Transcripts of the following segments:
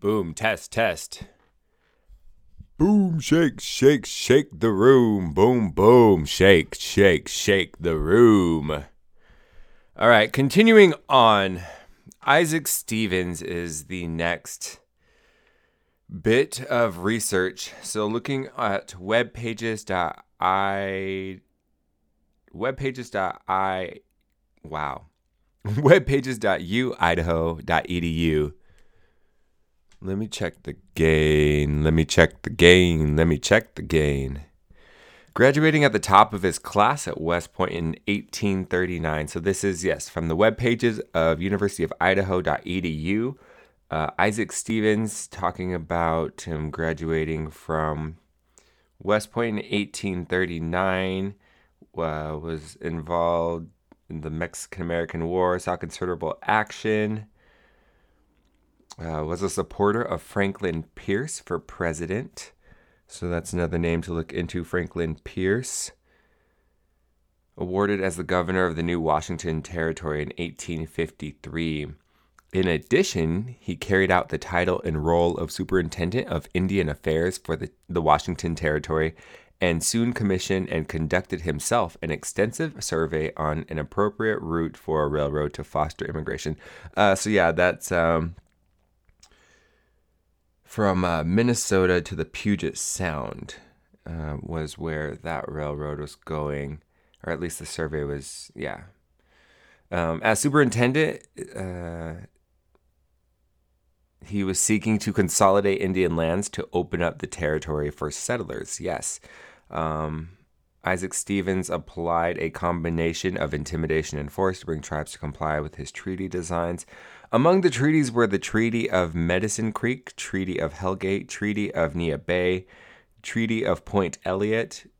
Boom, test, test. Boom, shake, shake, shake the room. Boom, boom, shake, shake, shake the room. All right, continuing on. Isaac Stevens is the next bit of research. So looking at webpages.i webpages.i wow. webpages.uidaho.edu. Let me check the gain. Let me check the gain. Let me check the gain. Graduating at the top of his class at West Point in 1839. So this is yes from the web pages of University of Idaho.edu. Uh, Isaac Stevens talking about him graduating from West Point in 1839. Uh, was involved in the Mexican American War, saw considerable action. Uh, was a supporter of Franklin Pierce for president. So that's another name to look into Franklin Pierce. Awarded as the governor of the new Washington Territory in 1853. In addition, he carried out the title and role of Superintendent of Indian Affairs for the, the Washington Territory and soon commissioned and conducted himself an extensive survey on an appropriate route for a railroad to foster immigration. Uh, so, yeah, that's um, from uh, Minnesota to the Puget Sound uh, was where that railroad was going, or at least the survey was, yeah. Um, as superintendent, uh, he was seeking to consolidate Indian lands to open up the territory for settlers. Yes. Um, Isaac Stevens applied a combination of intimidation and force to bring tribes to comply with his treaty designs. Among the treaties were the Treaty of Medicine Creek, Treaty of Hellgate, Treaty of Neah Bay, Treaty of Point Elliott,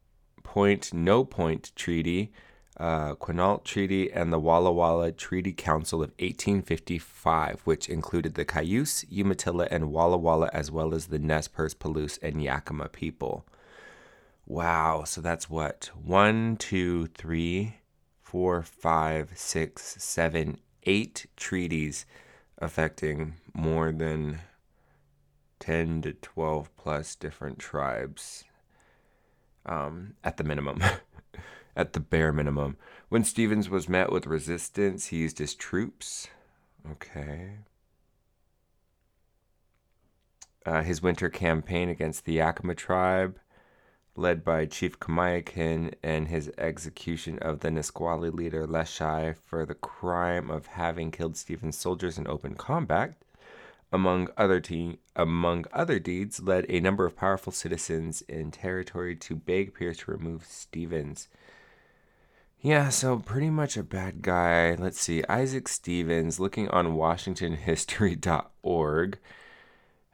Point No Point Treaty, uh, Quinault Treaty, and the Walla Walla Treaty Council of 1855, which included the Cayuse, Umatilla, and Walla Walla, as well as the Nez Perce, Palouse, and Yakima people. Wow, so that's what? One, two, three, four, five, six, seven, eight treaties affecting more than 10 to 12 plus different tribes um, at the minimum. at the bare minimum. When Stevens was met with resistance, he used his troops. Okay. Uh, his winter campaign against the Yakima tribe led by Chief Kamiakin and his execution of the Nisqually leader Leschi for the crime of having killed Stevens' soldiers in open combat, among other te- among other deeds, led a number of powerful citizens in territory to beg Pierce to remove Stevens. Yeah, so pretty much a bad guy. Let's see, Isaac Stevens, looking on WashingtonHistory.org.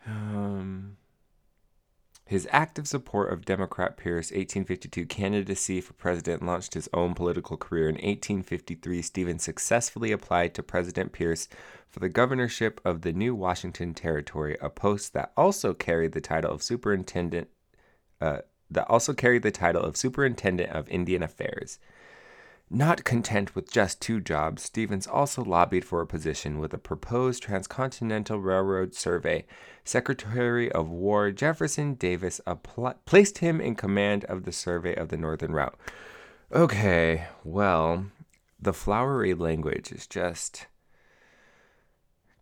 Um, his active support of Democrat Pierce's 1852 candidacy for president launched his own political career. In 1853, Stevens successfully applied to President Pierce for the governorship of the new Washington Territory, a post that also carried the title of superintendent. Uh, that also carried the title of Superintendent of Indian Affairs. Not content with just two jobs, Stevens also lobbied for a position with a proposed Transcontinental Railroad survey. Secretary of War Jefferson Davis apl- placed him in command of the survey of the Northern Route. Okay, well, the flowery language is just.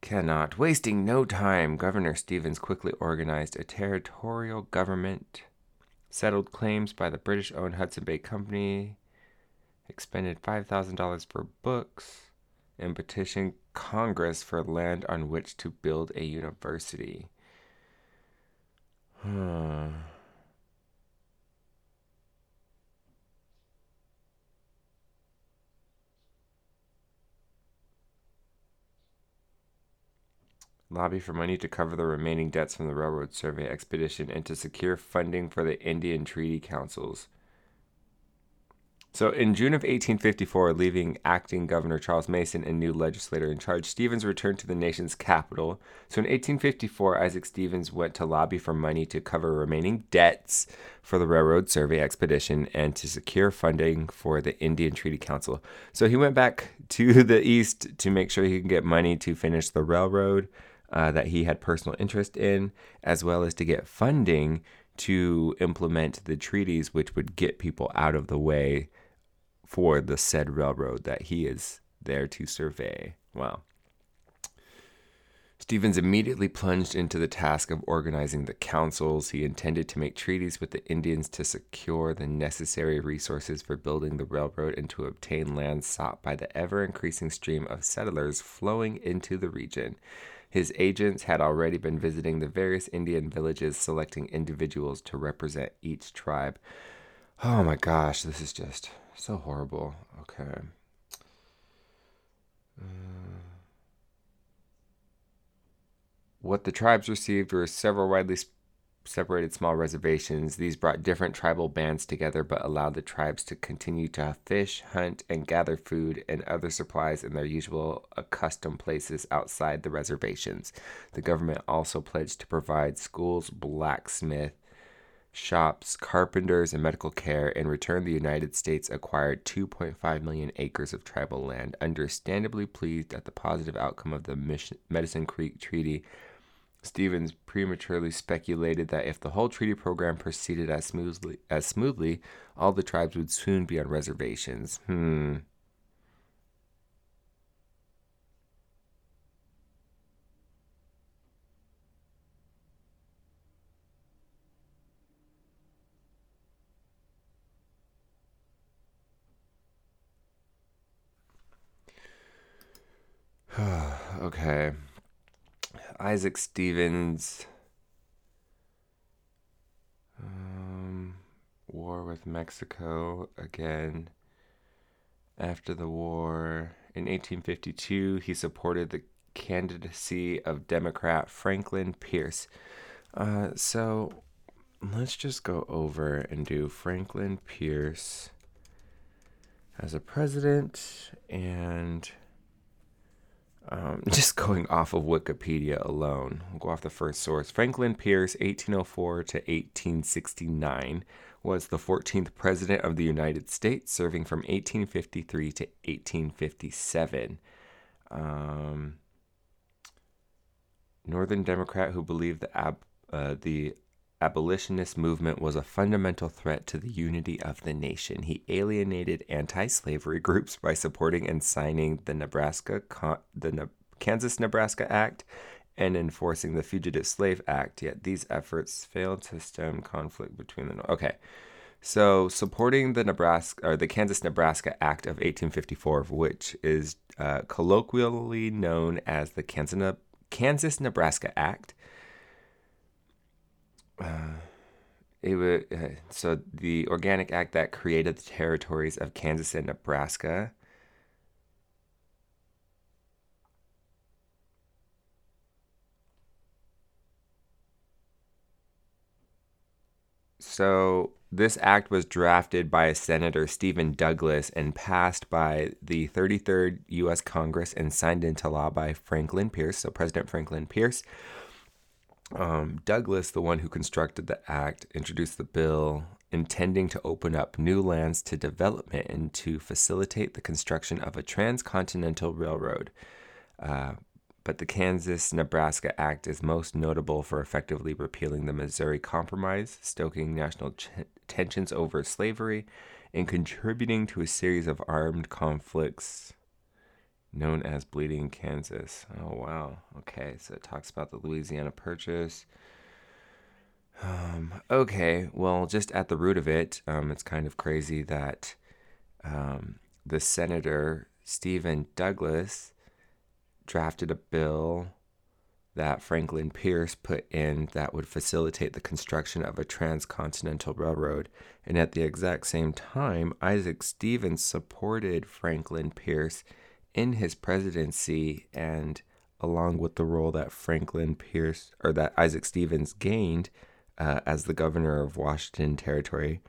Cannot. Wasting no time, Governor Stevens quickly organized a territorial government, settled claims by the British owned Hudson Bay Company expended $5,000 for books, and petitioned Congress for land on which to build a university. Hmm. Lobby for money to cover the remaining debts from the railroad survey expedition and to secure funding for the Indian Treaty Councils. So in June of 1854, leaving acting Governor Charles Mason and new legislator in charge, Stevens returned to the nation's capital. So in 1854, Isaac Stevens went to lobby for money to cover remaining debts for the Railroad Survey expedition and to secure funding for the Indian Treaty Council. So he went back to the east to make sure he could get money to finish the railroad uh, that he had personal interest in, as well as to get funding to implement the treaties which would get people out of the way for the said railroad that he is there to survey. Wow. Stevens immediately plunged into the task of organizing the councils. He intended to make treaties with the Indians to secure the necessary resources for building the railroad and to obtain land sought by the ever increasing stream of settlers flowing into the region. His agents had already been visiting the various Indian villages, selecting individuals to represent each tribe. Oh my gosh, this is just so horrible. Okay. Uh, what the tribes received were several widely separated small reservations. These brought different tribal bands together but allowed the tribes to continue to fish, hunt, and gather food and other supplies in their usual accustomed places outside the reservations. The government also pledged to provide schools, blacksmith, shops, carpenters, and medical care. In return, the United States acquired 2.5 million acres of tribal land. Understandably pleased at the positive outcome of the Medicine Creek Treaty, Stevens prematurely speculated that if the whole treaty program proceeded as smoothly as smoothly, all the tribes would soon be on reservations. Hmm. Okay. Isaac Stevens. Um, war with Mexico again. After the war in 1852, he supported the candidacy of Democrat Franklin Pierce. Uh, so let's just go over and do Franklin Pierce as a president and um, just going off of Wikipedia alone, we'll go off the first source. Franklin Pierce, 1804 to 1869, was the 14th President of the United States, serving from 1853 to 1857. Um, Northern Democrat who believed the, ab- uh, the abolitionist movement was a fundamental threat to the unity of the nation. He alienated anti-slavery groups by supporting and signing the Nebraska the ne- Kansas-Nebraska Act and enforcing the Fugitive Slave Act. Yet these efforts failed to stem conflict between the Okay. So, supporting the Nebraska or the Kansas-Nebraska Act of 1854, which is uh, colloquially known as the Kansas-Nebraska Act, uh, it would, uh, so the Organic Act that created the territories of Kansas and Nebraska. So this act was drafted by Senator Stephen Douglas and passed by the 33rd U.S. Congress and signed into law by Franklin Pierce, so President Franklin Pierce, um, Douglas, the one who constructed the act, introduced the bill intending to open up new lands to development and to facilitate the construction of a transcontinental railroad. Uh, but the Kansas Nebraska Act is most notable for effectively repealing the Missouri Compromise, stoking national ch- tensions over slavery, and contributing to a series of armed conflicts known as Bleeding Kansas. Oh, wow. Okay, so it talks about the Louisiana Purchase. Um, okay, well, just at the root of it, um, it's kind of crazy that um, the Senator Stephen Douglas drafted a bill that Franklin Pierce put in that would facilitate the construction of a transcontinental railroad. And at the exact same time, Isaac Stevens supported Franklin Pierce in his presidency and along with the role that Franklin Pierce or that Isaac Stevens gained uh, as the governor of Washington Territory,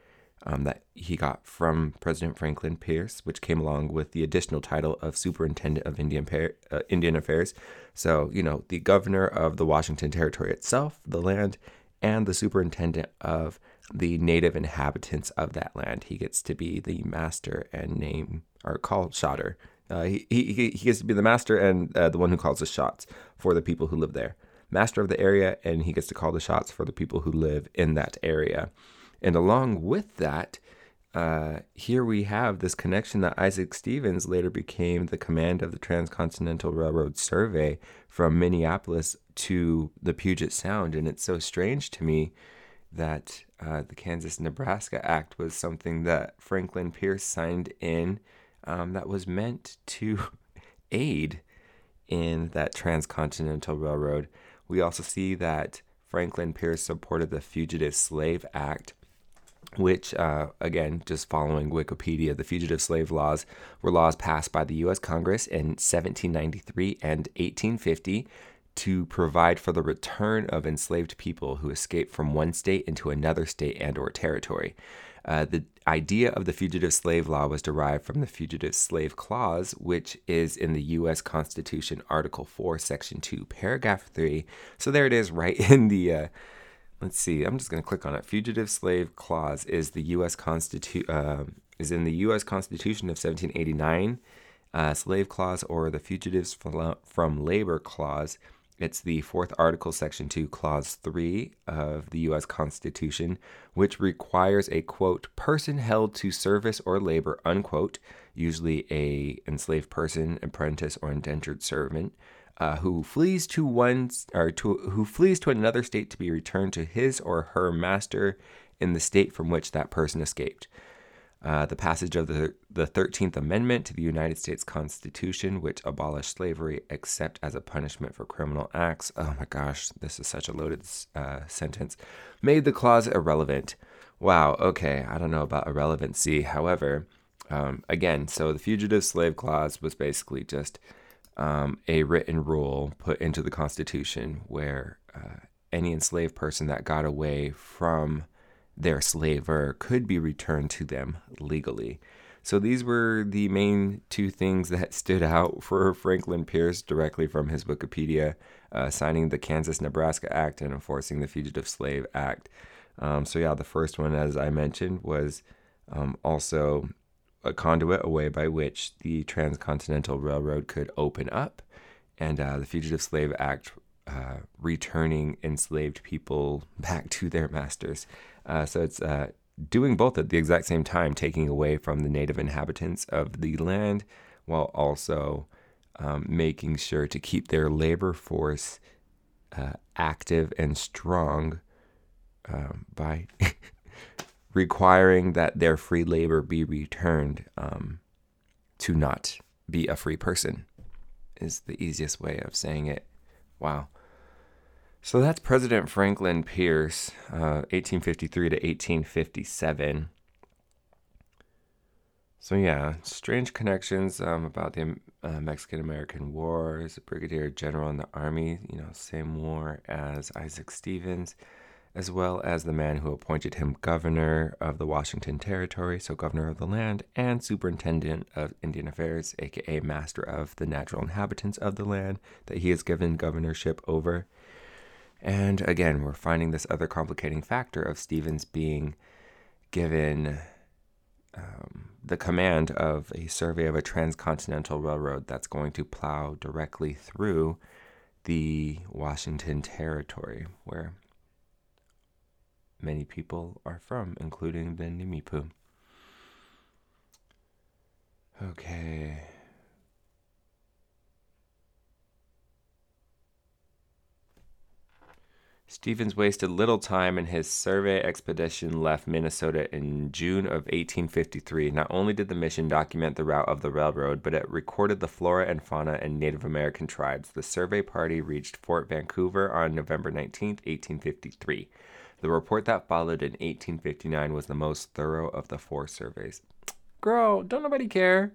um, that he got from President Franklin Pierce, which came along with the additional title of Superintendent of Indian, uh, Indian Affairs. So, you know, the governor of the Washington Territory itself, the land, and the superintendent of the native inhabitants of that land. He gets to be the master and name or call shotter. Uh, he, he, he gets to be the master and uh, the one who calls the shots for the people who live there. Master of the area, and he gets to call the shots for the people who live in that area. And along with that, uh, here we have this connection that Isaac Stevens later became the command of the Transcontinental Railroad Survey from Minneapolis to the Puget Sound. And it's so strange to me that uh, the Kansas Nebraska Act was something that Franklin Pierce signed in um, that was meant to aid in that transcontinental railroad. We also see that Franklin Pierce supported the Fugitive Slave Act, which, uh, again, just following Wikipedia, the fugitive slave laws were laws passed by the U.S. Congress in 1793 and 1850 to provide for the return of enslaved people who escaped from one state into another state and or territory. Uh, the idea of the fugitive slave law was derived from the fugitive slave clause, which is in the U.S. Constitution, Article 4, Section 2, Paragraph 3. So there it is, right in the. Uh, let's see. I'm just going to click on it. Fugitive slave clause is the U.S. Constitu- uh, is in the U.S. Constitution of 1789. Uh, slave clause or the fugitives from labor clause it's the fourth article, section 2, clause 3 of the U.S. Constitution, which requires a quote, person held to service or labor, unquote, usually a enslaved person, apprentice, or indentured servant, uh, who flees to one or to who flees to another state to be returned to his or her master in the state from which that person escaped uh, the passage of the, the 13th Amendment to the United States Constitution, which abolished slavery except as a punishment for criminal acts. Oh my gosh, this is such a loaded uh, sentence. Made the clause irrelevant. Wow, okay, I don't know about irrelevancy. However, um, again, so the Fugitive Slave Clause was basically just um, a written rule put into the Constitution where uh, any enslaved person that got away from their slaver could be returned to them legally. So these were the main two things that stood out for Franklin Pierce directly from his Wikipedia, uh, signing the Kansas Nebraska Act and enforcing the Fugitive Slave Act. Um, so, yeah, the first one, as I mentioned, was um, also a conduit, a way by which the Transcontinental Railroad could open up, and uh, the Fugitive Slave Act uh, returning enslaved people back to their masters. Uh, so it's uh, doing both at the exact same time, taking away from the native inhabitants of the land while also um, making sure to keep their labor force uh, active and strong um, by requiring that their free labor be returned um, to not be a free person, is the easiest way of saying it. Wow. So that's President Franklin Pierce, uh, 1853 to 1857. So yeah, strange connections um, about the uh, Mexican American War. As a brigadier general in the army, you know, same war as Isaac Stevens, as well as the man who appointed him governor of the Washington Territory, so governor of the land, and superintendent of Indian Affairs, aka master of the natural inhabitants of the land that he is given governorship over. And again, we're finding this other complicating factor of Stevens being given um, the command of a survey of a transcontinental railroad that's going to plow directly through the Washington Territory, where many people are from, including the Nimipu. Okay. Stevens wasted little time and his survey expedition left Minnesota in June of 1853. Not only did the mission document the route of the railroad, but it recorded the flora and fauna and Native American tribes. The survey party reached Fort Vancouver on November 19, 1853. The report that followed in 1859 was the most thorough of the four surveys. Girl, don't nobody care.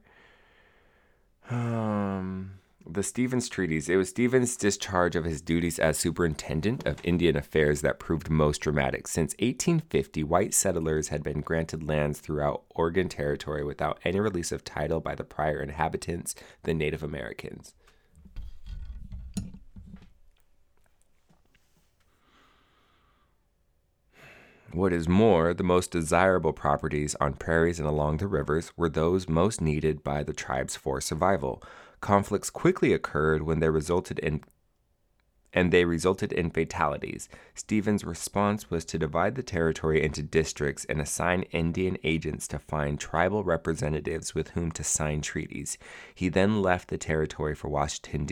Um, The Stevens Treaties. It was Stevens' discharge of his duties as superintendent of Indian affairs that proved most dramatic. Since 1850, white settlers had been granted lands throughout Oregon Territory without any release of title by the prior inhabitants, the Native Americans. What is more, the most desirable properties on prairies and along the rivers were those most needed by the tribes for survival. Conflicts quickly occurred when they resulted in and they resulted in fatalities. Stevens' response was to divide the territory into districts and assign Indian agents to find tribal representatives with whom to sign treaties. He then left the territory for Washington,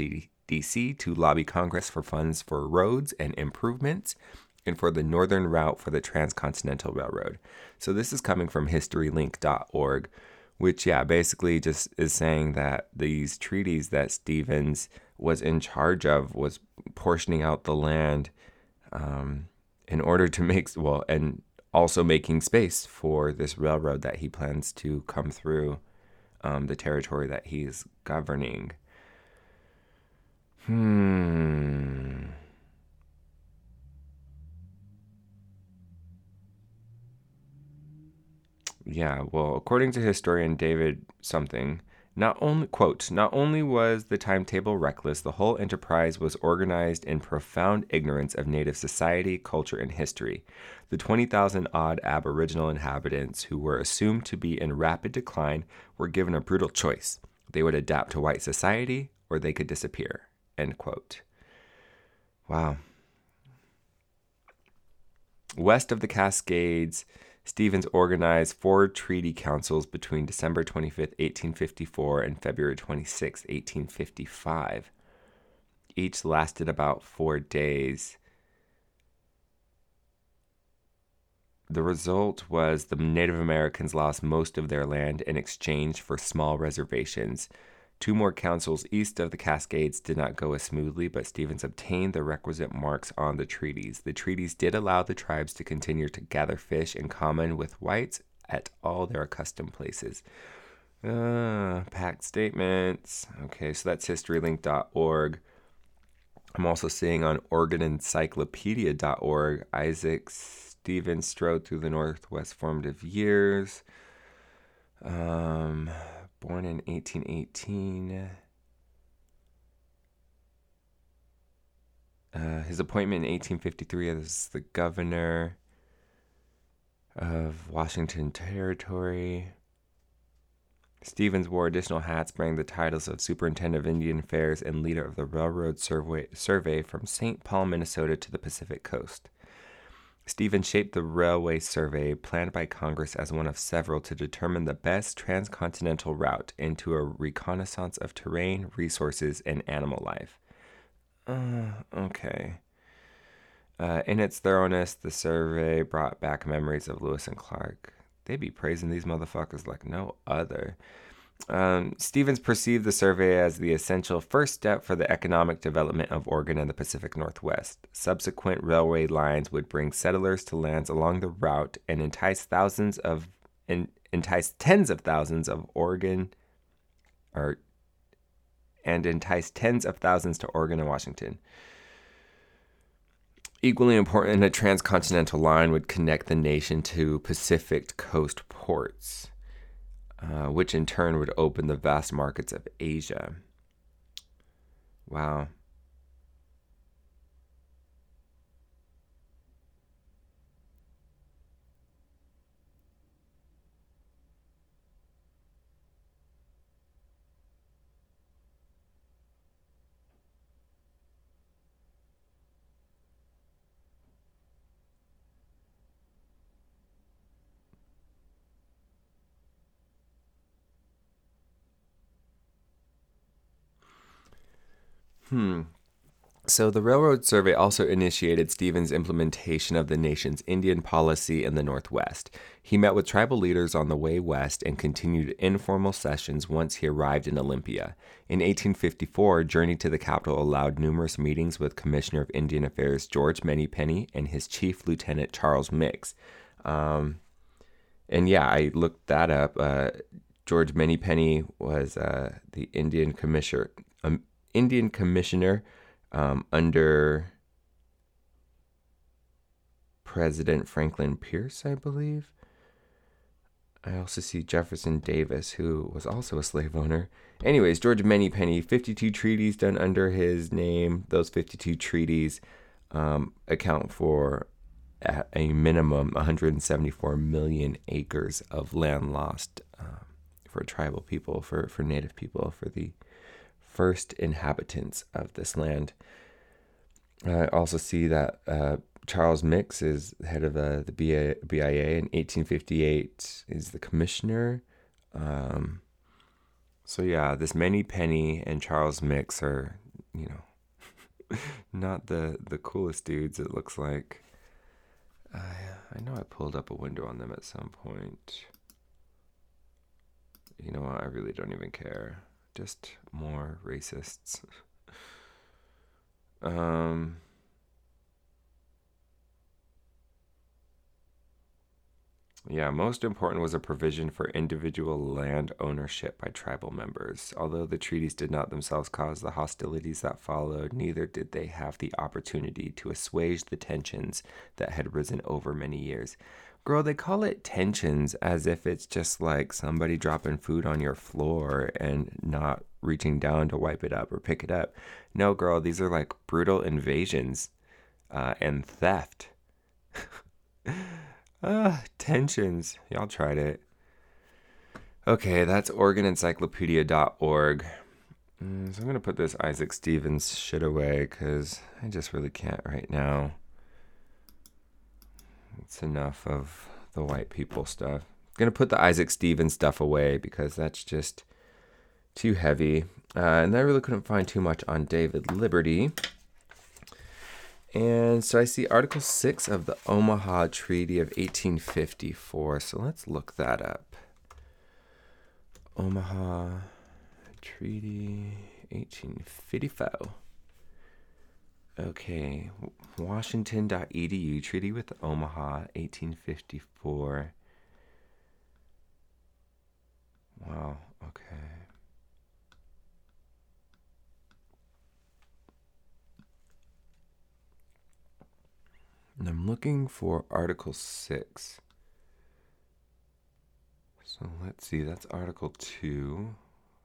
D.C. to lobby Congress for funds for roads and improvements and for the northern route for the Transcontinental Railroad. So this is coming from historylink.org, which, yeah, basically just is saying that these treaties that Stevens was in charge of was portioning out the land um, in order to make, well, and also making space for this railroad that he plans to come through um, the territory that he's governing. Hmm. Yeah, well, according to historian David something, not only quote, not only was the timetable reckless, the whole enterprise was organized in profound ignorance of native society, culture, and history. The 20,000 odd aboriginal inhabitants who were assumed to be in rapid decline were given a brutal choice. They would adapt to white society or they could disappear. End quote. Wow. West of the Cascades, Stevens organized four treaty councils between December 25, 1854 and February 26, 1855. Each lasted about four days. The result was the Native Americans lost most of their land in exchange for small reservations. Two more councils east of the Cascades did not go as smoothly, but Stevens obtained the requisite marks on the treaties. The treaties did allow the tribes to continue to gather fish in common with whites at all their accustomed places. Uh, pact statements. Okay, so that's historylink.org. I'm also seeing on OregonEncyclopedia.org Isaac Stevens strode through the Northwest formative years. Um, born in 1818. Uh, his appointment in 1853 as the governor of Washington Territory. Stevens wore additional hats bearing the titles of Superintendent of Indian Affairs and leader of the Railroad Survey, survey from St. Paul, Minnesota to the Pacific Coast. Stevens shaped the railway survey planned by Congress as one of several to determine the best transcontinental route into a reconnaissance of terrain, resources, and animal life. Uh, okay. Uh, in its thoroughness, the survey brought back memories of Lewis and Clark. They be praising these motherfuckers like no other. Um, Stevens perceived the survey as the essential first step for the economic development of Oregon and the Pacific Northwest. Subsequent railway lines would bring settlers to lands along the route and entice thousands of entice tens of thousands of Oregon or and entice tens of thousands to Oregon and Washington. Equally important, a transcontinental line would connect the nation to Pacific coast ports uh, which in turn would open the vast markets of Asia. Wow. Hmm. So the Railroad Survey also initiated Stevens' implementation of the nation's Indian policy in the Northwest. He met with tribal leaders on the way west and continued informal sessions once he arrived in Olympia. In 1854, journey to the capital allowed numerous meetings with Commissioner of Indian Affairs George Penny and his chief lieutenant Charles Mix. Um, and yeah, I looked that up. Uh, George Penny was uh, the Indian commissioner, Indian commissioner um, under President Franklin Pierce, I believe. I also see Jefferson Davis, who was also a slave owner. Anyways, George Penny, 52 treaties done under his name. Those 52 treaties um, account for at a minimum 174 million acres of land lost um, for tribal people, for, for native people, for the first inhabitants of this land. I also see that uh, Charles Mix is head of uh, the BIA, BIA in 1858, is the commissioner. Um, so, yeah, this Manypenny and Charles Mix are, you know, not the, the coolest dudes, it looks like. I, I know I pulled up a window on them at some point. You know what? I really don't even care. Just more racists. um. Yeah, most important was a provision for individual land ownership by tribal members. Although the treaties did not themselves cause the hostilities that followed, neither did they have the opportunity to assuage the tensions that had risen over many years. Girl, they call it tensions as if it's just like somebody dropping food on your floor and not reaching down to wipe it up or pick it up. No, girl, these are like brutal invasions uh, and theft. Ah, tensions. Y'all tried it. Okay, that's OregonEncyclopedia.org. Mm, so I'm going to put this Isaac Stevens shit away because I just really can't right now. It's enough of the white people stuff. I'm to put the Isaac Stevens stuff away because that's just too heavy. Uh, and I really couldn't find too much on David Liberty. And so I see Article 6 of the Omaha Treaty of 1854. So let's look that up. Omaha Treaty 1854. Okay, Washington.edu, Treaty with Omaha 1854. Wow, okay. And I'm looking for Article 6. So let's see, that's Article 2.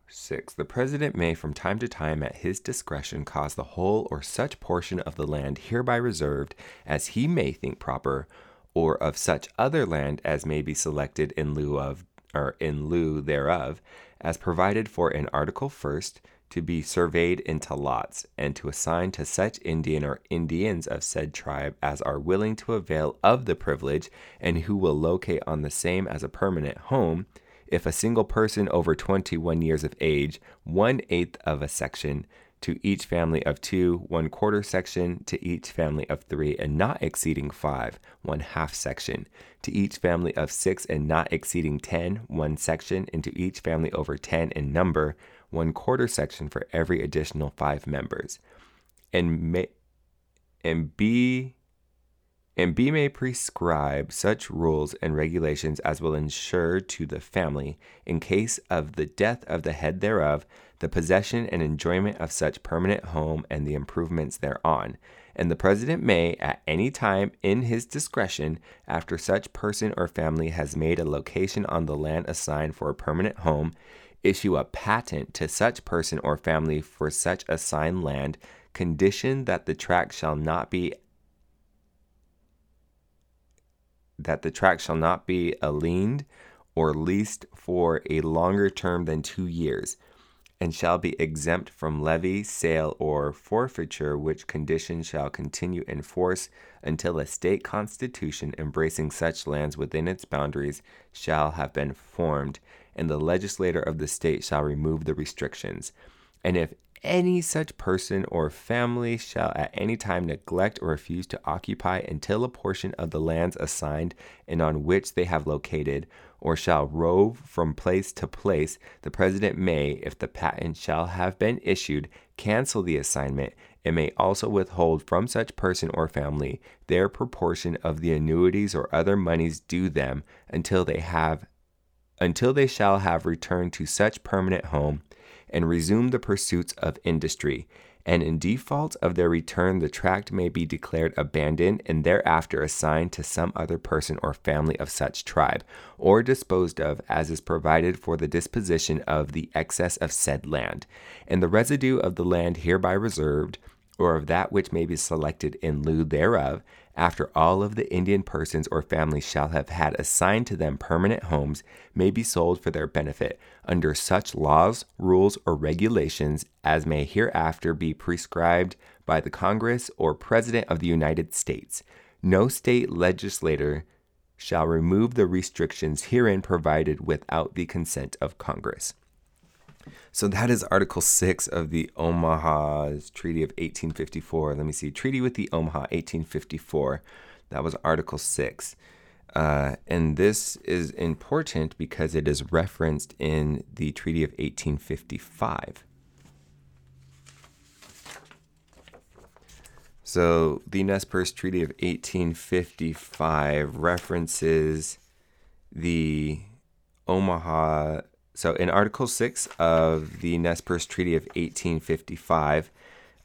6. The President may from time to time at his discretion cause the whole or such portion of the land hereby reserved as he may think proper, or of such other land as may be selected in lieu of or in lieu thereof, as provided for in Article 1st, to be surveyed into lots, and to assign to such Indian or Indians of said tribe as are willing to avail of the privilege, and who will locate on the same as a permanent home, if a single person over 21 years of age, one eighth of a section to each family of two, one quarter section to each family of three, and not exceeding five, one half section to each family of six, and not exceeding ten, one section, and to each family over ten in number, one quarter section for every additional five members. And may, and B and B may prescribe such rules and regulations as will ensure to the family, in case of the death of the head thereof, the possession and enjoyment of such permanent home and the improvements thereon. And the President may, at any time in his discretion, after such person or family has made a location on the land assigned for a permanent home, issue a patent to such person or family for such assigned land, condition that the tract shall not be that the tract shall not be aliened or leased for a longer term than two years, and shall be exempt from levy, sale, or forfeiture, which condition shall continue in force until a state constitution embracing such lands within its boundaries shall have been formed, and the legislator of the state shall remove the restrictions. And if any such person or family shall at any time neglect or refuse to occupy until a portion of the lands assigned and on which they have located, or shall rove from place to place, the president may, if the patent shall have been issued, cancel the assignment and may also withhold from such person or family their proportion of the annuities or other monies due them until they have until they shall have returned to such permanent home and resume the pursuits of industry. And in default of their return, the tract may be declared abandoned and thereafter assigned to some other person or family of such tribe, or disposed of as is provided for the disposition of the excess of said land. And the residue of the land hereby reserved, or of that which may be selected in lieu thereof, after all of the Indian persons or families shall have had assigned to them permanent homes, may be sold for their benefit under such laws, rules, or regulations as may hereafter be prescribed by the Congress or President of the United States. No state legislator shall remove the restrictions herein provided without the consent of Congress. So that is Article 6 of the Omaha's Treaty of 1854. Let me see. Treaty with the Omaha 1854. That was Article 6. Uh, and this is important because it is referenced in the Treaty of 1855. So the Nez Perce Treaty of 1855 references the Omaha so in Article 6 of the Nez Perce Treaty of 1855,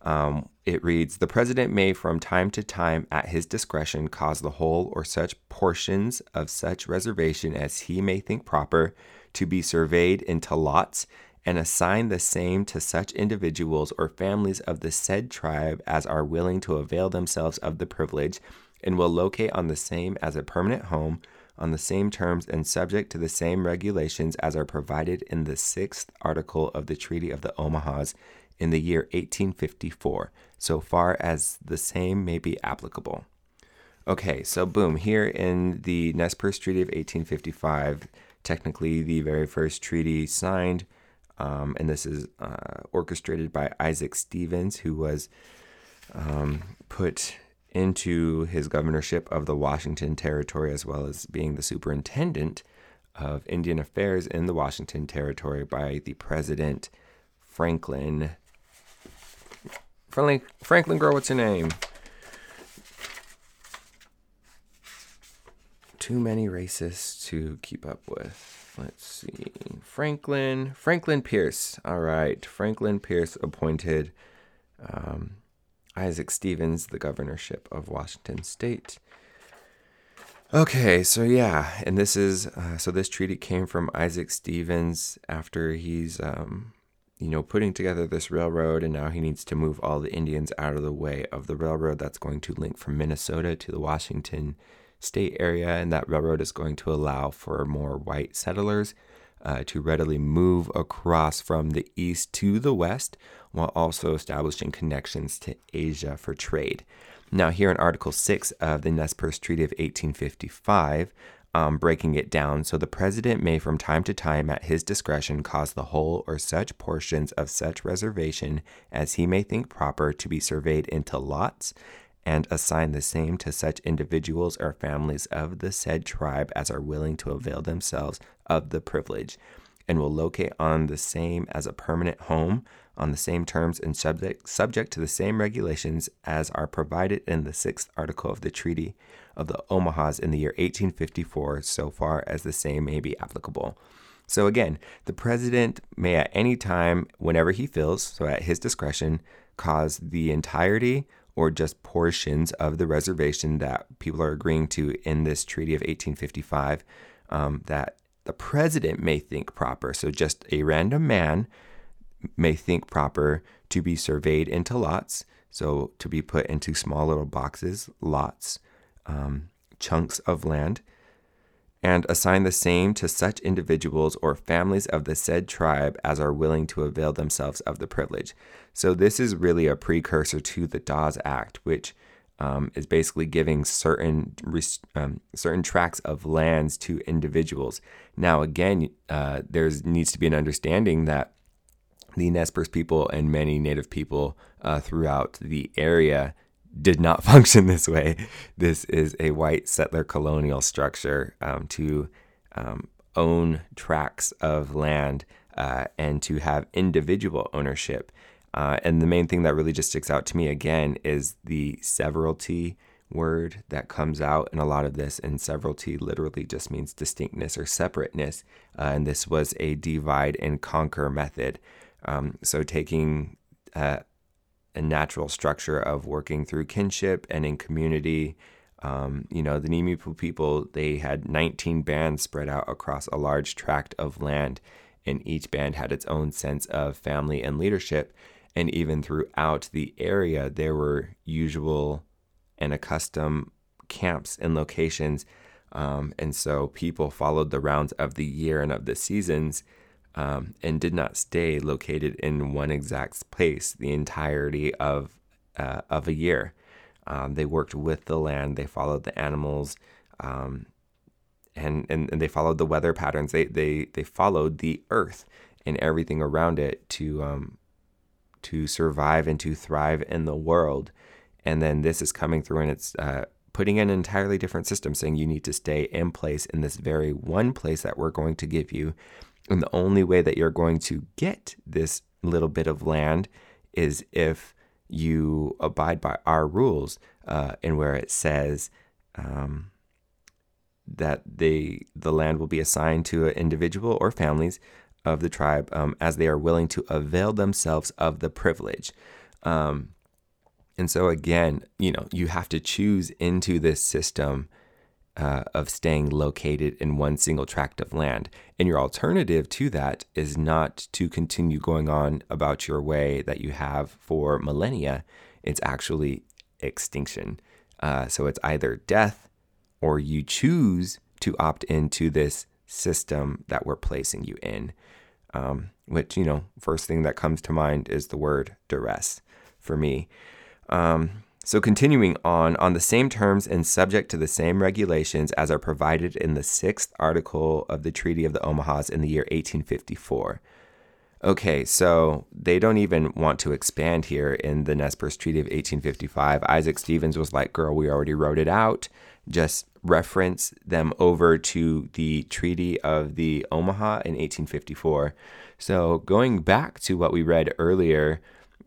um, it reads The President may from time to time at his discretion cause the whole or such portions of such reservation as he may think proper to be surveyed into lots and assign the same to such individuals or families of the said tribe as are willing to avail themselves of the privilege and will locate on the same as a permanent home on the same terms and subject to the same regulations as are provided in the sixth article of the Treaty of the Omahas in the year 1854, so far as the same may be applicable. Okay, so boom, here in the Nez Perce Treaty of 1855, technically the very first treaty signed, um, and this is uh, orchestrated by Isaac Stevens, who was um, put into his governorship of the Washington Territory, as well as being the superintendent of Indian Affairs in the Washington Territory by the President Franklin. Franklin, Franklin girl, what's your name? Too many racists to keep up with. Let's see. Franklin. Franklin Pierce. All right. Franklin Pierce appointed um, Isaac Stevens the governorship of Washington State. Okay, so yeah, and this is uh, so this treaty came from Isaac Stevens after he's um, you know putting together this railroad, and now he needs to move all the Indians out of the way of the railroad that's going to link from Minnesota to the Washington State area, and that railroad is going to allow for more white settlers uh, to readily move across from the east to the west while also establishing connections to Asia for trade. Now, here in Article 6 of the Nez Perce Treaty of 1855, um, breaking it down, so the president may from time to time at his discretion cause the whole or such portions of such reservation as he may think proper to be surveyed into lots and assign the same to such individuals or families of the said tribe as are willing to avail themselves of the privilege, and will locate on the same as a permanent home on the same terms and subject, subject to the same regulations as are provided in the sixth article of the Treaty of the Omahas in the year 1854, so far as the same may be applicable. So, again, the president may at any time, whenever he feels, so at his discretion, cause the entirety or just portions of the reservation that people are agreeing to in this Treaty of 1855 um, that the president may think proper. So, just a random man may think proper to be surveyed into lots. So, to be put into small little boxes, lots, um, chunks of land, and assign the same to such individuals or families of the said tribe as are willing to avail themselves of the privilege. So, this is really a precursor to the Dawes Act, which um, is basically giving certain um, certain tracts of lands to individuals. Now, again, uh, there needs to be an understanding that the Nez Perce people and many Native people uh, throughout the area did not function this way. This is a white settler colonial structure um, to um, own tracts of land uh, and to have individual ownership. Uh, and the main thing that really just sticks out to me again is the severalty word that comes out in a lot of this. And severalty literally just means distinctness or separateness. Uh, and this was a divide and conquer method Um, so taking uh, a natural structure of working through kinship and in community. Um, you know, the Nimipu people, they had 19 bands spread out across a large tract of land, and each band had its own sense of family and leadership. And even throughout the area, there were usual and accustomed camps and locations. Um, and so people followed the rounds of the year and of the seasons um, and did not stay located in one exact place the entirety of, uh, of a year. Um, they worked with the land, they followed the animals, um, and, and, and they followed the weather patterns. They, they, they followed the earth and everything around it to, um, to survive and to thrive in the world. And then this is coming through and it's uh, putting an entirely different system, saying you need to stay in place in this very one place that we're going to give you. And the only way that you're going to get this little bit of land is if you abide by our rules, uh, and where it says um, that they the land will be assigned to an individual or families of the tribe um, as they are willing to avail themselves of the privilege. Um, and so again, you know, you have to choose into this system uh, of staying located in one single tract of land. And your alternative to that is not to continue going on about your way that you have for millennia. It's actually extinction. Uh, so it's either death or you choose to opt into this system that we're placing you in. Um, which, you know, first thing that comes to mind is the word duress for me. Um, so, continuing on, on the same terms and subject to the same regulations as are provided in the sixth article of the Treaty of the Omahas in the year 1854. Okay, so they don't even want to expand here in the Nez Perce Treaty of 1855. Isaac Stevens was like, girl, we already wrote it out. Just reference them over to the Treaty of the Omaha in 1854. So, going back to what we read earlier,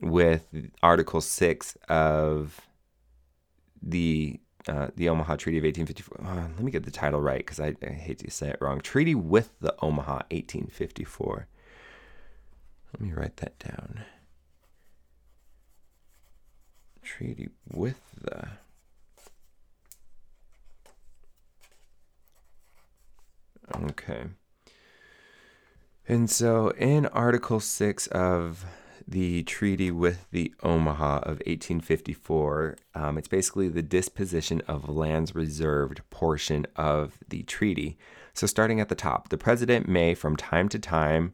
with Article 6 of the uh, the Omaha Treaty of 1854. Uh, let me get the title right because I, I, hate to say it wrong. Treaty with the Omaha 1854. Let me write that down. Treaty with the. Okay. And so in Article 6 of the treaty with the Omaha of 1854. Um, it's basically the disposition of lands reserved portion of the treaty. So, starting at the top, the president may, from time to time,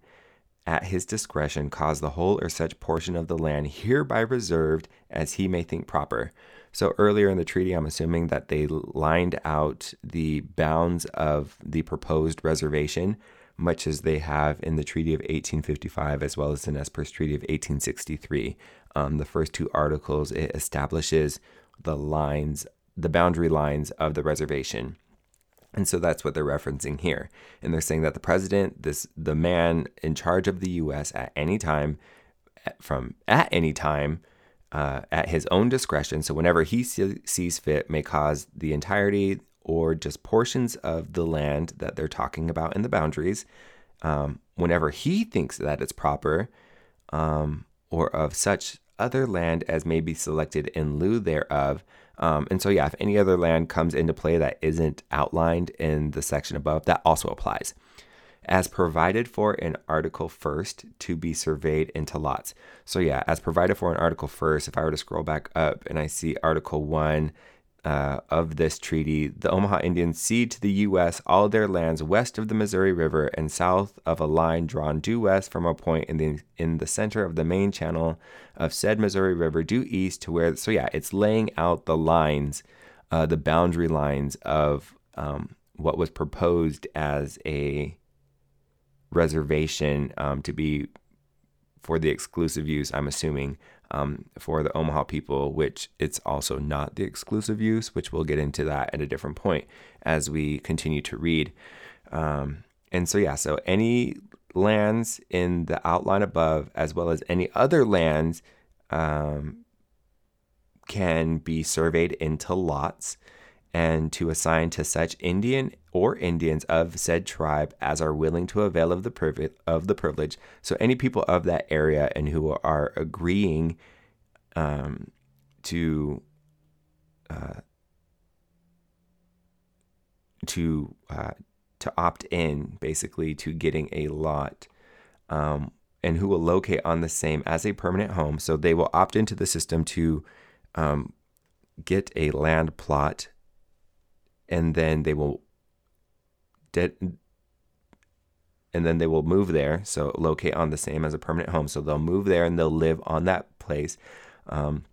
at his discretion, cause the whole or such portion of the land hereby reserved as he may think proper. So, earlier in the treaty, I'm assuming that they lined out the bounds of the proposed reservation much as they have in the Treaty of 1855 as well as the Nez Perce Treaty of 1863. Um, the first two articles, it establishes the lines, the boundary lines of the reservation. And so that's what they're referencing here. And they're saying that the president, this the man in charge of the US at any time from at any time uh, at his own discretion, so whenever he sees fit, may cause the entirety or just portions of the land that they're talking about in the boundaries um, whenever he thinks that it's proper, um, or of such other land as may be selected in lieu thereof. Um, and so, yeah, if any other land comes into play that isn't outlined in the section above, that also applies. As provided for in Article 1st to be surveyed into lots. So, yeah, as provided for in Article 1st, if I were to scroll back up and I see Article 1 uh, of this treaty, the Omaha Indians cede to the U.S. all their lands west of the Missouri River and south of a line drawn due west from a point in the in the center of the main channel of said Missouri River due east to where. So yeah, it's laying out the lines, uh, the boundary lines of um, what was proposed as a reservation um, to be for the exclusive use. I'm assuming um, for the Omaha people, which it's also not the exclusive use, which we'll get into that at a different point as we continue to read. Um, and so, yeah, so any lands in the outline above, as well as any other lands, um, can be surveyed into lots. And to assign to such Indian or Indians of said tribe as are willing to avail of the privilege of the privilege. So any people of that area and who are agreeing um, to uh, to uh, to opt in, basically to getting a lot, um, and who will locate on the same as a permanent home. So they will opt into the system to um, get a land plot and then they will de- and then they will move there so locate on the same as a permanent home. So they'll move there and they'll live on that place um,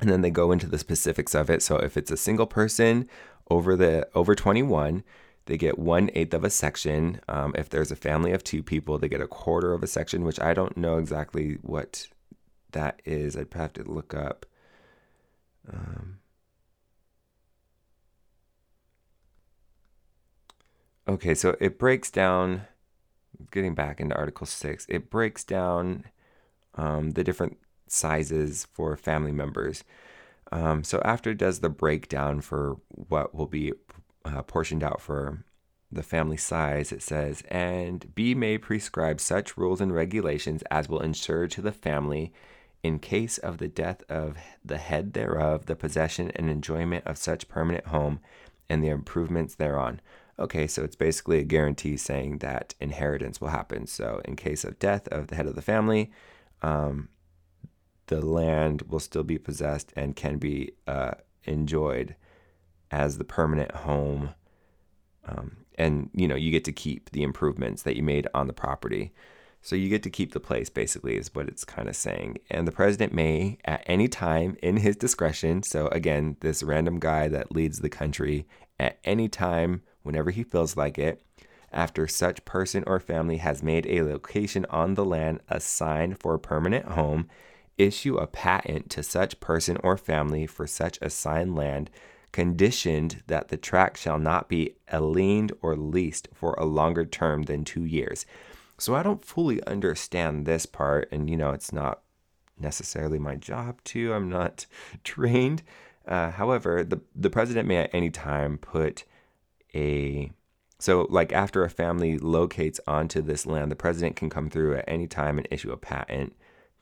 and then they go into the specifics of it. So if it's a single person over the over 21 they get one eighth of a section. Um, if there's a family of two people they get a quarter of a section which i don't know exactly what that is. I'd have to look up um, Okay, so it breaks down, getting back into Article 6, it breaks down um, the different sizes for family members. Um, so after it does the breakdown for what will be uh, portioned out for the family size, it says, and B may prescribe such rules and regulations as will ensure to the family, in case of the death of the head thereof, the possession and enjoyment of such permanent home and the improvements thereon. Okay, so it's basically a guarantee saying that inheritance will happen. So, in case of death of the head of the family, um, the land will still be possessed and can be uh, enjoyed as the permanent home. Um, and you know, you get to keep the improvements that you made on the property. So you get to keep the place, basically, is what it's kind of saying. And the president may, at any time in his discretion, so again, this random guy that leads the country, at any time whenever he feels like it, after such person or family has made a location on the land assigned for a permanent home, issue a patent to such person or family for such assigned land, conditioned that the tract shall not be aliened or leased for a longer term than two years. So I don't fully understand this part, and you know, it's not necessarily my job to. I'm not trained. Uh, however, the the president may at any time put a so like after a family locates onto this land, the president can come through at any time and issue a patent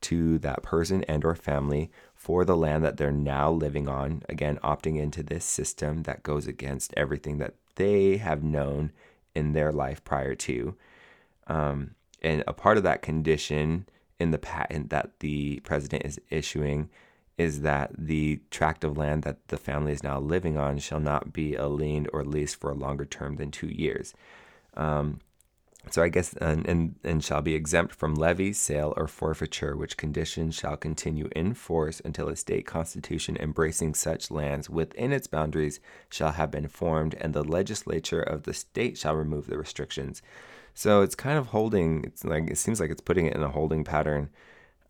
to that person and or family for the land that they're now living on again opting into this system that goes against everything that they have known in their life prior to. Um, and a part of that condition in the patent that the president is issuing is that the tract of land that the family is now living on shall not be aliened or leased for a longer term than two years. Um, so I guess and, and and shall be exempt from levy, sale, or forfeiture, which conditions shall continue in force until a state constitution embracing such lands within its boundaries shall have been formed, and the legislature of the state shall remove the restrictions. So it's kind of holding. It's like it seems like it's putting it in a holding pattern.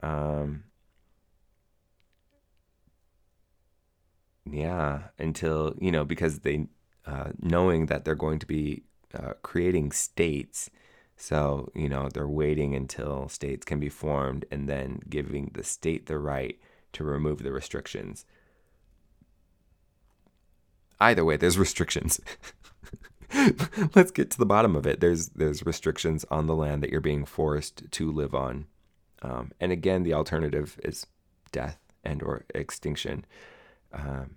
Um, Yeah, until, you know, because they, uh, knowing that they're going to be uh, creating states. So, you know, they're waiting until states can be formed and then giving the state the right to remove the restrictions. Either way, there's restrictions. Let's get to the bottom of it. There's there's restrictions on the land that you're being forced to live on, um, and again, the alternative is death and or extinction. Um,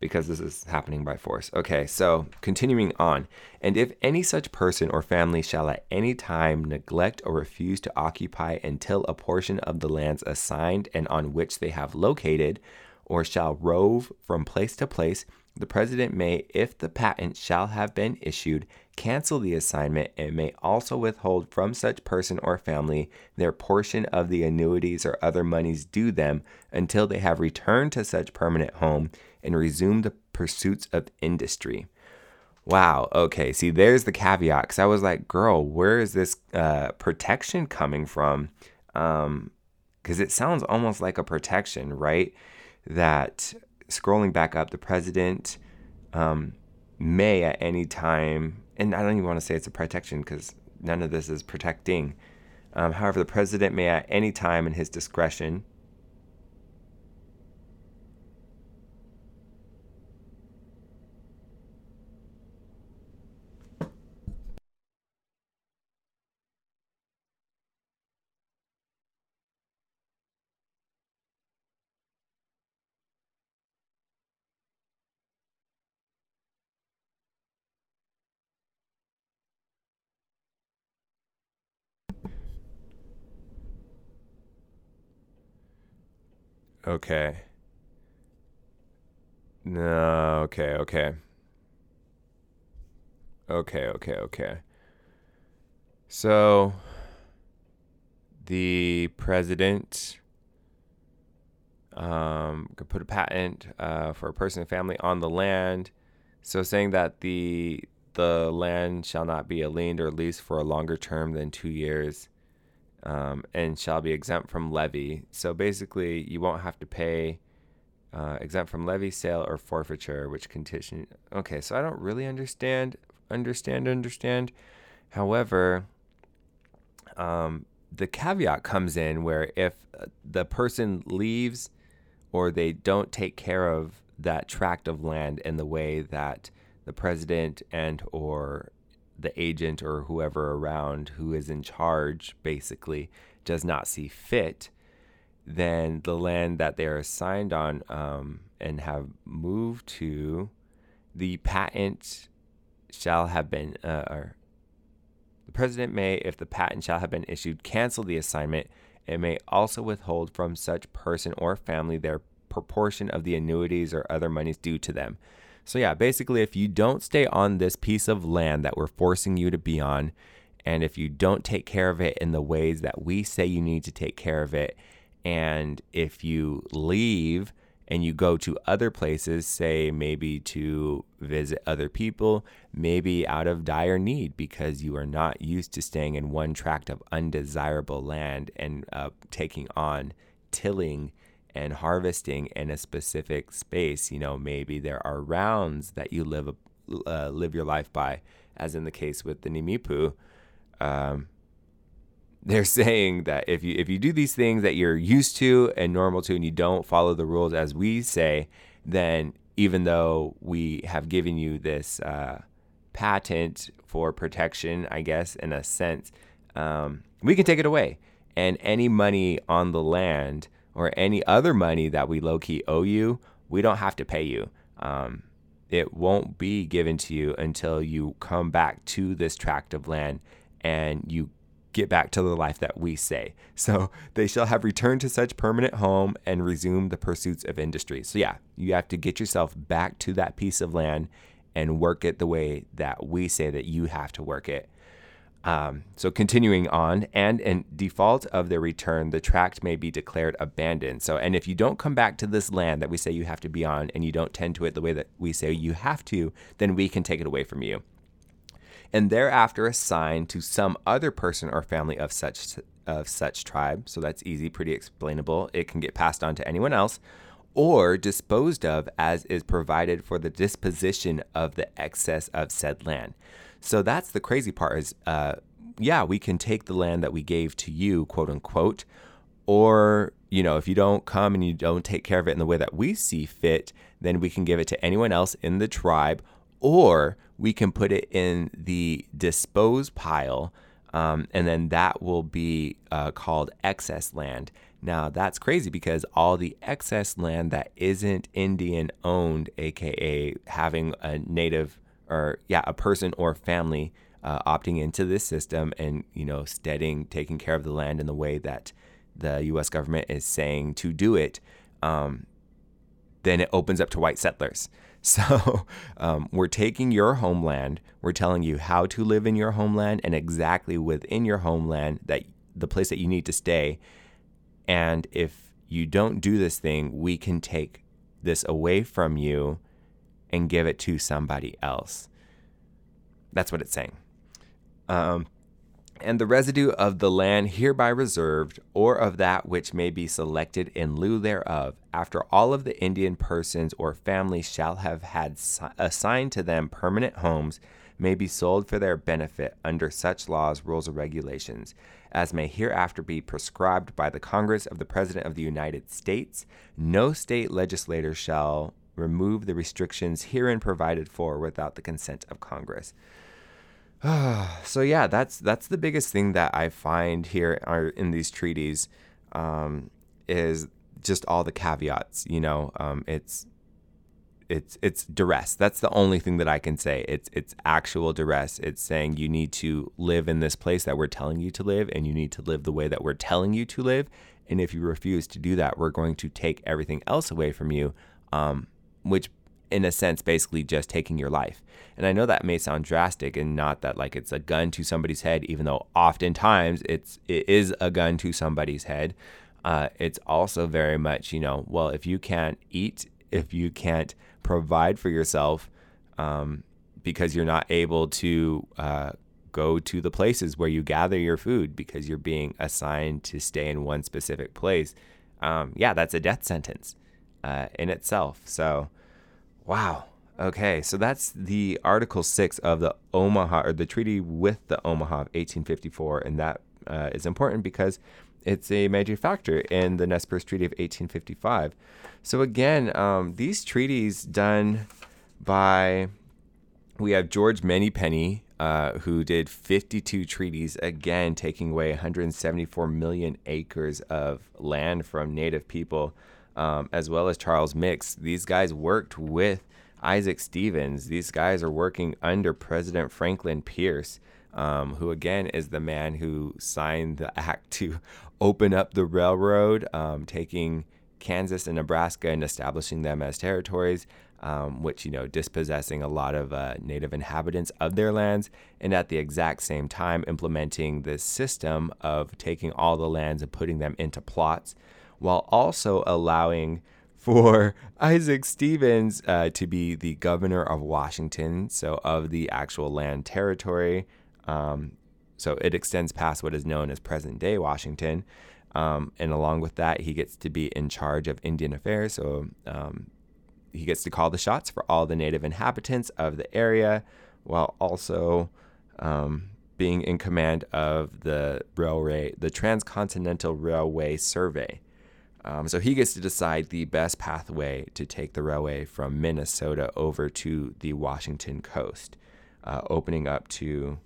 because this is happening by force. Okay, so continuing on. And if any such person or family shall at any time neglect or refuse to occupy until a portion of the lands assigned and on which they have located, or shall rove from place to place, the president may, if the patent shall have been issued, cancel the assignment and may also withhold from such person or family their portion of the annuities or other monies due them until they have returned to such permanent home and resumed the pursuits of industry. Wow. Okay. See, there's the caveat. Because I was like, girl, where is this uh, protection coming from? Because um, it sounds almost like a protection, right? That scrolling back up, the president um, may at any time, and I don't even want to say it's a protection because none of this is protecting. Um, however, the president may at any time in his discretion Okay. No, okay, okay. Okay, okay, okay. So the president um, could put a patent uh, for a person and family on the land. So saying that the the land shall not be a aliened or leased for a longer term than two years, um, and shall be exempt from levy. So basically, you won't have to pay uh, exempt from levy, sale, or forfeiture, which condition. Okay, so I don't really understand, understand, understand. However, um, the caveat comes in where if uh, the person leaves or they don't take care of that tract of land in the way that the president and or the agent or whoever around who is in charge basically does not see fit, then the land that they are assigned on um, and have moved to, the patent shall have been, uh, or the president may, if the patent shall have been issued, cancel the assignment. It may also withhold from such person or family their proportion of the annuities or other monies due to them. So, yeah, basically, if you don't stay on this piece of land that we're forcing you to be on, and if you don't take care of it in the ways that we say you need to take care of it, and if you leave and you go to other places, say maybe to visit other people, maybe out of dire need because you are not used to staying in one tract of undesirable land and uh, taking on tilling and harvesting in a specific space. You know, maybe there are rounds that you live uh, live your life by, as in the case with the Nimipu. Um, they're saying that if you if you do these things that you're used to and normal to, and you don't follow the rules as we say, then even though we have given you this uh, patent for protection, I guess in a sense, um, we can take it away, and any money on the land or any other money that we low key owe you, we don't have to pay you. Um, it won't be given to you until you come back to this tract of land and you get back to the life that we say. So they shall have returned to such permanent home and resume the pursuits of industry. So, yeah, you have to get yourself back to that piece of land and work it the way that we say that you have to work it. Um, so continuing on, and in default of their return, the tract may be declared abandoned. So, and if you don't come back to this land that we say you have to be on, and you don't tend to it the way that we say you have to, then we can take it away from you, and thereafter assigned to some other person or family of such of such tribe. So that's easy, pretty explainable. It can get passed on to anyone else, or disposed of as is provided for the disposition of the excess of said land. So that's the crazy part is, uh, yeah, we can take the land that we gave to you, quote unquote, or you know, if you don't come and you don't take care of it in the way that we see fit, then we can give it to anyone else in the tribe, or we can put it in the dispose pile, um, and then that will be uh, called excess land. Now, that's crazy because all the excess land that isn't Indian owned, aka having a native or yeah, a person or family uh, opting into this system and you know steadying, taking care of the land in the way that the U.S. government is saying to do it, um, then it opens up to white settlers. So um, we're taking your homeland, we're telling you how to live in your homeland and exactly within your homeland that the place that you need to stay. And if you don't do this thing, we can take this away from you and give it to somebody else. That's what it's saying. Um, and the residue of the land hereby reserved, or of that which may be selected in lieu thereof, after all of the Indian persons or families shall have had assigned to them permanent homes, may be sold for their benefit under such laws, rules, or regulations as may hereafter be prescribed by the Congress of the President of the United States. No state legislator shall remove the restrictions herein provided for without the consent of Congress. so yeah, that's that's the biggest thing that I find here are in these treaties um, is just all the caveats. You know, um, it's it's it's duress. That's the only thing that I can say. It's it's actual duress. It's saying you need to live in this place that we're telling you to live, and you need to live the way that we're telling you to live. And if you refuse to do that, we're going to take everything else away from you, um, which in a sense basically just taking your life. And I know that may sound drastic and not that like it's a gun to somebody's head, even though oftentimes it's it is a gun to somebody's head. Uh, it's also very much, you know, well, if you can't eat, if you can't provide for yourself, um, because you're not able to uh, go to the places where you gather your food because you're being assigned to stay in one specific place, um, yeah, that's a death sentence uh, in itself. So, wow. Okay, so that's the Article 6 of the Omaha, or the treaty with the Omaha of 1854. And that uh, is important because it's a major factor in the Nez Perce Treaty of 1855. So, again, um, these treaties done by, we have George Manypenny, uh, who did 52 treaties, again, taking away 174 million acres of land from Native people, um, as well as Charles Mix. These guys worked with Isaac Stevens. These guys are working under President Franklin Pierce, um, who again is the man who signed the act to open up the railroad, um, taking Kansas and Nebraska and establishing them as territories. Um, which you know dispossessing a lot of uh, native inhabitants of their lands, and at the exact same time implementing this system of taking all the lands and putting them into plots, while also allowing for Isaac Stevens uh, to be the governor of Washington, so of the actual land territory. Um, so it extends past what is known as present day Washington. Um, and along with that, he gets to be in charge of Indian affairs. So um, he gets to call the shots for all the native inhabitants of the area while also um, being in command of the railway, the Transcontinental Railway Survey. Um, so he gets to decide the best pathway to take the railway from Minnesota over to the Washington coast, uh, opening up to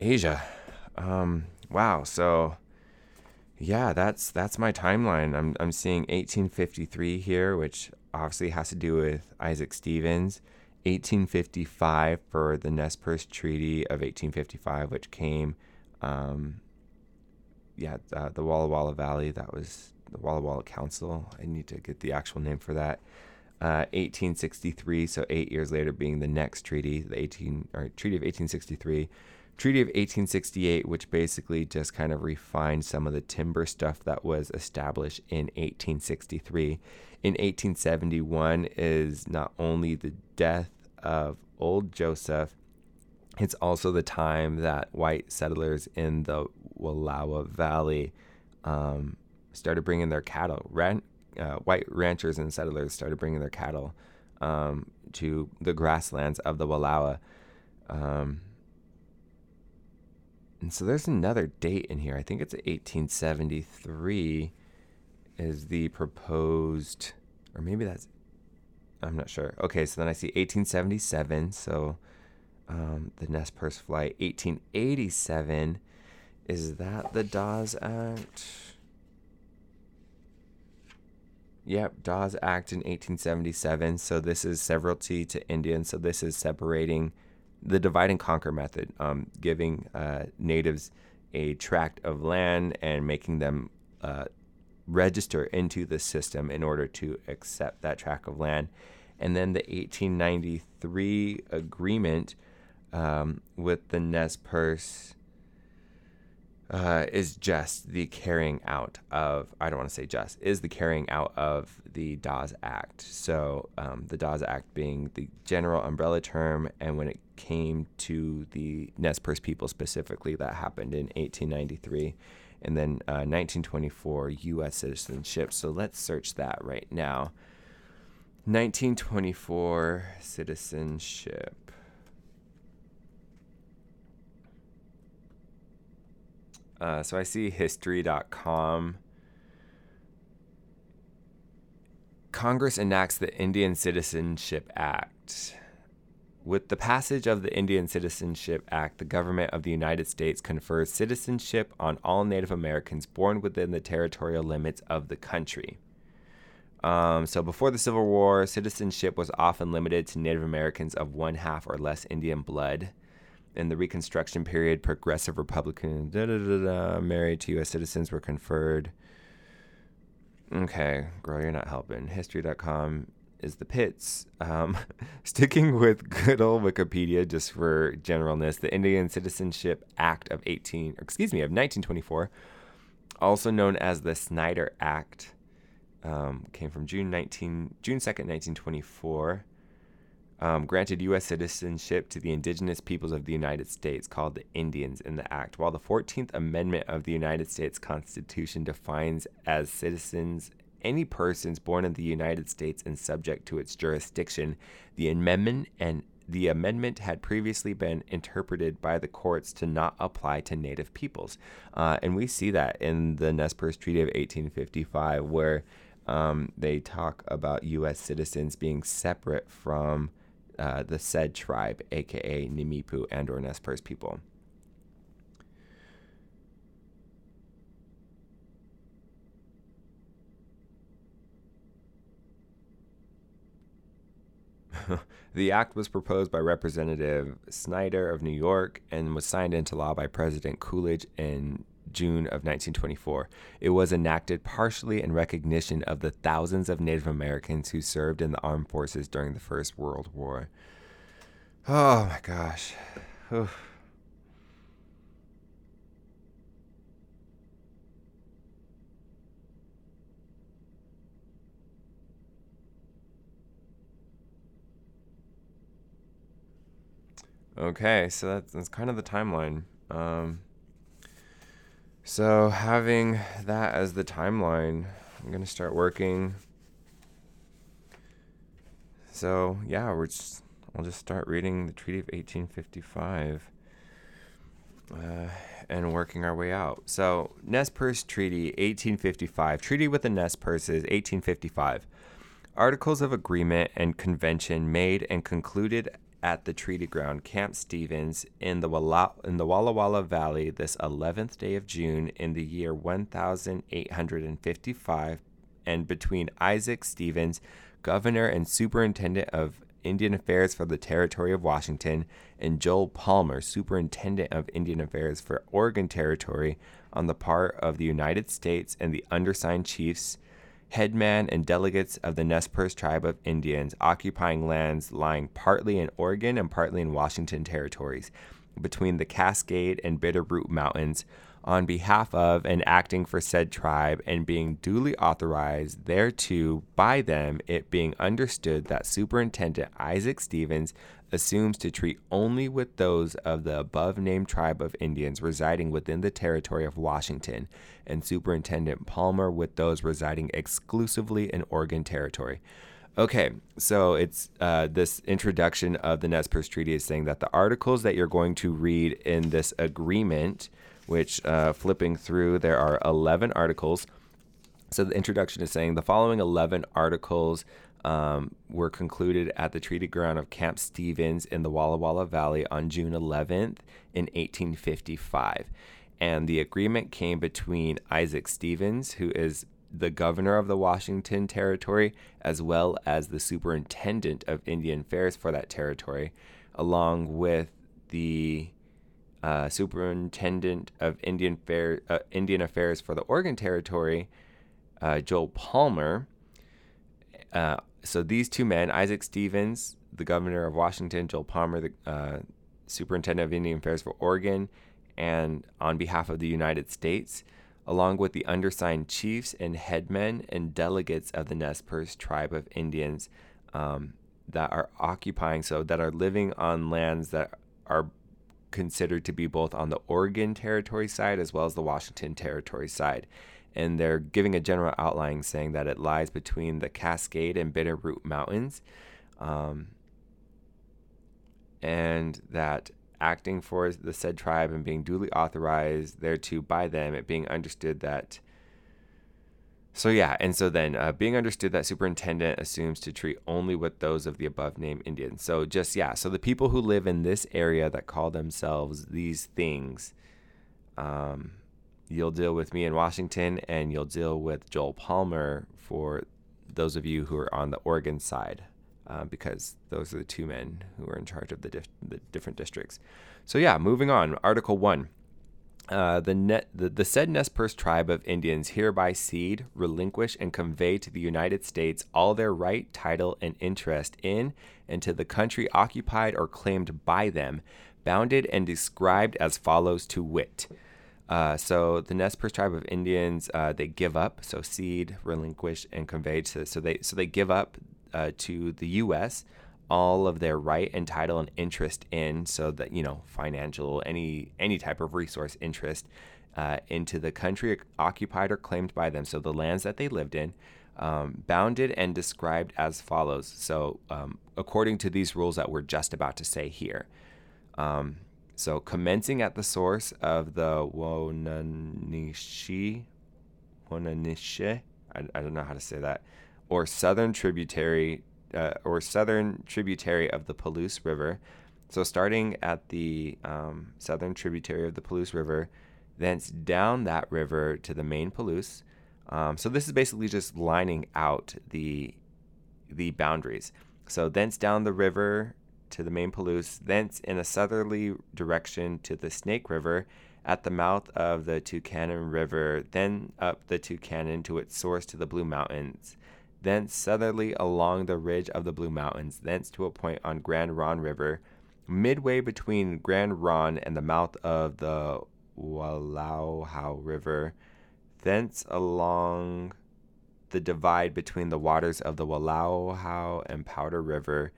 Asia. Um, wow. So yeah, that's that's my timeline. I'm I'm seeing 1853 here, which obviously has to do with Isaac Stevens. 1855 for the Nez Perce Treaty of 1855, which came um, yeah, uh, the Walla Walla Valley. That was the Walla Walla Council. I need to get the actual name for that. Uh, 1863, so eight years later, being the next treaty, the 18 or Treaty of 1863. Treaty of 1868, which basically just kind of refined some of the timber stuff that was established in 1863. In 1871 is not only the death of Old Joseph, it's also the time that white settlers in the Wallowa Valley um, started bringing their cattle. Ran, uh, white ranchers and settlers started bringing their cattle um, to the grasslands of the Wallowa. Um, and so there's another date in here. I think it's 1873 is the proposed, or maybe that's, I'm not sure. Okay, so then I see 1877. So um, the Nez Perce flight. 1887 is that the Dawes Act? Yep, Dawes Act in 1877. So this is severalty to Indians. So this is separating the divide and conquer method, um, giving uh, natives a tract of land and making them uh, register into the system in order to accept that tract of land. And then the 1893 agreement um, with the Nez Perce uh, is just the carrying out of, I don't want to say just, is the carrying out of the Dawes Act. So um, the Dawes Act being the general umbrella term, and when it came to the Nez Perce people specifically, that happened in 1893. And then uh, 1924, U.S. citizenship. So let's search that right now. 1924 citizenship. Uh, so I see history.com. Congress enacts the Indian Citizenship Act. With the passage of the Indian Citizenship Act, the government of the United States confers citizenship on all Native Americans born within the territorial limits of the country. Um, so before the Civil War, citizenship was often limited to Native Americans of one half or less Indian blood. In the Reconstruction period, progressive Republicans married to U.S. citizens were conferred. Okay, girl, you're not helping. History.com is the pits. Um, sticking with good old Wikipedia, just for generalness, the Indian Citizenship Act of 18, excuse me, of 1924, also known as the Snyder Act, um, came from June 19, June 2nd, 1924. Um, granted U.S. citizenship to the indigenous peoples of the United States, called the Indians, in the Act, while the 14th Amendment of the United States Constitution defines as citizens any persons born in the United States and subject to its jurisdiction. The amendment and the amendment had previously been interpreted by the courts to not apply to Native peoples, uh, and we see that in the Nez Perce Treaty of 1855, where um, they talk about U.S. citizens being separate from uh, the said tribe, aka Nimipu and or Nez Perce people. the act was proposed by Representative Snyder of New York and was signed into law by President Coolidge in June of 1924. It was enacted partially in recognition of the thousands of Native Americans who served in the armed forces during the First World War. Oh my gosh. Okay, so that's, that's kind of the timeline. Um, so having that as the timeline, I'm gonna start working. So yeah, we're just I'll just start reading the Treaty of 1855 uh, and working our way out. So Nez Perce Treaty 1855, Treaty with the Nez Perces 1855. Articles of Agreement and Convention made and concluded at the treaty ground Camp Stevens in the Walla, in the Walla Walla Valley this 11th day of June in the year 1855 and between Isaac Stevens, governor and superintendent of Indian Affairs for the Territory of Washington, and Joel Palmer, superintendent of Indian Affairs for Oregon Territory, on the part of the United States and the undersigned chiefs headman and delegates of the Nez Perce tribe of Indians occupying lands lying partly in Oregon and partly in Washington territories between the Cascade and Bitterroot Mountains on behalf of and acting for said tribe and being duly authorized thereto by them, it being understood that Superintendent Isaac Stevens assumes to treat only with those of the above named tribe of Indians residing within the territory of Washington, and Superintendent Palmer with those residing exclusively in Oregon Territory. Okay, so it's uh, this introduction of the Nez Perce Treaty is saying that the articles that you're going to read in this agreement, which uh, flipping through, there are 11 articles. So the introduction is saying the following 11 articles um, were concluded at the treaty ground of Camp Stevens in the Walla Walla Valley on June 11th in 1855. And the agreement came between Isaac Stevens, who is the governor of the Washington Territory, as well as the superintendent of Indian Affairs for that territory, along with the uh, superintendent of Indian, Fair, uh, Indian Affairs for the Oregon Territory, uh, Joel Palmer. So these two men, Isaac Stevens, the governor of Washington, Joel Palmer, the uh, superintendent of Indian Affairs for Oregon, and on behalf of the United States, along with the undersigned chiefs and headmen and delegates of the Nez Perce tribe of Indians um, that are occupying, so that are living on lands that are considered to be both on the Oregon Territory side as well as the Washington Territory side and they're giving a general outline saying that it lies between the Cascade and Bitterroot Mountains, um, and that acting for the said tribe and being duly authorized thereto by them, it being understood that. So yeah, and so then uh, being understood that superintendent assumes to treat only with those of the above named Indians. So just yeah, so the people who live in this area that call themselves these things, um, you'll deal with me in Washington and you'll deal with Joel Palmer for those of you who are on the Oregon side, uh, because those are the two men who are in charge of the, dif- the different districts. So yeah, moving on. Article one. Uh, the, net, the, the said Nez Perce tribe of Indians hereby cede, relinquish, and convey to the United States all their right, title, and interest in and to the country occupied or claimed by them, bounded and described as follows to wit. Uh, so the Nez Perce tribe of Indians, uh, they give up, so cede, relinquish, and convey to. So they so they give up uh, to the U.S all of their right and title and interest in so that you know financial any any type of resource interest uh, into the country occupied or claimed by them so the lands that they lived in um, bounded and described as follows so um, according to these rules that we're just about to say here um, so commencing at the source of the Wonanishi Wonanishe I, I don't know how to say that or southern tributary uh, or southern tributary of the Palouse River. So starting at the um, southern tributary of the Palouse River, thence down that river to the main Palouse. Um, so this is basically just lining out the the boundaries. So thence down the river to the main Palouse, thence in a southerly direction to the Snake River at the mouth of the Tucannon River, then up the Tucannon to its source to the Blue Mountains thence southerly along the ridge of the Blue Mountains, thence to a point on Grand Ronde River, midway between Grand Ronde and the mouth of the Walauhau River, thence along the divide between the waters of the Walauhau and Powder River,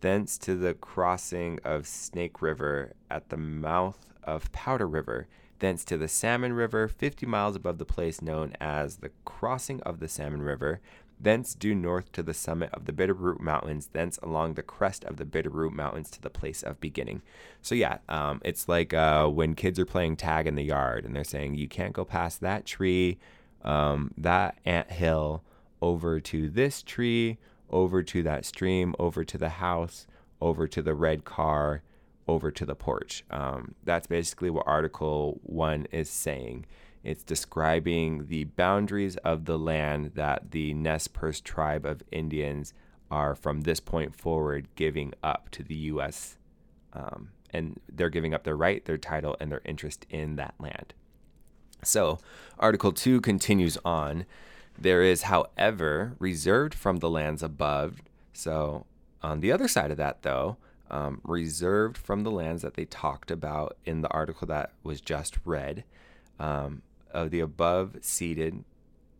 thence to the crossing of Snake River at the mouth of Powder River, thence to the Salmon River, 50 miles above the place known as the crossing of the Salmon River, thence due north to the summit of the Bitterroot Mountains, thence along the crest of the Bitterroot Mountains to the place of beginning. So yeah, um, it's like uh, when kids are playing tag in the yard and they're saying you can't go past that tree, um, that ant hill, over to this tree, over to that stream, over to the house, over to the red car, over to the porch. Um, that's basically what Article One is saying. It's describing the boundaries of the land that the Nez Perce tribe of Indians are from this point forward giving up to the U.S. Um, and they're giving up their right, their title, and their interest in that land. So, Article 2 continues on. There is, however, reserved from the lands above. So, on the other side of that, though, um, reserved from the lands that they talked about in the article that was just read, um, of the above ceded.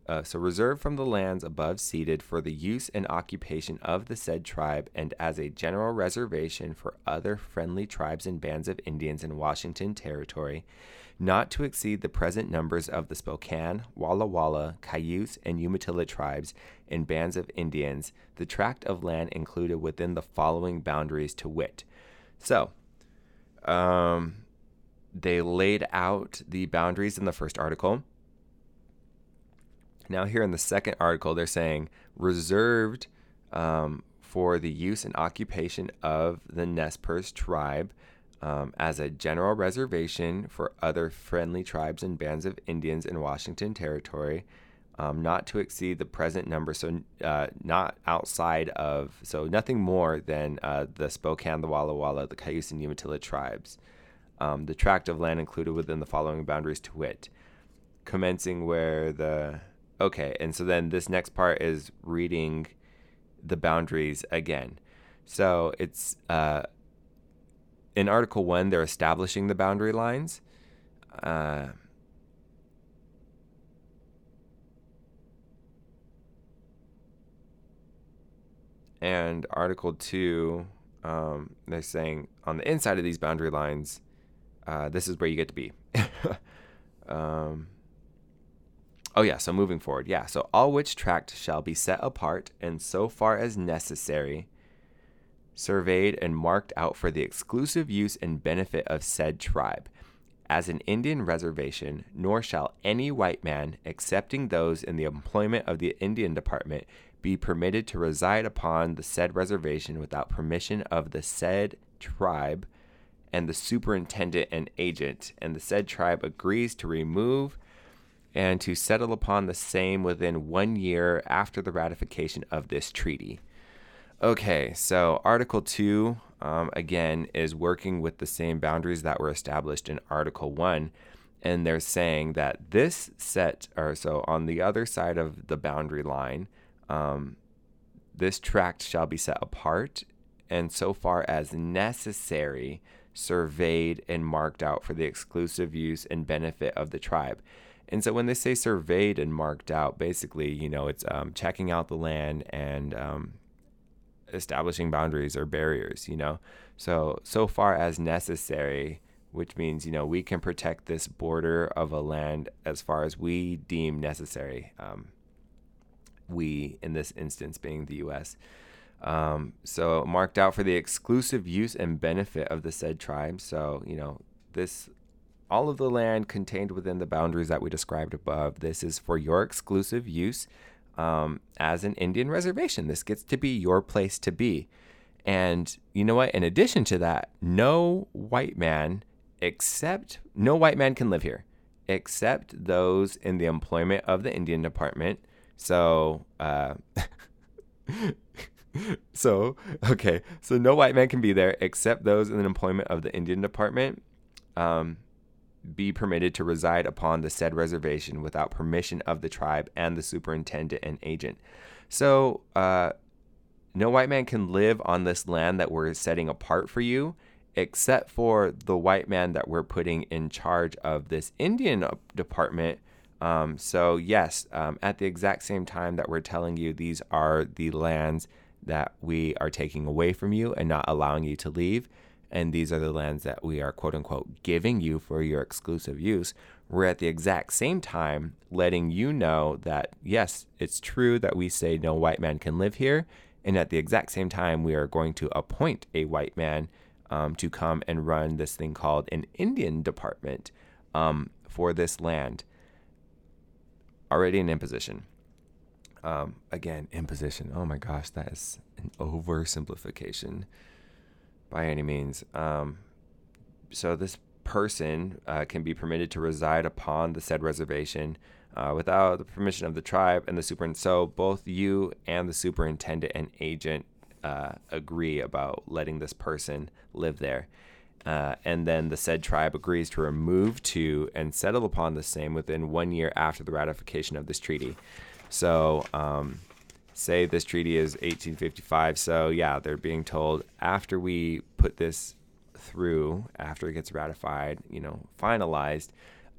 uh, so reserved from the lands above ceded for the use and occupation of the said tribe and as a general reservation for other friendly tribes and bands of Indians in Washington Territory, not to exceed the present numbers of the Spokane, Walla Walla, Cayuse, and Umatilla tribes and bands of Indians, the tract of land included within the following boundaries to wit. So, um, they laid out the boundaries in the first article. Now, here in the second article, they're saying reserved um, for the use and occupation of the Nez Perce tribe um, as a general reservation for other friendly tribes and bands of Indians in Washington Territory, um, not to exceed the present number. So, uh, not outside of, so nothing more than uh, the Spokane, the Walla Walla, the Cayuse, and Umatilla tribes um, the tract of land included within the following boundaries to wit, commencing where the okay, and so then this next part is reading the boundaries again. So it's uh, in Article One, they're establishing the boundary lines. Uh, and Article 2, um, they're saying on the inside of these boundary lines, uh, this is where you get to be. um, oh, yeah. So moving forward. Yeah. So all which tract shall be set apart and so far as necessary surveyed and marked out for the exclusive use and benefit of said tribe as an Indian reservation, nor shall any white man, excepting those in the employment of the Indian Department, be permitted to reside upon the said reservation without permission of the said tribe and the superintendent and agent, and the said tribe agrees to remove and to settle upon the same within one year after the ratification of this treaty. Okay, so Article 2, um, again, is working with the same boundaries that were established in Article 1. And they're saying that this set, or so on the other side of the boundary line, um, this tract shall be set apart and so far as necessary, surveyed and marked out for the exclusive use and benefit of the tribe. And so when they say surveyed and marked out, basically, you know, it's um, checking out the land and um, establishing boundaries or barriers, you know. So, so far as necessary, which means, you know, we can protect this border of a land as far as we deem necessary. Um, we, in this instance, being the U.S. Um, so marked out for the exclusive use and benefit of the said tribe. So, you know, this all of the land contained within the boundaries that we described above. This is for your exclusive use um, as an Indian reservation. This gets to be your place to be. And you know what? In addition to that, no white man, except no white man can live here, except those in the employment of the Indian Department. So, uh, so okay, so no white man can be there except those in the employment of the Indian Department. Um, be permitted to reside upon the said reservation without permission of the tribe and the superintendent and agent. So, uh, no white man can live on this land that we're setting apart for you, except for the white man that we're putting in charge of this Indian department. Um, so, yes, um, at the exact same time that we're telling you these are the lands that we are taking away from you and not allowing you to leave, and these are the lands that we are quote unquote giving you for your exclusive use, we're at the exact same time letting you know that yes, it's true that we say no white man can live here, and at the exact same time, we are going to appoint a white man um, to come and run this thing called an Indian department um, for this land. Already an imposition. Um, again, imposition. Oh my gosh, that is an oversimplification by any means. Um, so this person uh, can be permitted to reside upon the said reservation uh, without the permission of the tribe and the superintendent. So both you and the superintendent and agent uh, agree about letting this person live there. Uh, and then the said tribe agrees to remove to and settle upon the same within one year after the ratification of this treaty. So, um, say this treaty is 1855. So, yeah, they're being told after we put this through, after it gets ratified, you know, finalized,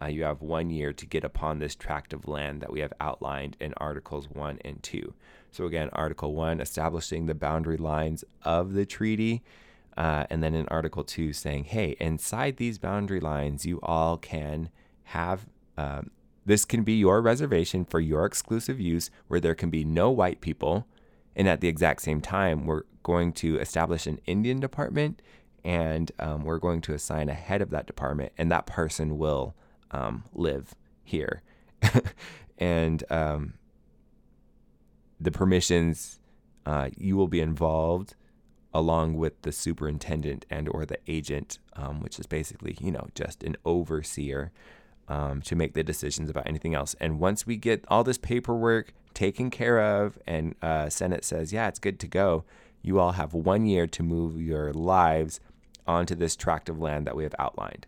uh, you have one year to get upon this tract of land that we have outlined in Articles 1 and 2. So, again, Article 1 establishing the boundary lines of the treaty. Uh, and then in Article 2 saying, hey, inside these boundary lines, you all can have um, this can be your reservation for your exclusive use where there can be no white people. And at the exact same time, we're going to establish an Indian department and um, we're going to assign a head of that department, and that person will um, live here. and um, the permissions, uh, you will be involved along with the superintendent and or the agent, um, which is basically, you know, just an overseer um, to make the decisions about anything else. And once we get all this paperwork taken care of and uh, Senate says, yeah, it's good to go, you all have one year to move your lives onto this tract of land that we have outlined.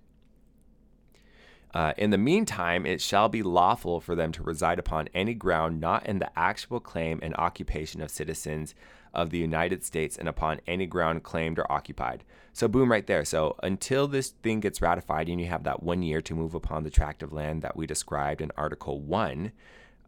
Uh, in the meantime, it shall be lawful for them to reside upon any ground not in the actual claim and occupation of citizens of the United States and upon any ground claimed or occupied. So, boom, right there. So, until this thing gets ratified and you have that one year to move upon the tract of land that we described in Article 1,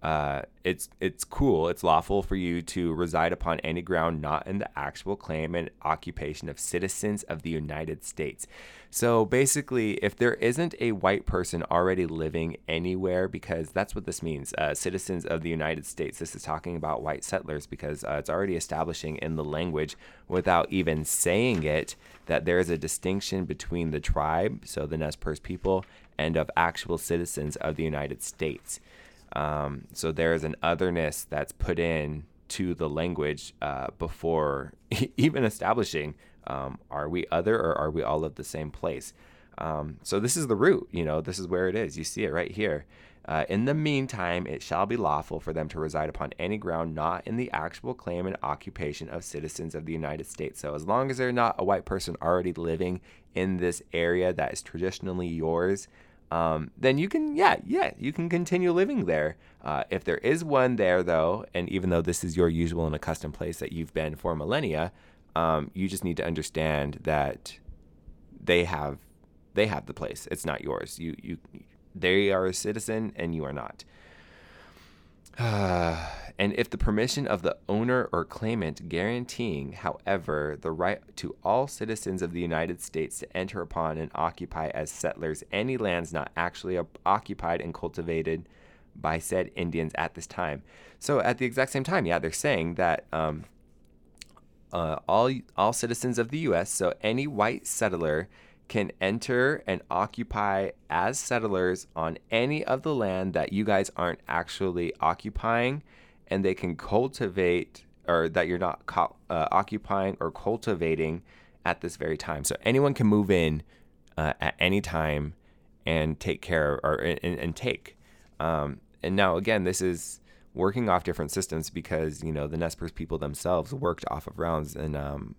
uh, it's it's cool. It's lawful for you to reside upon any ground not in the actual claim and occupation of citizens of the United States. So basically, if there isn't a white person already living anywhere, because that's what this means, uh, citizens of the United States. This is talking about white settlers because uh, it's already establishing in the language without even saying it that there is a distinction between the tribe, so the Nez Perce people, and of actual citizens of the United States. Um, so there is an otherness that's put in to the language uh, before even establishing um, are we other or are we all of the same place? Um, so this is the root, you know, this is where it is. You see it right here. Uh, in the meantime, it shall be lawful for them to reside upon any ground not in the actual claim and occupation of citizens of the United States. So, as long as they're not a white person already living in this area that is traditionally yours, um, then you can, yeah, yeah, you can continue living there. Uh, if there is one there, though, and even though this is your usual and accustomed place that you've been for millennia, um, you just need to understand that they have they have the place. It's not yours. You you they are a citizen and you are not. And if the permission of the owner or claimant guaranteeing, however, the right to all citizens of the United States to enter upon and occupy as settlers any lands not actually occupied and cultivated by said Indians at this time. So at the exact same time, yeah, they're saying that um, uh, all all citizens of the U.S. So any white settler can enter and occupy as settlers on any of the land that you guys aren't actually occupying, and they can cultivate or that you're not co- uh, occupying or cultivating at this very time. So anyone can move in uh, at any time and take care or and, and take. Um, and now again, this is working off different systems because you know the Nez Perce people themselves worked off of rounds and um,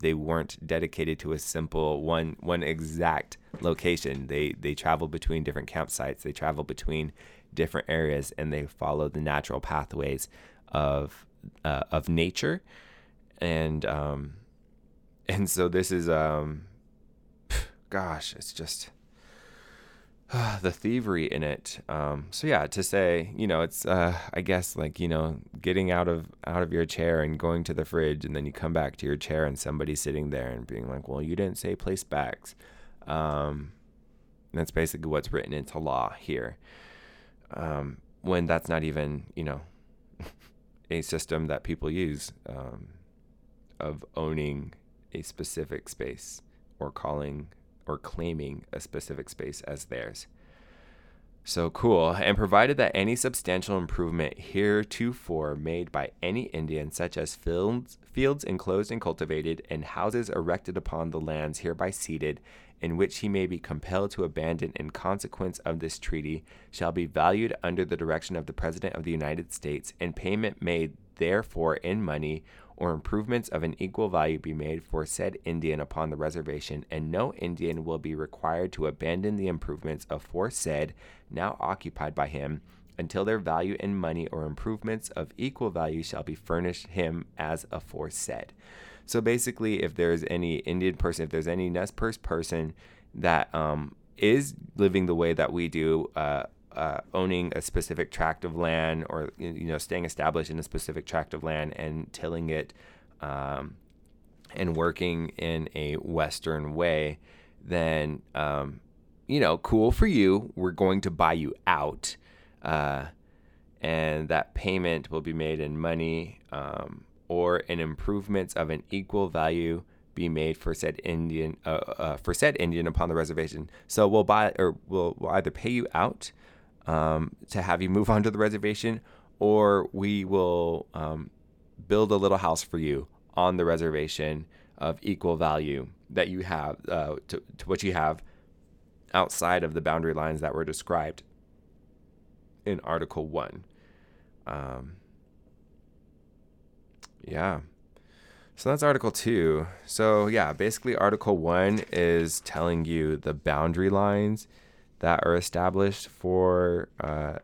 they weren't dedicated to a simple one one exact location. They they traveled between different campsites. They traveled between different areas, and they follow the natural pathways of uh, of nature, and um, and so this is um, gosh, it's just the thievery in it. Um, so yeah, to say, you know, it's uh, I guess like you know, getting out of out of your chair and going to the fridge, and then you come back to your chair and somebody's sitting there and being like, "Well, you didn't say place bags." Um, that's basically what's written into law here. Um, when that's not even you know a system that people use um, of owning a specific space or calling or claiming a specific space as theirs. So cool. And provided that any substantial improvement heretofore made by any Indian, such as fields, fields enclosed and cultivated, and houses erected upon the lands hereby ceded, in which he may be compelled to abandon in consequence of this treaty, shall be valued under the direction of the President of the United States, and payment made therefore in money or improvements of an equal value be made for said Indian upon the reservation, and no Indian will be required to abandon the improvements aforesaid now occupied by him until their value in money or improvements of equal value shall be furnished him as aforesaid. So basically, if there's any Indian person, if there's any Nez Perce person that um, is living the way that we do, uh, uh, owning a specific tract of land or you know staying established in a specific tract of land and tilling it um, and working in a Western way, then um, you know, cool for you. We're going to buy you out, uh, and that payment will be made in money um, or an improvements of an equal value be made for said Indian uh, uh, for said Indian upon the reservation. So we'll buy or we'll, we'll either pay you out um, to have you move onto the reservation, or we will um, build a little house for you on the reservation of equal value that you have uh, to, to what you have outside of the boundary lines that were described in Article 1. Um, yeah. So that's Article 2. So, yeah, basically, Article 1 is telling you the boundary lines that are established for uh,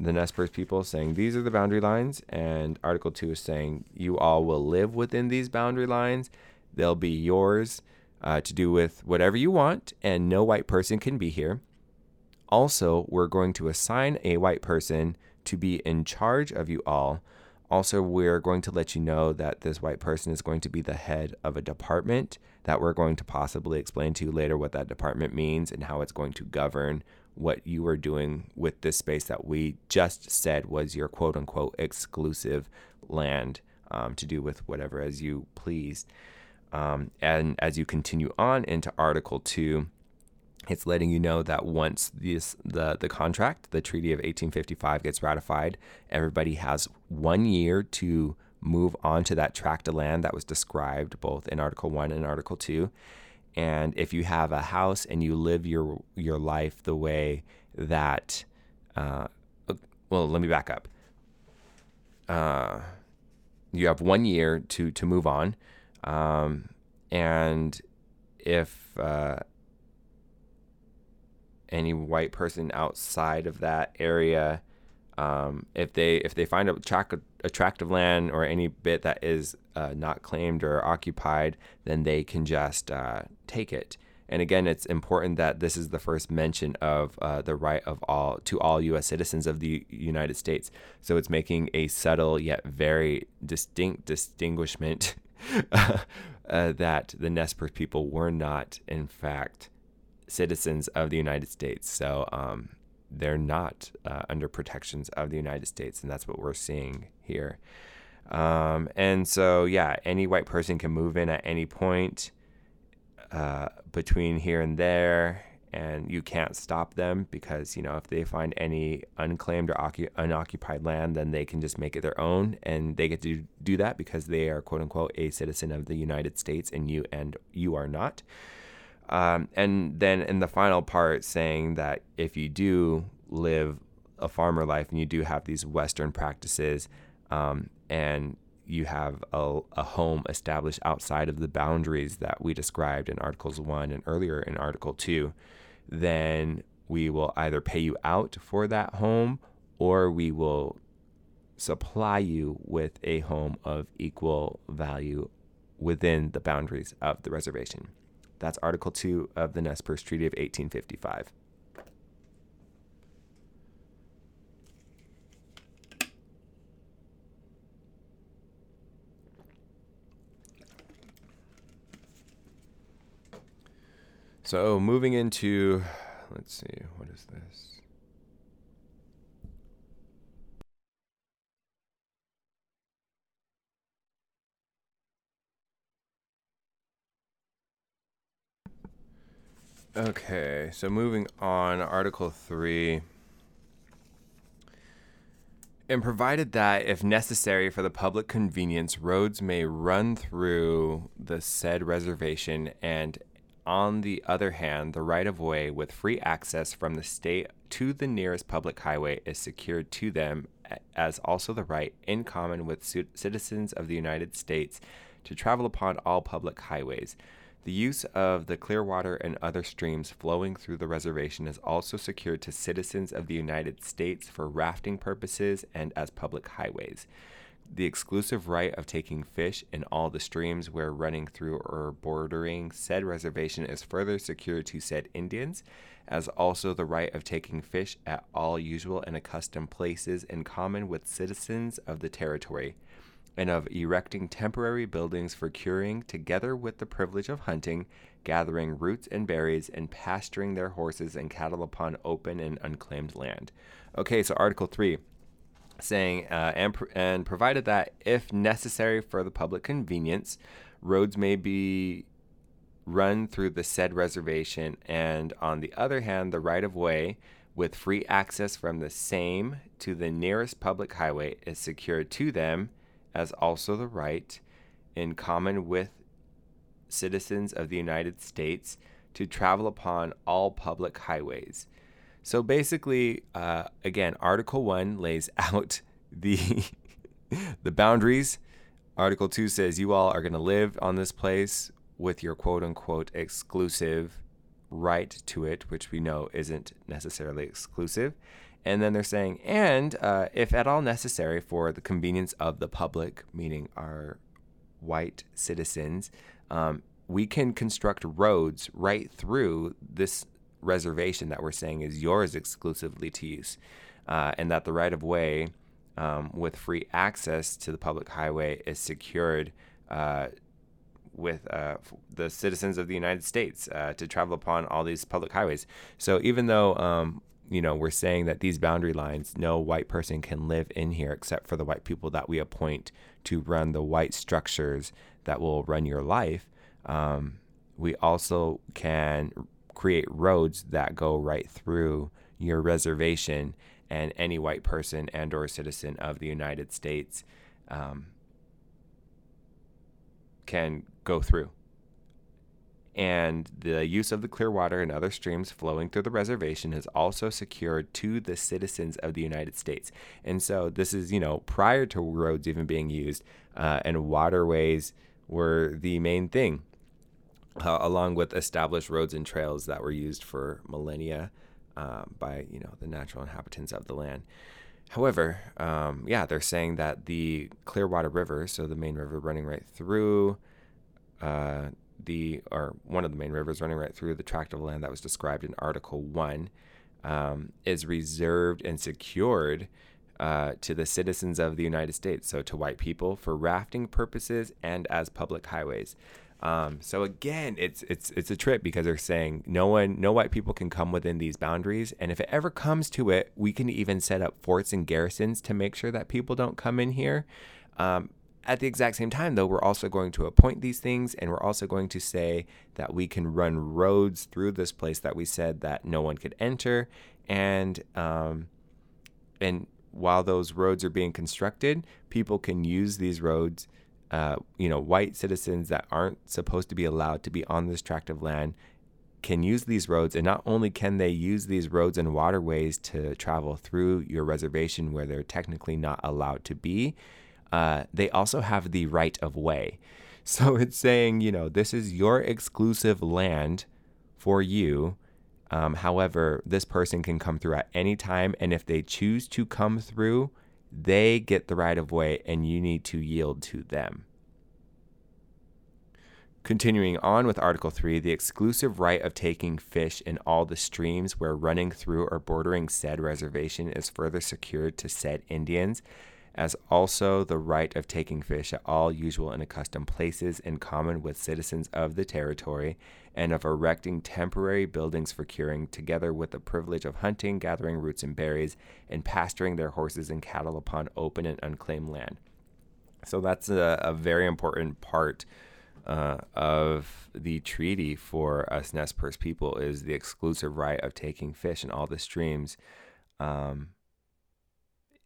the Nez Perce people, saying these are the boundary lines, and Article 2 is saying you all will live within these boundary lines. They'll be yours uh, to do with whatever you want, and no white person can be here. Also, we're going to assign a white person to be in charge of you all. Also, we're going to let you know that this white person is going to be the head of a department that we're going to possibly explain to you later what that department means and how it's going to govern what you are doing with this space that we just said was your quote unquote exclusive land um, to do with whatever as you please. Um, and as you continue on into Article 2, it's letting you know that once this the the contract, the Treaty of 1855 gets ratified, everybody has one year to move on to that tract of land that was described both in Article 1 and Article 2. And if you have a house and you live your your life the way that uh, well, let me back up. Uh, you have one year to to move on, um, and if uh, any white person outside of that area, um, if they if they find a tract of attractive land or any bit that is uh, not claimed or occupied, then they can just uh, take it. And again, it's important that this is the first mention of uh, the right of all to all U.S. citizens of the United States. So it's making a subtle yet very distinct distinguishment uh, that the Nez Perce people were not, in fact, citizens of the United States. So um, they're not uh, under protections of the United States, and that's what we're seeing here. Um, and so, yeah, any white person can move in at any point. Uh, between here and there, and you can't stop them because you know if they find any unclaimed or occu- unoccupied land, then they can just make it their own, and they get to do that because they are quote unquote a citizen of the United States, and you and you are not. Um, and then in the final part, saying that if you do live a farmer life and you do have these Western practices, um, and you have a, a home established outside of the boundaries that we described in Articles 1 and earlier in Article 2, then we will either pay you out for that home or we will supply you with a home of equal value within the boundaries of the reservation. That's Article 2 of the Nez Perce Treaty of 1855. So moving into, let's see, what is this? Okay, so moving on, Article 3. And provided that, if necessary for the public convenience, roads may run through the said reservation and on the other hand, the right of way with free access from the state to the nearest public highway is secured to them, as also the right, in common with citizens of the United States, to travel upon all public highways. The use of the Clearwater and other streams flowing through the reservation is also secured to citizens of the United States for rafting purposes and as public highways. The exclusive right of taking fish in all the streams where running through or bordering said reservation is further secured to said Indians, as also the right of taking fish at all usual and accustomed places in common with citizens of the territory, and of erecting temporary buildings for curing, together with the privilege of hunting, gathering roots and berries, and pasturing their horses and cattle upon open and unclaimed land. Okay, so Article 3 saying, uh, and, pr- and provided that if necessary for the public convenience, roads may be run through the said reservation, and on the other hand, the right of way with free access from the same to the nearest public highway is secured to them, as also the right, in common with citizens of the United States, to travel upon all public highways so basically, uh, again, Article 1 lays out the, the boundaries. Article 2 says you all are going to live on this place with your quote unquote exclusive right to it, which we know isn't necessarily exclusive. And then they're saying, and uh, if at all necessary for the convenience of the public, meaning our white citizens, um, we can construct roads right through this reservation that we're saying is yours exclusively to use, uh, and that the right of way um, with free access to the public highway is secured uh, with uh, the citizens of the United States uh, to travel upon all these public highways. So even though um, you know we're saying that these boundary lines, no white person can live in here except for the white people that we appoint to run the white structures that will run your life. Um, we also can create roads that go right through your reservation and any white person and or citizen of the United States um, can go through. And the use of the Clearwater and other streams flowing through the reservation is also secured to the citizens of the United States. And so this is, you know, prior to roads even being used, uh, and waterways were the main thing, uh, along with established roads and trails that were used for millennia uh, by, you know, the natural inhabitants of the land. However, um, yeah, they're saying that the Clearwater River, so the main river running right through uh, the or one of the main rivers running right through the tract of land that was described in Article One, um, is reserved and secured uh, to the citizens of the United States, so to white people for rafting purposes and as public highways. Um, so again, it's it's it's a trip because they're saying no one, no white people can come within these boundaries, and if it ever comes to it, we can even set up forts and garrisons to make sure that people don't come in here. Um, at the exact same time, though, we're also going to appoint these things, and we're also going to say that we can run roads through this place that we said that no one could enter, and um, and while those roads are being constructed, people can use these roads. Uh, you know, white citizens that aren't supposed to be allowed to be on this tract of land can use these roads, and not only can they use these roads and waterways to travel through your reservation where they're technically not allowed to be, uh, they also have the right of way. So it's saying, you know, this is your exclusive land for you. Um, however, this person can come through at any time. And if they choose to come through, they get the right of way and you need to yield to them. Continuing on with Article 3, the exclusive right of taking fish in all the streams where running through or bordering said reservation is further secured to said Indians as also the right of taking fish at all usual and accustomed places in common with citizens of the territory, and of erecting temporary buildings for curing, together with the privilege of hunting, gathering roots and berries, and pasturing their horses and cattle upon open and unclaimed land. So that's a, a very important part uh, of the treaty for us Nez Perce people is the exclusive right of taking fish in all the streams. Um,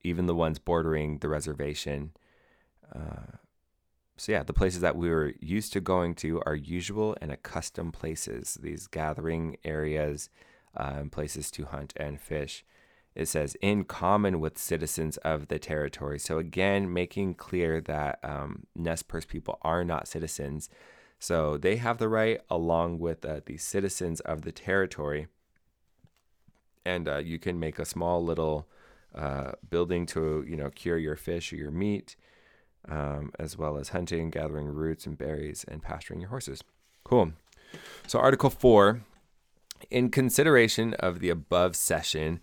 even the ones bordering the reservation. Uh, so, yeah, the places that we were used to going to are usual and accustomed places, these gathering areas uh, and places to hunt and fish. It says, in common with citizens of the territory. So, again, making clear that um, Nez Perce people are not citizens. So, they have the right, along with uh, the citizens of the territory. And uh, you can make a small little uh, building to you know cure your fish or your meat, um, as well as hunting, gathering roots and berries, and pasturing your horses. Cool. So Article four, in consideration of the above cession.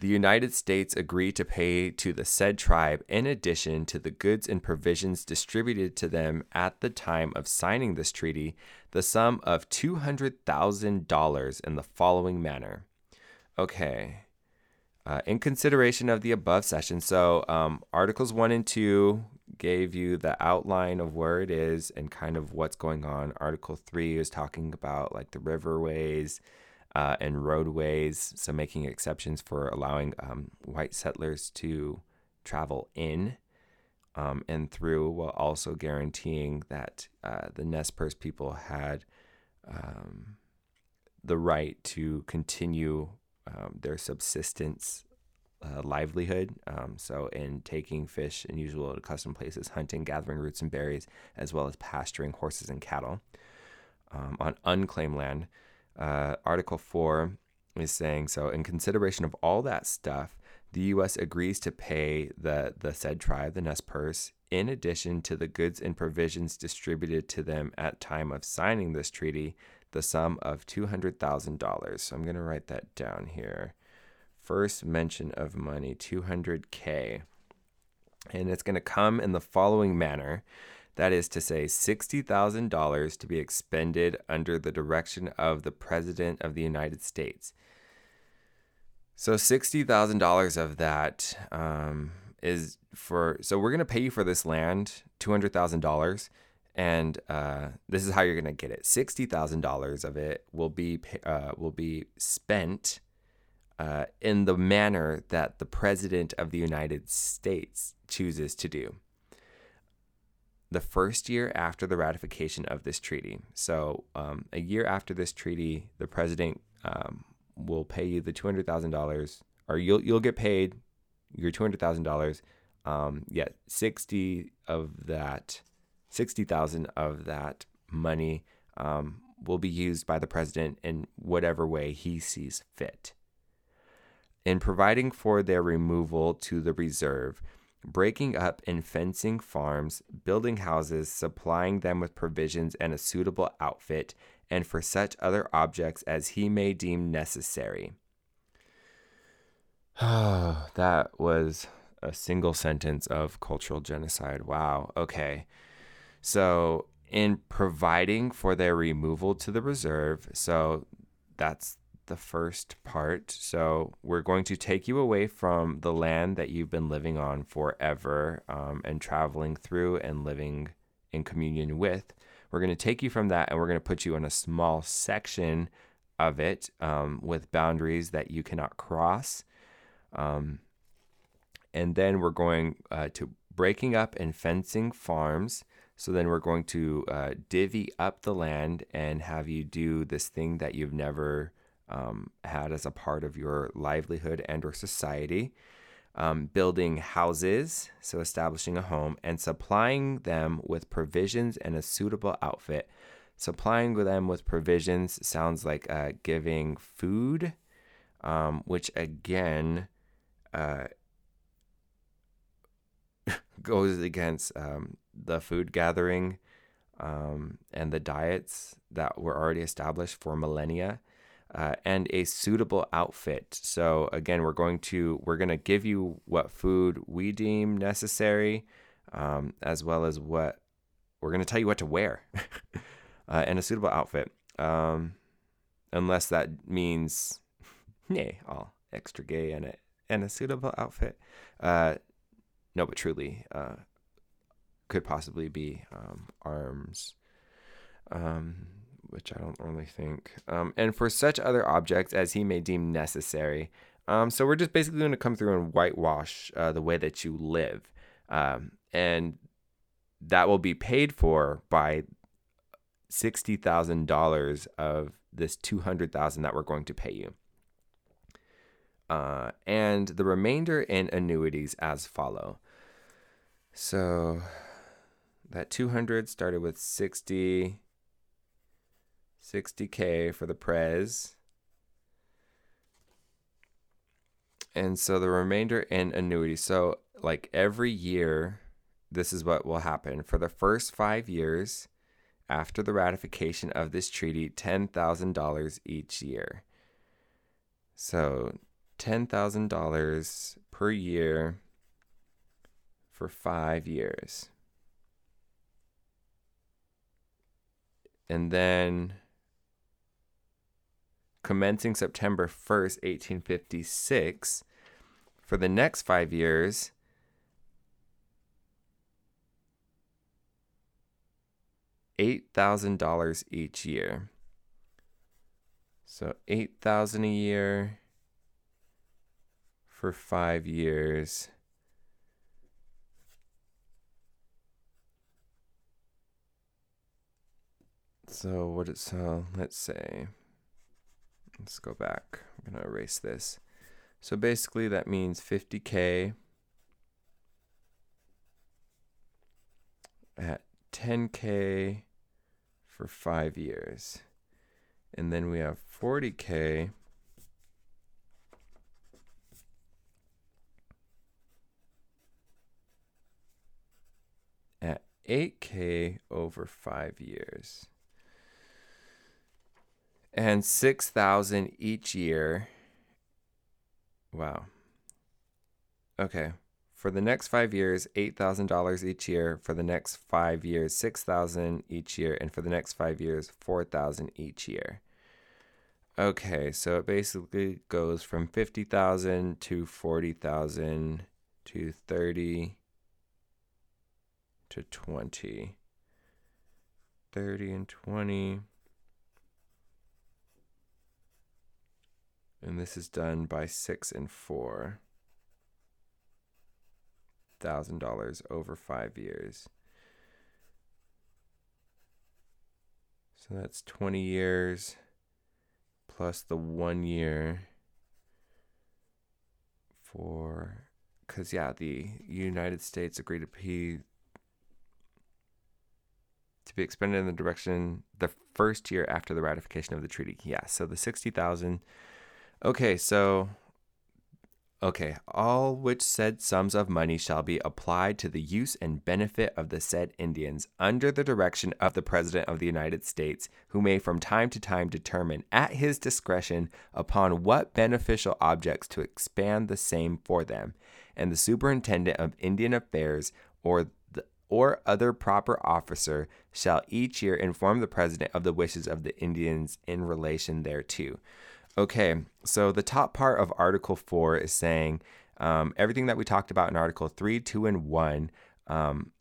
The United States agreed to pay to the said tribe, in addition to the goods and provisions distributed to them at the time of signing this treaty, the sum of $200,000 in the following manner. Okay, uh, in consideration of the above cession, so um, Articles 1 and 2 gave you the outline of where it is and kind of what's going on. Article 3 is talking about like the riverways uh, and roadways, so making exceptions for allowing um, white settlers to travel in um, and through while also guaranteeing that uh, the Nez Perce people had um, the right to continue um, their subsistence uh, livelihood. Um, so, in taking fish in usual accustomed places, hunting, gathering roots and berries, as well as pasturing horses and cattle. Um, on unclaimed land, uh, Article 4 is saying so, in consideration of all that stuff, the U.S. agrees to pay the, the said tribe, the Nez Perce, in addition to the goods and provisions distributed to them at time of signing this treaty, the sum of $200,000. So I'm going to write that down here. First mention of money, 200K. And it's going to come in the following manner. That is to say, $60,000 to be expended under the direction of the President of the United States. So $60,000 of that um, is for, so we're going to pay you for this land, $200,000 and uh, this is how you're gonna get it. Sixty thousand dollars of it will be uh, will be spent uh, in the manner that the president of the United States chooses to do. the first year after the ratification of this treaty. So, um, a year after this treaty, the president um, will pay you the two hundred thousand dollars, or you'll you'll get paid your two hundred thousand dollars. Um, yeah, sixty of that, sixty thousand of that money um, will be used by the president in whatever way he sees fit. In providing for their removal to the reserve, breaking up and fencing farms, building houses, supplying them with provisions and a suitable outfit, and for such other objects as he may deem necessary. that was a single sentence of cultural genocide. Wow. Okay. So, in providing for their removal to the reserve, so that's the first part. So, we're going to take you away from the land that you've been living on forever um, and traveling through and living in communion with. We're going to take you from that and we're going to put you in a small section of it um, with boundaries that you cannot cross. Um, and then we're going uh, to breaking up and fencing farms. So then we're going to uh, divvy up the land and have you do this thing that you've never um, had as a part of your livelihood and or society. Um, building houses, so establishing a home, and supplying them with provisions and a suitable outfit. Supplying them with provisions sounds like uh, giving food, um, which again uh, goes against um, the food gathering um, and the diets that were already established for millennia uh, and a suitable outfit. So again, we're going to we're going to give you what food we deem necessary, um, as well as what we're going to tell you what to wear, uh, and a suitable outfit. Um, unless that means, nay, all extra gay and a and a suitable outfit. Uh, no, but truly, uh, could possibly be um, arms. Um, which I don't really think. Um, and for such other objects as he may deem necessary. Um, so we're just basically going to come through and whitewash uh, the way that you live. Um, and that will be paid for by $60,000 of this 200000 that we're going to pay you. Uh, and the remainder in annuities as follow. So that 200 started with 60 60K for the Prez. And so the remainder in annuity. So, like every year, this is what will happen. For the first five years after the ratification of this treaty, $10,000 each year. So, $10,000 per year for five years. And then commencing September 1st, 1856, for the next five years, $8,000 each year. So 8000 a year for 5 years. So what it so let's say Let's go back. I'm to erase this. So basically, that means 50K at 10K for five years. And then we have 40K at 8K over five years and 6000 each year. Wow. Okay. For the next five years $8000 each year. For the next five years 6000 each year. And for the next five years 4000 each year. Okay. So it basically goes from 50000 to 40000 to 30 to 20 30 and 20 And this is done by six and four thousand dollars over five years. So that's 20 years plus the one year for because yeah the united states agreed to pay to be expended in the direction the first year after the ratification of the treaty yeah so the 60000 okay so Okay, all which said sums of money shall be applied to the use and benefit of the said Indians under the direction of the President of the United States, who may from time to time determine at his discretion upon what beneficial objects to expand the same for them, and the Superintendent of Indian Affairs or the, or other proper officer shall each year inform the President of the wishes of the Indians in relation thereto. Okay, so the top part of Article 4 is saying um, everything that we talked about in Article 3, 2, and 1, um,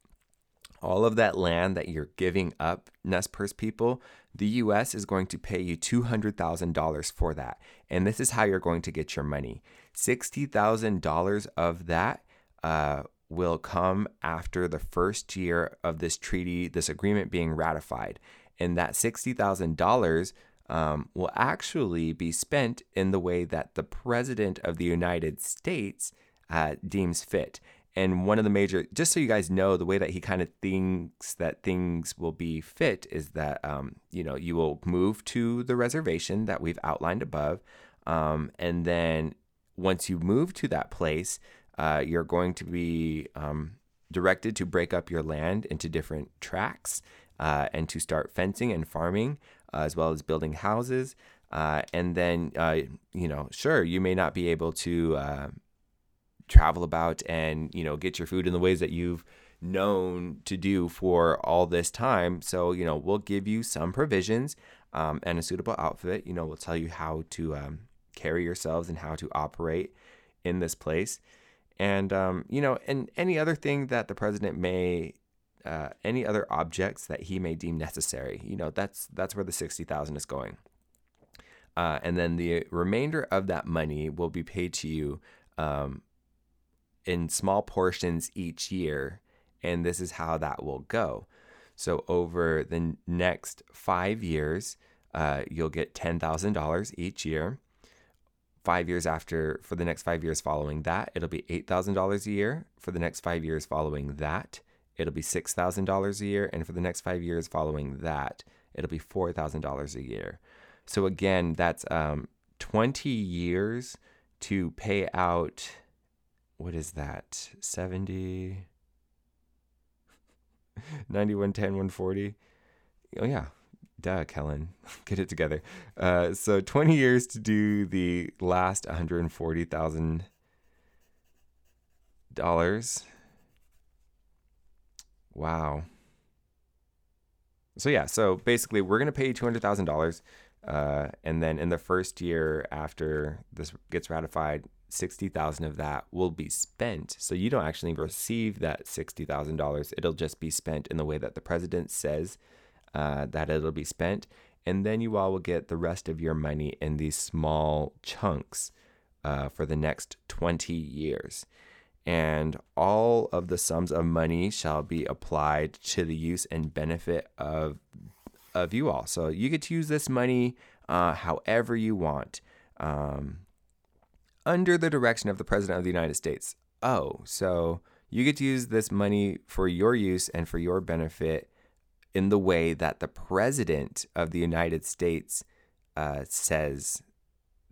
all of that land that you're giving up, Nez Perce people, the US is going to pay you $200,000 for that. And this is how you're going to get your money $60,000 of that. Uh, will come after the first year of this treaty, this agreement being ratified. And that $60,000 um, will actually be spent in the way that the President of the United States uh, deems fit. And one of the major, just so you guys know, the way that he kind of thinks that things will be fit is that, um, you know, you will move to the reservation that we've outlined above. Um, and then once you move to that place, uh, you're going to be um, directed to break up your land into different tracts uh, and to start fencing and farming as well as building houses. Uh, and then, uh, you know, sure, you may not be able to uh, travel about and, you know, get your food in the ways that you've known to do for all this time. So, you know, we'll give you some provisions um, and a suitable outfit. You know, we'll tell you how to um, carry yourselves and how to operate in this place. And, um, you know, and any other thing that the president may uh, any other objects that he may deem necessary. You know, that's that's where the sixty thousand is going. Uh, and then the remainder of that money will be paid to you um, in small portions each year, and this is how that will go. So over the next five years, uh, you'll get ten thousand dollars each year. Five years after, for the next five years following that, it'll be eight thousand dollars a year. For the next five years following that, it'll be $6,000 a year. And for the next five years following that, it'll be $4,000 a year. So again, that's um, 20 years to pay out, what is that? 70, 91, 10, 140. Oh, yeah. Duh, Kellen. Get it together. Uh, so 20 years to do the last $140,000 Wow. So yeah, so basically we're gonna pay you two hundred thousand dollars, uh, and then in the first year after this gets ratified, sixty thousand of that will be spent. So you don't actually receive that sixty thousand dollars. It'll just be spent in the way that the president says uh, that it'll be spent, and then you all will get the rest of your money in these small chunks uh, for the next twenty years and all of the sums of money shall be applied to the use and benefit of of you all. So you get to use this money uh, however you want, um, under the direction of the President of the United States. Oh, so you get to use this money for your use and for your benefit in the way that the President of the United States uh, says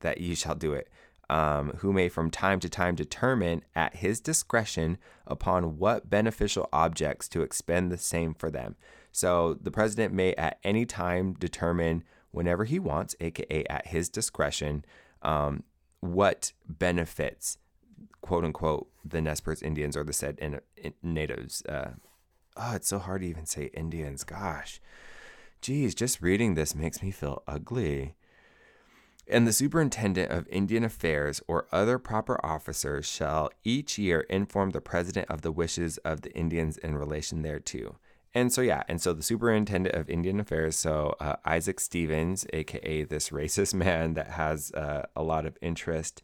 that you shall do it um, who may from time to time determine at his discretion upon what beneficial objects to expend the same for them. So the president may at any time determine whenever he wants, aka at his discretion, um, what benefits, quote unquote, the Nez Perce Indians or the said in, in natives. Uh, oh, it's so hard to even say Indians. Gosh, geez, just reading this makes me feel ugly. And the superintendent of Indian Affairs or other proper officers shall each year inform the president of the wishes of the Indians in relation thereto. And so, yeah, and so the superintendent of Indian Affairs, so uh, Isaac Stevens, aka this racist man that has uh, a lot of interest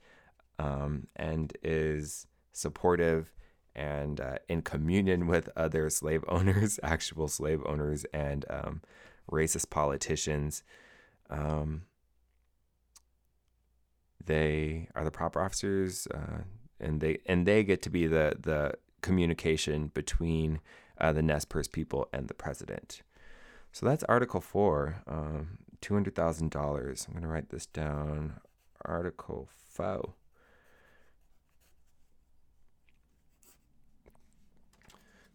um, and is supportive and uh, in communion with other slave owners, actual slave owners, and um, racist politicians. Um, they are the proper officers, uh, and they and they get to be the the communication between uh, the Nez Perce people and the president. So that's Article Four, um, two hundred thousand dollars. I'm going to write this down. Article Four.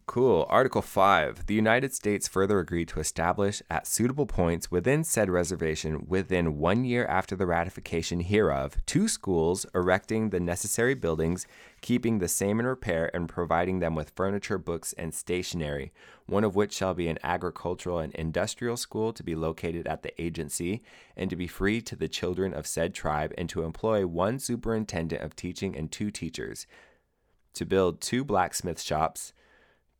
Cool. Article 5. The United States further agreed to establish at suitable points within said reservation within one year after the ratification hereof two schools erecting the necessary buildings, keeping the same in repair, and providing them with furniture, books, and stationery, one of which shall be an agricultural and industrial school to be located at the agency, and to be free to the children of said tribe, and to employ one superintendent of teaching and two teachers, to build two blacksmith shops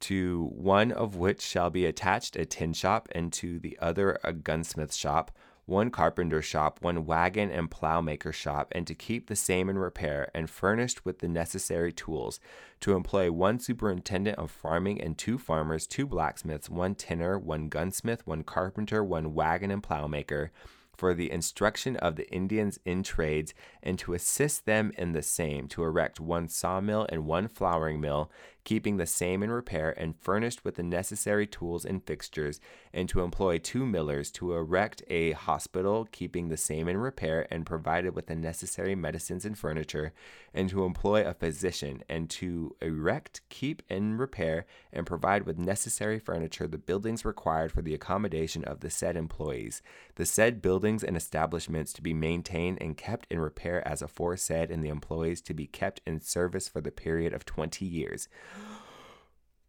to one of which shall be attached a tin shop, and to the other a gunsmith shop, one carpenter shop, one wagon and plow maker shop, and to keep the same in repair, and furnished with the necessary tools, to employ one superintendent of farming and two farmers, two blacksmiths, one tinner, one gunsmith, one carpenter, one wagon and plow maker, for the instruction of the Indians in trades, and to assist them in the same, to erect one sawmill and one flouring mill, keeping the same in repair and furnished with the necessary tools and fixtures, and to employ two millers to erect a hospital, keeping the same in repair and provided with the necessary medicines and furniture, and to employ a physician, and to erect, keep in repair, and provide with necessary furniture the buildings required for the accommodation of the said employees, the said buildings and establishments to be maintained and kept in repair as aforesaid, and the employees to be kept in service for the period of twenty years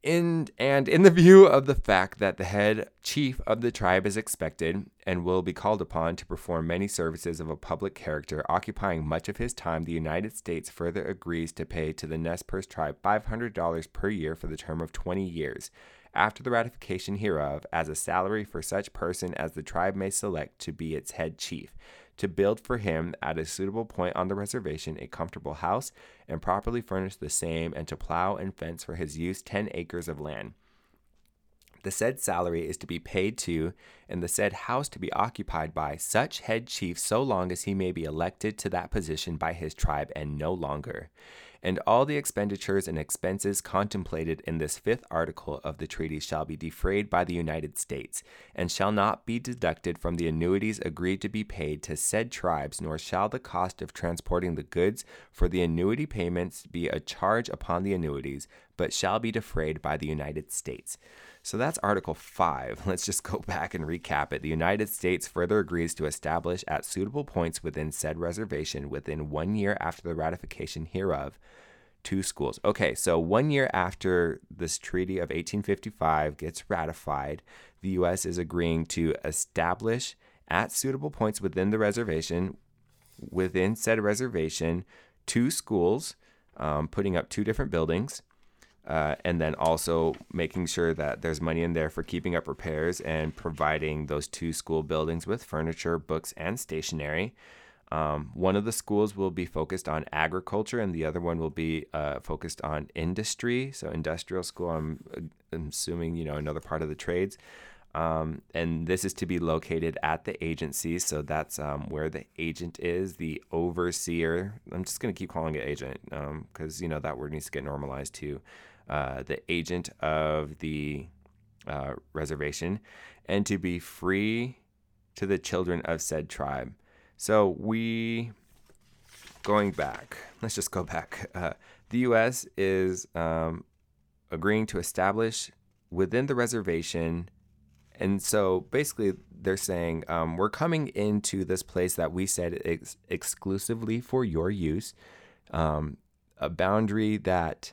in and in the view of the fact that the head chief of the tribe is expected and will be called upon to perform many services of a public character occupying much of his time the united states further agrees to pay to the nez perce tribe $500 per year for the term of 20 years. After the ratification hereof as a salary for such person as the tribe may select to be its head chief to build for him at a suitable point on the reservation a comfortable house and properly furnish the same, and to plow and fence for his use 10 acres of land. The said salary is to be paid to, and the said house to be occupied by such head chief so long as he may be elected to that position by his tribe and no longer and all the expenditures and expenses contemplated in this fifth article of the treaty shall be defrayed by the United States, and shall not be deducted from the annuities agreed to be paid to said tribes, nor shall the cost of transporting the goods for the annuity payments be a charge upon the annuities, but shall be defrayed by the United States. So that's Article 5. Let's just go back and recap it. The United States further agrees to establish at suitable points within said reservation within one year after the ratification hereof two schools. Okay, so one year after this Treaty of 1855 gets ratified, the U.S. is agreeing to establish at suitable points within the reservation, within said reservation, two schools, um, putting up two different buildings. Uh, and then also making sure that there's money in there for keeping up repairs and providing those two school buildings with furniture, books, and stationery. Um, one of the schools will be focused on agriculture, and the other one will be uh, focused on industry. So, industrial school, I'm, I'm, assuming, you know, another part of the trades. Um, and this is to be located at the agency. So, that's um, where the agent is, the overseer. I'm just going to keep calling it agent because, um, you know, that word needs to get normalized too. Uh, the agent of the uh, reservation, and to be free to the children of said tribe. So we, going back, let's just go back. Uh, the U.S. is um, agreeing to establish within the reservation. And so basically, they're saying, um, we're coming into this place that we said ex- exclusively for your use, um, a boundary that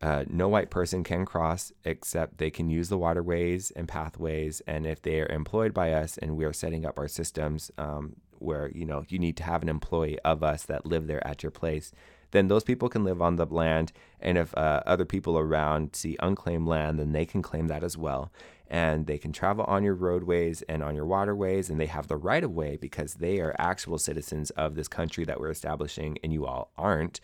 uh, no white person can cross except they can use the waterways and pathways. And if they are employed by us and we are setting up our systems um, where you know you need to have an employee of us that live there at your place, then those people can live on the land. And if uh, other people around see unclaimed land, then they can claim that as well. And they can travel on your roadways and on your waterways, and they have the right of way because they are actual citizens of this country that we're establishing, and you all aren't.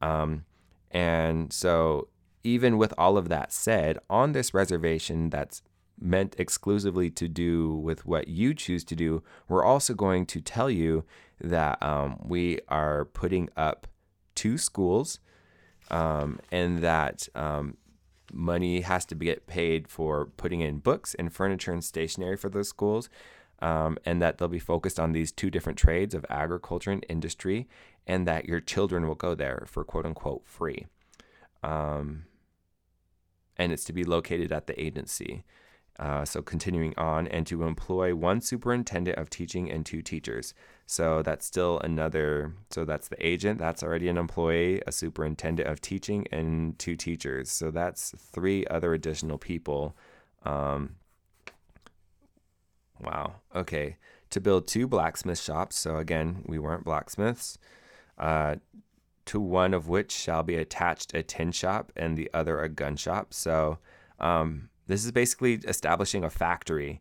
Um, and so even with all of that said, on this reservation that's meant exclusively to do with what you choose to do, we're also going to tell you that um, we are putting up two schools um, and that um, money has to get paid for putting in books and furniture and stationery for those schools. Um, and that they'll be focused on these two different trades of agriculture and industry, and that your children will go there for quote unquote free. Um, and it's to be located at the agency. Uh, so continuing on, and to employ one superintendent of teaching and two teachers. So that's still another. So that's the agent. That's already an employee, a superintendent of teaching, and two teachers. So that's three other additional people. Um, wow. Okay. To build two blacksmith shops. So again, we weren't blacksmiths. Uh, to one of which shall be attached a tin shop and the other a gun shop. So um, this is basically establishing a factory.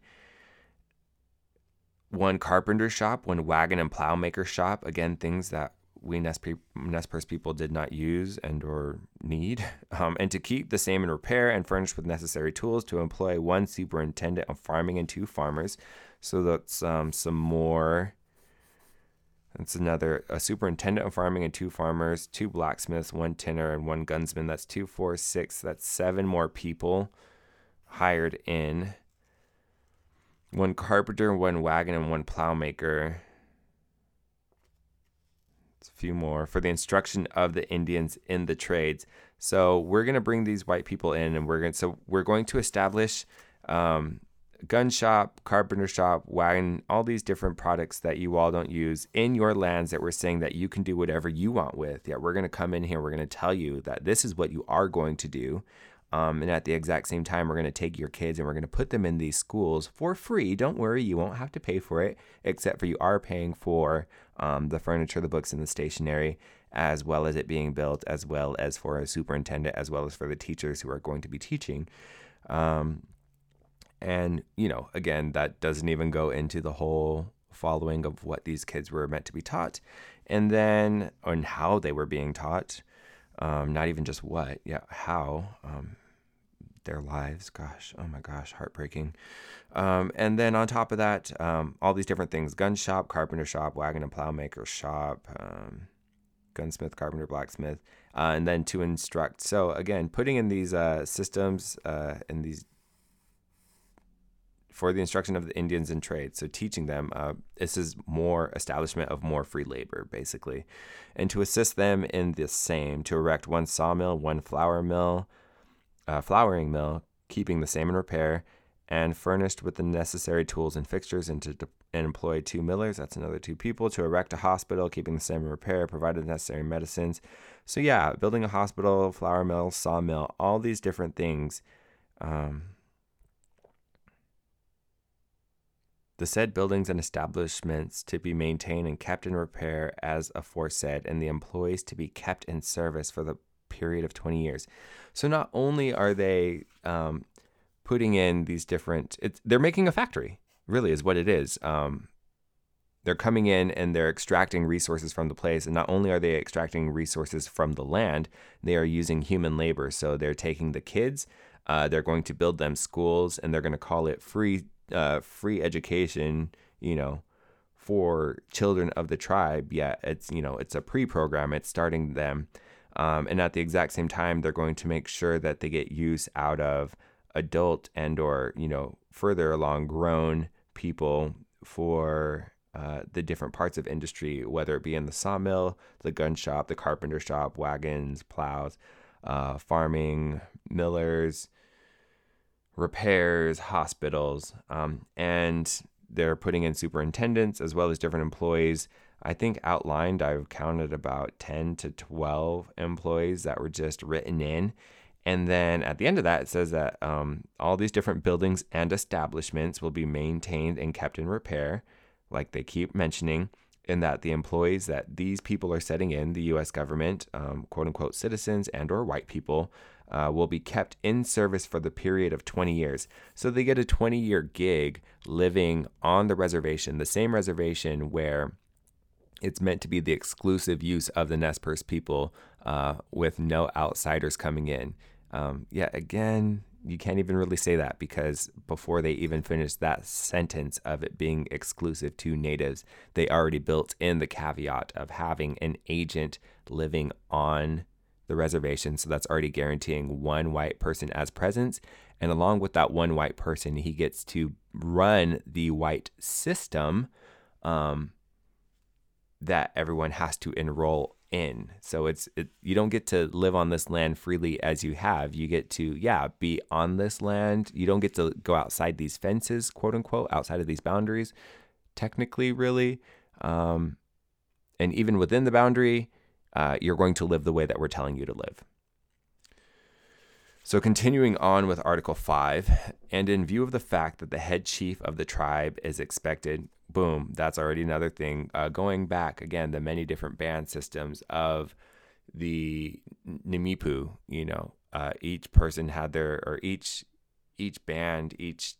One carpenter shop, one wagon and plow maker shop. Again, things that we Nez, Perce people did not use and or need. Um, and to keep the same in repair and furnished with necessary tools to employ one superintendent of farming and two farmers. So that's um, some more that's another a superintendent of farming and two farmers, two blacksmiths, one tinner, and one gunsman. That's two, four, six. That's seven more people hired in. One carpenter, one wagon, and one plowmaker. It's a few more for the instruction of the Indians in the trades. So we're gonna bring these white people in, and we're gonna so we're going to establish um, gun shop, carpenter shop, wagon, all these different products that you all don't use in your lands that we're saying that you can do whatever you want with. Yeah, we're going to come in here, we're going to tell you that this is what you are going to do. Um, and at the exact same time, we're going to take your kids and we're going to put them in these schools for free. Don't worry, you won't have to pay for it, except for you are paying for um, the furniture, the books, and the stationery, as well as it being built, as well as for a superintendent, as well as for the teachers who are going to be teaching. Um, and, you know, again, that doesn't even go into the whole following of what these kids were meant to be taught. And then on how they were being taught. Um, not even just what, yeah, how. Um, their lives. Gosh, oh my gosh, heartbreaking. Um, and then on top of that, um, all these different things gun shop, carpenter shop, wagon and plowmaker shop, um, gunsmith, carpenter, blacksmith, uh, and then to instruct. So, again, putting in these uh, systems uh, and these for the instruction of the Indians in trade. So teaching them, uh, this is more establishment of more free labor, basically, and to assist them in the same, to erect one sawmill, one flour mill, uh, flouring mill, keeping the same in repair, and furnished with the necessary tools and fixtures, and to de- and employ two millers. That's another two people to erect a hospital, keeping the same in repair, provided the necessary medicines. So yeah, building a hospital, flour mill, sawmill, all these different things. Um, the said buildings and establishments to be maintained and kept in repair as aforesaid, and the employees to be kept in service for the period of 20 years. So not only are they um, putting in these different, they're making a factory, really, is what it is. Um, they're coming in and they're extracting resources from the place. And not only are they extracting resources from the land, they are using human labor. So they're taking the kids, uh, they're going to build them schools, and they're going to call it free uh, free education, you know, for children of the tribe. Yet it's you know it's a pre-program. It's starting them, um, and at the exact same time, they're going to make sure that they get use out of adult and or you know further along grown people for uh, the different parts of industry, whether it be in the sawmill, the gun shop, the carpenter shop, wagons, plows, uh, farming, millers, repairs, hospitals, um, and they're putting in superintendents as well as different employees. I think outlined, I've counted about 10 to 12 employees that were just written in. And then at the end of that, it says that um, all these different buildings and establishments will be maintained and kept in repair, like they keep mentioning, and that the employees that these people are setting in, the U.S. government, um, quote unquote citizens and or white people, uh, will be kept in service for the period of 20 years. So they get a 20 year gig living on the reservation, the same reservation where it's meant to be the exclusive use of the Nez Perce people uh, with no outsiders coming in. Um, yeah, again, you can't even really say that because before they even finished that sentence of it being exclusive to natives, they already built in the caveat of having an agent living on the reservation. So that's already guaranteeing one white person as presence. And along with that one white person, he gets to run the white system um, that everyone has to enroll in. So it's it, you don't get to live on this land freely as you have. You get to yeah be on this land. You don't get to go outside these fences, quote unquote, outside of these boundaries. Technically, really, um, and even within the boundary, uh, you're going to live the way that we're telling you to live. So, continuing on with Article 5, and in view of the fact that the head chief of the tribe is expected, boom, that's already another thing. Uh, going back again, the many different band systems of the Nimipu, you know, uh, each person had their, or each, each band, each,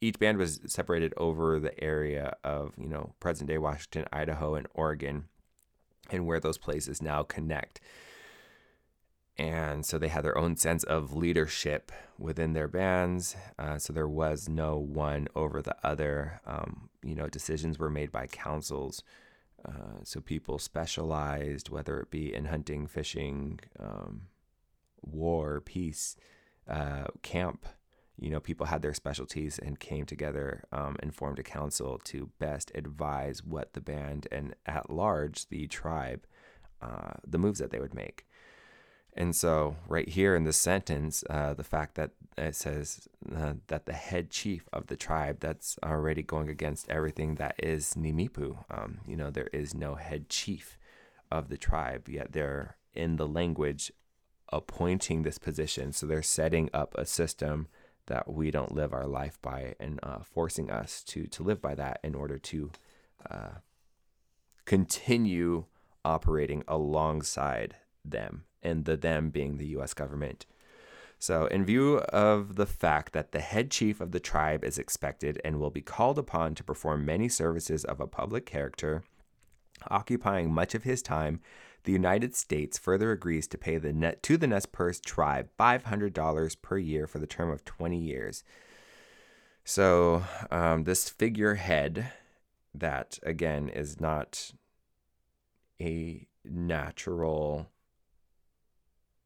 each band was separated over the area of, you know, present day Washington, Idaho, and Oregon, and where those places now connect and so they had their own sense of leadership within their bands. Uh, so there was no one over the other. Um, you know, decisions were made by councils. Uh, so people specialized, whether it be in hunting, fishing, um, war, peace, uh, camp. You know, people had their specialties and came together um, and formed a council to best advise what the band and at large the tribe, uh, the moves that they would make. And so, right here in this sentence, uh, the fact that it says uh, that the head chief of the tribe, that's already going against everything that is Nimipu. Um, you know, there is no head chief of the tribe, yet they're in the language appointing this position. So they're setting up a system that we don't live our life by and uh, forcing us to, to live by that in order to uh, continue operating alongside them and the them being the US government. So, in view of the fact that the head chief of the tribe is expected and will be called upon to perform many services of a public character, occupying much of his time, the United States further agrees to pay the net to the Nez Perce tribe $500 per year for the term of 20 years. So, um, this figurehead, that again is not a natural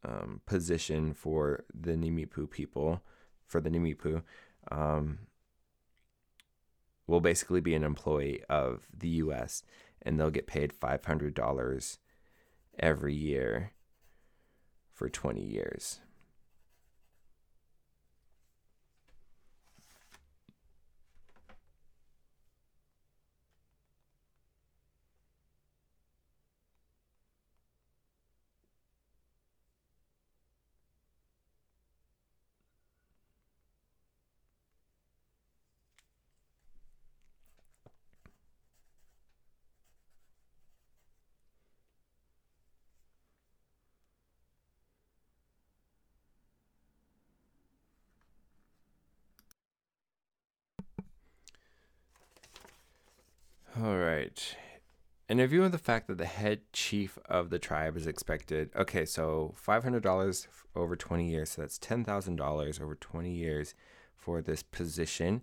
um, position for the Nimipu people, for the Nimipu, um, will basically be an employee of the U.S. and they'll get paid five hundred dollars every year for twenty years. All right. In of the fact that the head chief of the tribe is expected, okay, so $500 over 20 years, so that's $10,000 over 20 years for this position.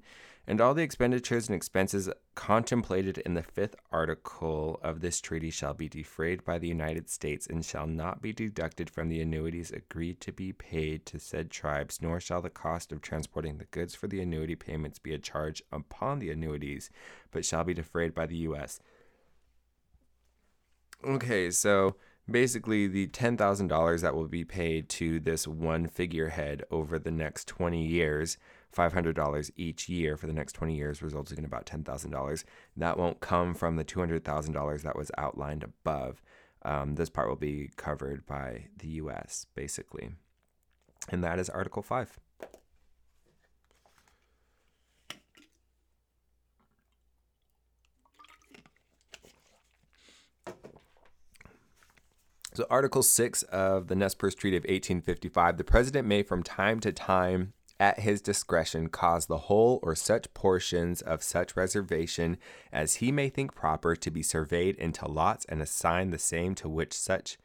And all the expenditures and expenses contemplated in the fifth article of this treaty shall be defrayed by the United States and shall not be deducted from the annuities agreed to be paid to said tribes, nor shall the cost of transporting the goods for the annuity payments be a charge upon the annuities, but shall be defrayed by the U.S. Okay, so basically the $10,000 that will be paid to this one figurehead over the next 20 years $500 each year for the next 20 years, resulting in about $10,000. That won't come from the $200,000 that was outlined above. Um, this part will be covered by the US, basically. And that is Article 5. So, Article 6 of the Nez Perce Treaty of 1855 the president may, from time to time, at his discretion cause the whole or such portions of such reservation as he may think proper to be surveyed into lots and assign the same to which such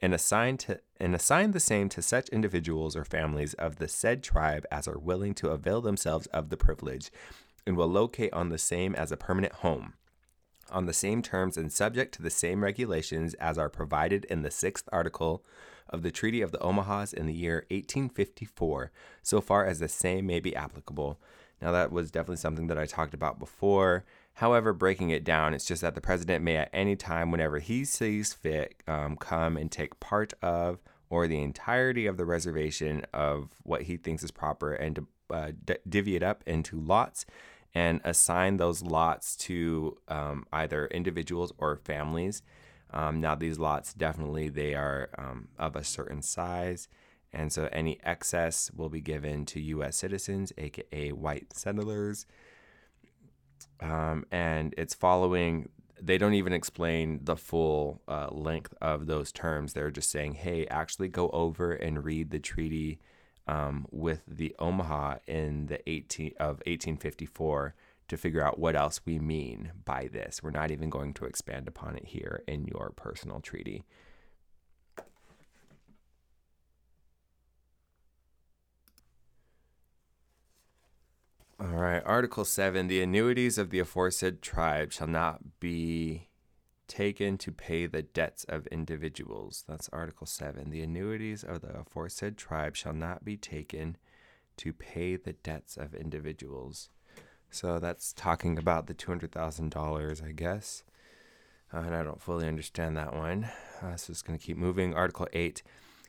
and assign to and assign the same to such individuals or families of the said tribe as are willing to avail themselves of the privilege and will locate on the same as a permanent home. On the same terms and subject to the same regulations as are provided in the sixth article of the Treaty of the Omahas in the year 1854, so far as the same may be applicable. Now, that was definitely something that I talked about before. However, breaking it down, it's just that the president may at any time, whenever he sees fit, um, come and take part of or the entirety of the reservation of what he thinks is proper and to uh, d- divvy it up into lots and assign those lots to um, either individuals or families. Um, now, these lots definitely they are um, of a certain size, and so any excess will be given to U.S. citizens, aka white settlers. Um, and it's following. They don't even explain the full uh, length of those terms. They're just saying, "Hey, actually go over and read the treaty." Um, with the Omaha in the 18 of 1854 to figure out what else we mean by this. We're not even going to expand upon it here in your personal treaty. All right, Article 7 The annuities of the aforesaid tribe shall not be taken to pay the debts of individuals. That's Article 7. The annuities of the aforesaid tribe shall not be taken to pay the debts of individuals. So that's talking about the $200,000, I guess. Uh, and I don't fully understand that one. Uh, so it's going to keep moving. Article 8.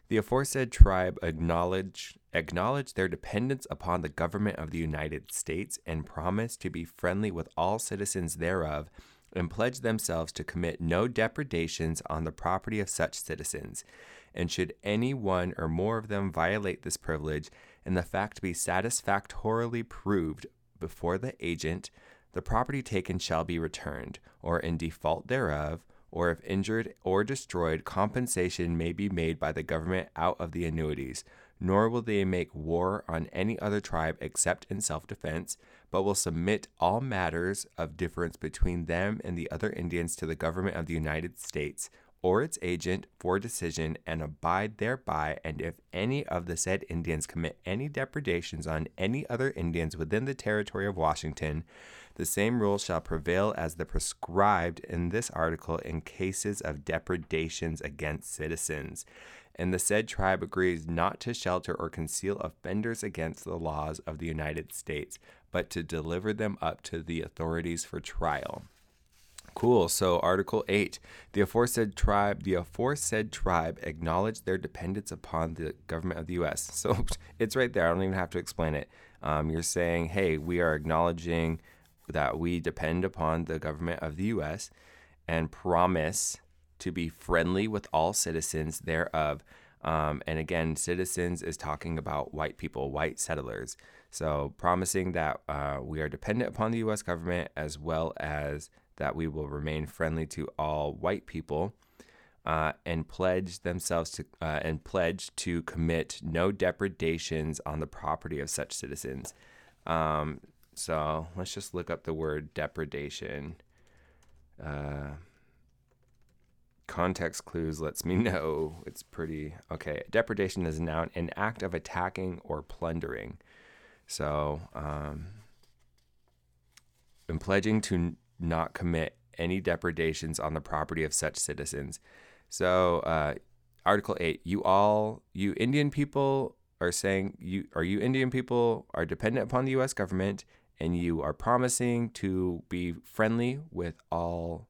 The aforesaid tribe acknowledge acknowledge their dependence upon the government of the United States and promise to be friendly with all citizens thereof and pledge themselves to commit no depredations on the property of such citizens. And should any one or more of them violate this privilege, and the fact be satisfactorily proved before the agent, the property taken shall be returned, or in default thereof, or if injured or destroyed, compensation may be made by the government out of the annuities. Nor will they make war on any other tribe except in self defense, but will submit all matters of difference between them and the other Indians to the government of the United States or its agent for decision and abide thereby. And if any of the said Indians commit any depredations on any other Indians within the territory of Washington, the same rule shall prevail as the prescribed in this article in cases of depredations against citizens. And the said tribe agrees not to shelter or conceal offenders against the laws of the United States, but to deliver them up to the authorities for trial. Cool. So Article 8, the aforesaid tribe, the aforesaid tribe acknowledge their dependence upon the government of the U.S. So it's right there. I don't even have to explain it. Um, you're saying, hey, we are acknowledging that we depend upon the government of the U.S. and promise to be friendly with all citizens thereof. Um, and again, citizens is talking about white people, white settlers. So promising that uh, we are dependent upon the U.S. government as well as that we will remain friendly to all white people uh, and pledge themselves to uh, and pledge to commit no depredations on the property of such citizens. Um, so let's just look up the word depredation. Uh, context clues lets me know it's pretty okay. Depredation is a noun, an act of attacking or plundering. So, um, in pledging to not commit any depredations on the property of such citizens. So, uh, Article 8, you all, you Indian people are saying, you are you Indian people are dependent upon the US government and you are promising to be friendly with all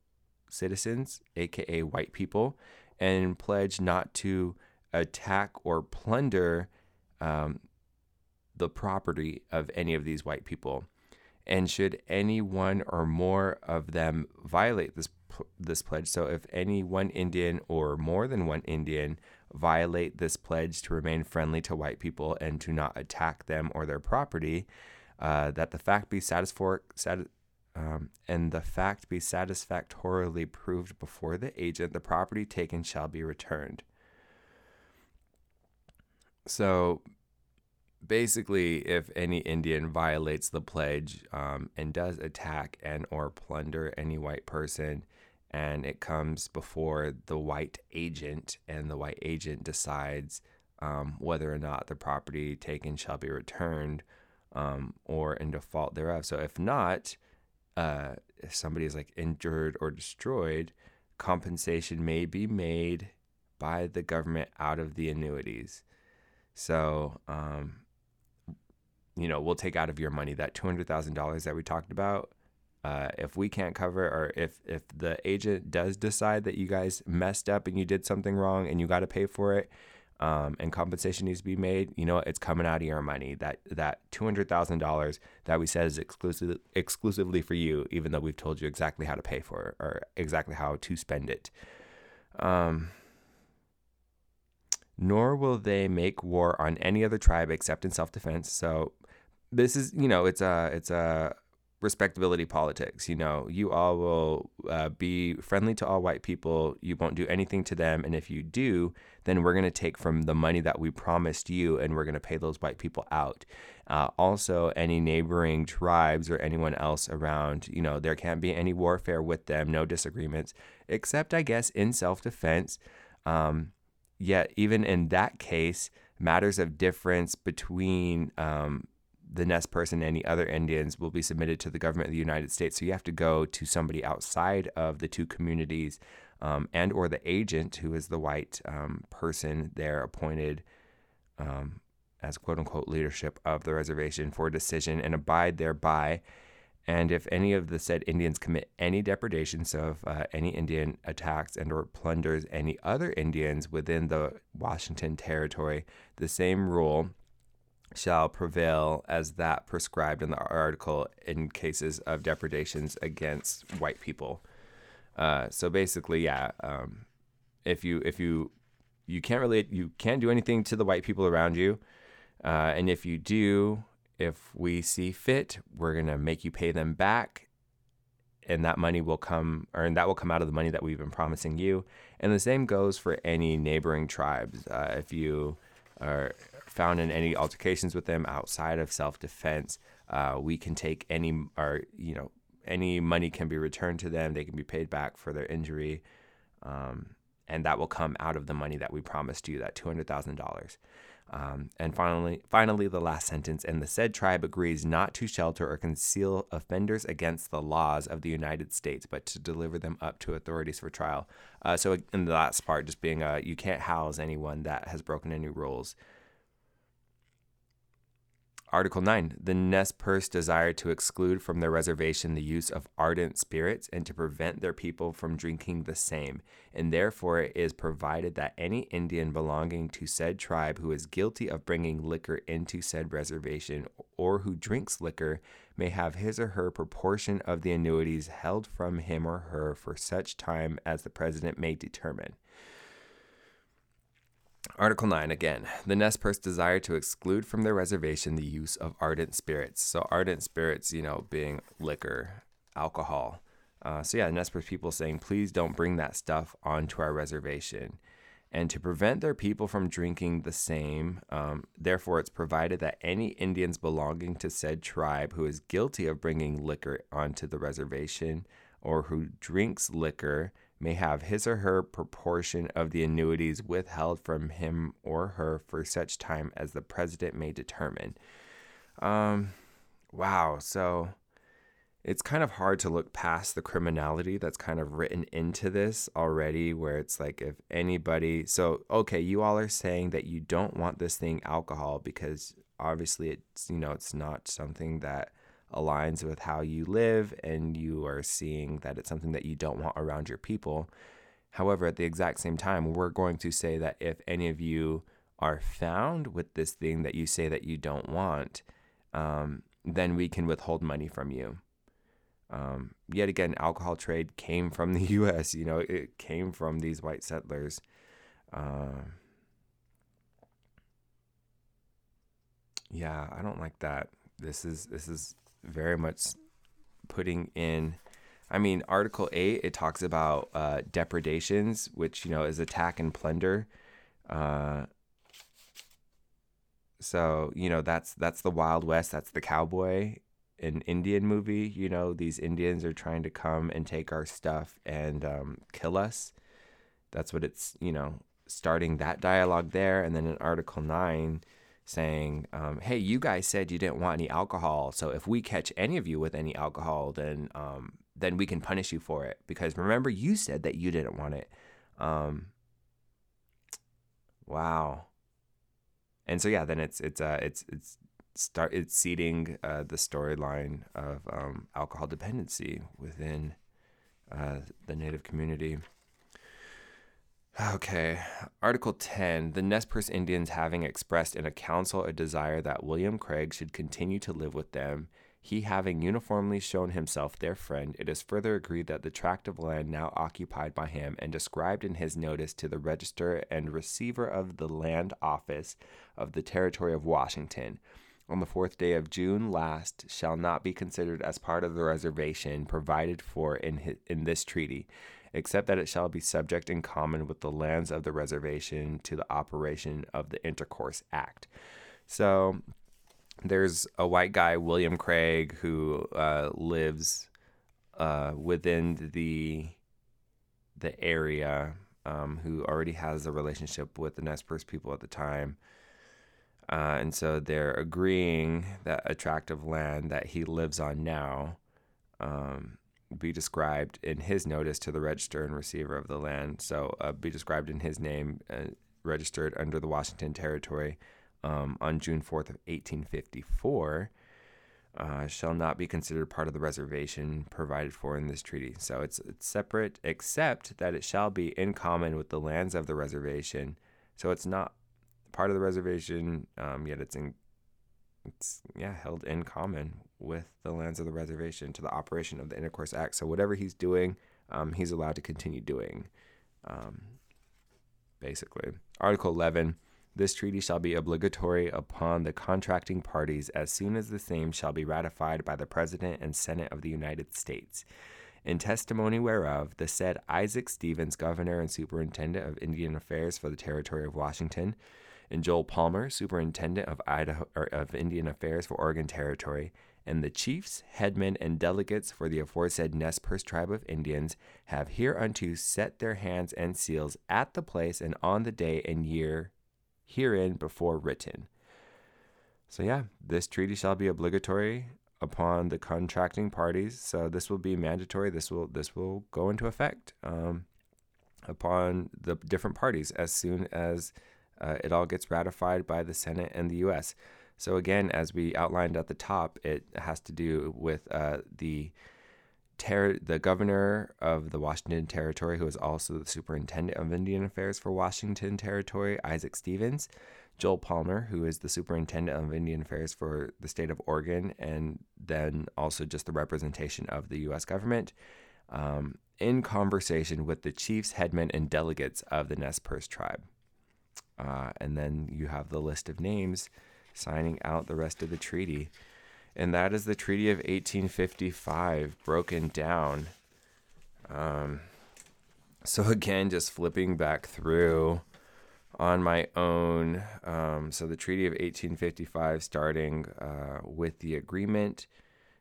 citizens, aka white people, and pledge not to attack or plunder um, the property of any of these white people. And should any one or more of them violate this this pledge, so if any one Indian or more than one Indian violate this pledge to remain friendly to white people and to not attack them or their property, uh, that the fact be satisfor- sat- um, and the fact be satisfactorily proved before the agent, the property taken shall be returned. So basically, if any Indian violates the pledge um, and does attack and or plunder any white person, and it comes before the white agent, and the white agent decides um, whether or not the property taken shall be returned um, or in default thereof. So if not, uh, if somebody is like injured or destroyed, compensation may be made by the government out of the annuities. So, um, you know, we'll take out of your money that two hundred thousand dollars that we talked about. Uh, if we can't cover, or if if the agent does decide that you guys messed up and you did something wrong and you got to pay for it, um, and compensation needs to be made, you know, it's coming out of your money. That that two hundred thousand dollars that we said is exclusive exclusively for you, even though we've told you exactly how to pay for it or exactly how to spend it. Um, nor will they make war on any other tribe except in self defense. So this is, you know, it's a it's a respectability politics. You know, you all will uh, be friendly to all white people. You won't do anything to them. And if you do, then we're going to take from the money that we promised you and we're going to pay those white people out. Uh, also, any neighboring tribes or anyone else around, you know, there can't be any warfare with them, no disagreements, except, I guess, in self defense. Um, yet, even in that case, matters of difference between um, the Nez person, any other Indians will be submitted to the government of the United States. So you have to go to somebody outside of the two communities, um, and or the agent who is the white um, person there appointed um, as quote unquote leadership of the reservation for decision and abide thereby. And if any of the said Indians commit any depredation, so if uh, any Indian attacks and or plunders any other Indians within the Washington territory, the same rule shall prevail as that prescribed in the article in cases of depredations against white people. Uh, so basically, yeah, um, if you if you you can't really you can't do anything to the white people around you, uh, and if you do, if we see fit, we're gonna make you pay them back, and that money will come or and that will come out of the money that we've been promising you. And the same goes for any neighboring tribes. Uh, if you are found in any altercations with them outside of self defense, uh, we can take any or you know any money can be returned to them. They can be paid back for their injury, um, and that will come out of the money that we promised you, that two hundred thousand dollars. Um, and finally, finally, the last sentence. And the said tribe agrees not to shelter or conceal offenders against the laws of the United States, but to deliver them up to authorities for trial. Uh, so, in the last part, just being a, you can't house anyone that has broken any rules. Article 9. The Nez Perce desire to exclude from their reservation the use of ardent spirits and to prevent their people from drinking the same. And therefore it is provided that any Indian belonging to said tribe who is guilty of bringing liquor into said reservation or who drinks liquor may have his or her proportion of the annuities held from him or her for such time as the president may determine. Article 9 again. The Nez Perce desire to exclude from their reservation the use of ardent spirits. So, ardent spirits, you know, being liquor, alcohol. Uh, so, yeah, Nez Perce people saying, please don't bring that stuff onto our reservation. And to prevent their people from drinking the same, um, therefore, it's provided that any Indians belonging to said tribe who is guilty of bringing liquor onto the reservation or who drinks liquor may have his or her proportion of the annuities withheld from him or her for such time as the president may determine. Um, wow. So it's kind of hard to look past the criminality that's kind of written into this already, where it's like if anybody, so okay, you all are saying that you don't want this thing alcohol because obviously it's, you know, it's not something that aligns with how you live and you are seeing that it's something that you don't want around your people. However, at the exact same time, we're going to say that if any of you are found with this thing that you say that you don't want, um, then we can withhold money from you. Um, yet again, alcohol trade came from the U.S. You know, it came from these white settlers. Uh, yeah, I don't like that. This is this is very much putting in. I mean, Article Eight it talks about uh, depredations, which you know is attack and plunder. Uh, so you know that's that's the Wild West. That's the cowboy, an Indian movie. You know, these Indians are trying to come and take our stuff and um, kill us. That's what it's, you know, starting that dialogue there. And then in Article 9, saying, um, hey, you guys said you didn't want any alcohol. So if we catch any of you with any alcohol, then, um, then we can punish you for it. Because remember, you said that you didn't want it. Um, wow. And so, yeah, then it's, it's, uh, it's, it's, start it's seeding uh, the storyline of um, alcohol dependency within uh, the native community. Okay, Article 10. The Nez Perce Indians having expressed in a council a desire that William Craig should continue to live with them, he having uniformly shown himself their friend, it is further agreed that the tract of land now occupied by him and described in his notice to the Register and Receiver of the Land Office of the Territory of Washington on the fourth day of June last shall not be considered as part of the reservation provided for in, his, in this treaty, except that it shall be subject in common with the lands of the reservation to the operation of the Intercourse Act. So there's a white guy, William Craig, who uh, lives uh, within the the area, um, who already has a relationship with the Nez Perce people at the time. Uh, and so they're agreeing that a tract of land that he lives on now um, be described in his notice to the register and receiver of the land. So uh, be described in his name, uh, registered under the Washington Territory um, on June 4th of 1854. Uh, shall not be considered part of the reservation provided for in this treaty. So it's, it's separate, except that it shall be in common with the lands of the reservation. So it's not part of the reservation, um, yet it's in it's yeah held in common with the lands of the reservation to the operation of the Intercourse Act. So whatever he's doing, um, he's allowed to continue doing. Um, basically, Article 11. This treaty shall be obligatory upon the contracting parties as soon as the same shall be ratified by the President and Senate of the United States. In testimony whereof, the said Isaac Stevens, Governor and Superintendent of Indian Affairs for the Territory of Washington, and Joel Palmer, Superintendent of Idaho of Indian Affairs for Oregon Territory, and the chiefs, headmen, and delegates for the aforesaid Nez Perce tribe of Indians have hereunto set their hands and seals at the place and on the day and year herein before written. So yeah, this treaty shall be obligatory upon the contracting parties. So this will be mandatory. This will this will go into effect um, upon the different parties as soon as uh, it all gets ratified by the Senate and the U.S. So again, as we outlined at the top, it has to do with uh, the ter- the governor of the Washington Territory, who is also the superintendent of Indian Affairs for Washington Territory, Isaac Stevens, Joel Palmer, who is the superintendent of Indian Affairs for the state of Oregon, and then also just the representation of the U.S. government. Um, in conversation with the chiefs, headmen, and delegates of the Nez Perce tribe. Uh, and then you have the list of names signing out the rest of the treaty. And that is the Treaty of 1855 broken down. Um, so, again, just flipping back through on my own. Um, so, the Treaty of 1855 starting uh, with the agreement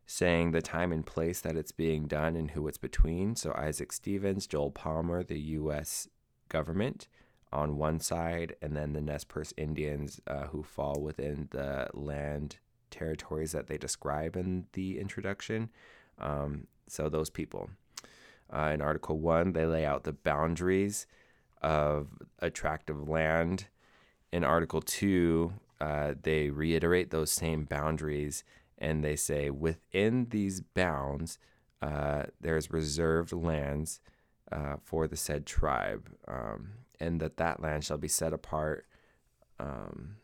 saying the time and place that it's being done and who it's between. So, Isaac Stevens, Joel Palmer, the U.S. government on one side, and then the Nez Perce Indians uh, who fall within the land territories that they describe in the introduction. Um, so those people. Uh, in Article 1, they lay out the boundaries of a tract of land. In Article 2, uh, they reiterate those same boundaries and they say within these bounds, uh, there's reserved lands uh, for the said tribe. Um, and that that land shall be set apart. Um,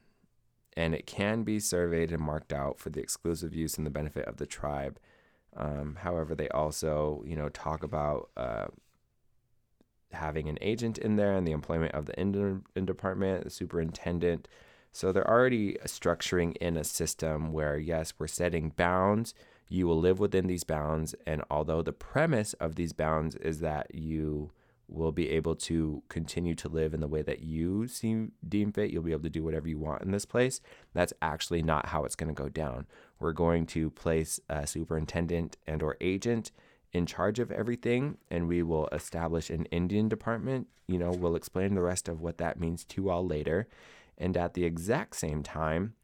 and it can be surveyed and marked out for the exclusive use and the benefit of the tribe. Um, however, they also, you know, talk about uh, having an agent in there and the employment of the Indian department, the superintendent. So they're already structuring in a system where, yes, we're setting bounds. You will live within these bounds, and although the premise of these bounds is that you will be able to continue to live in the way that you seem deem fit. You'll be able to do whatever you want in this place. That's actually not how it's going to go down. We're going to place a superintendent and or agent in charge of everything and we will establish an Indian department. You know, we'll explain the rest of what that means to all later. And at the exact same time,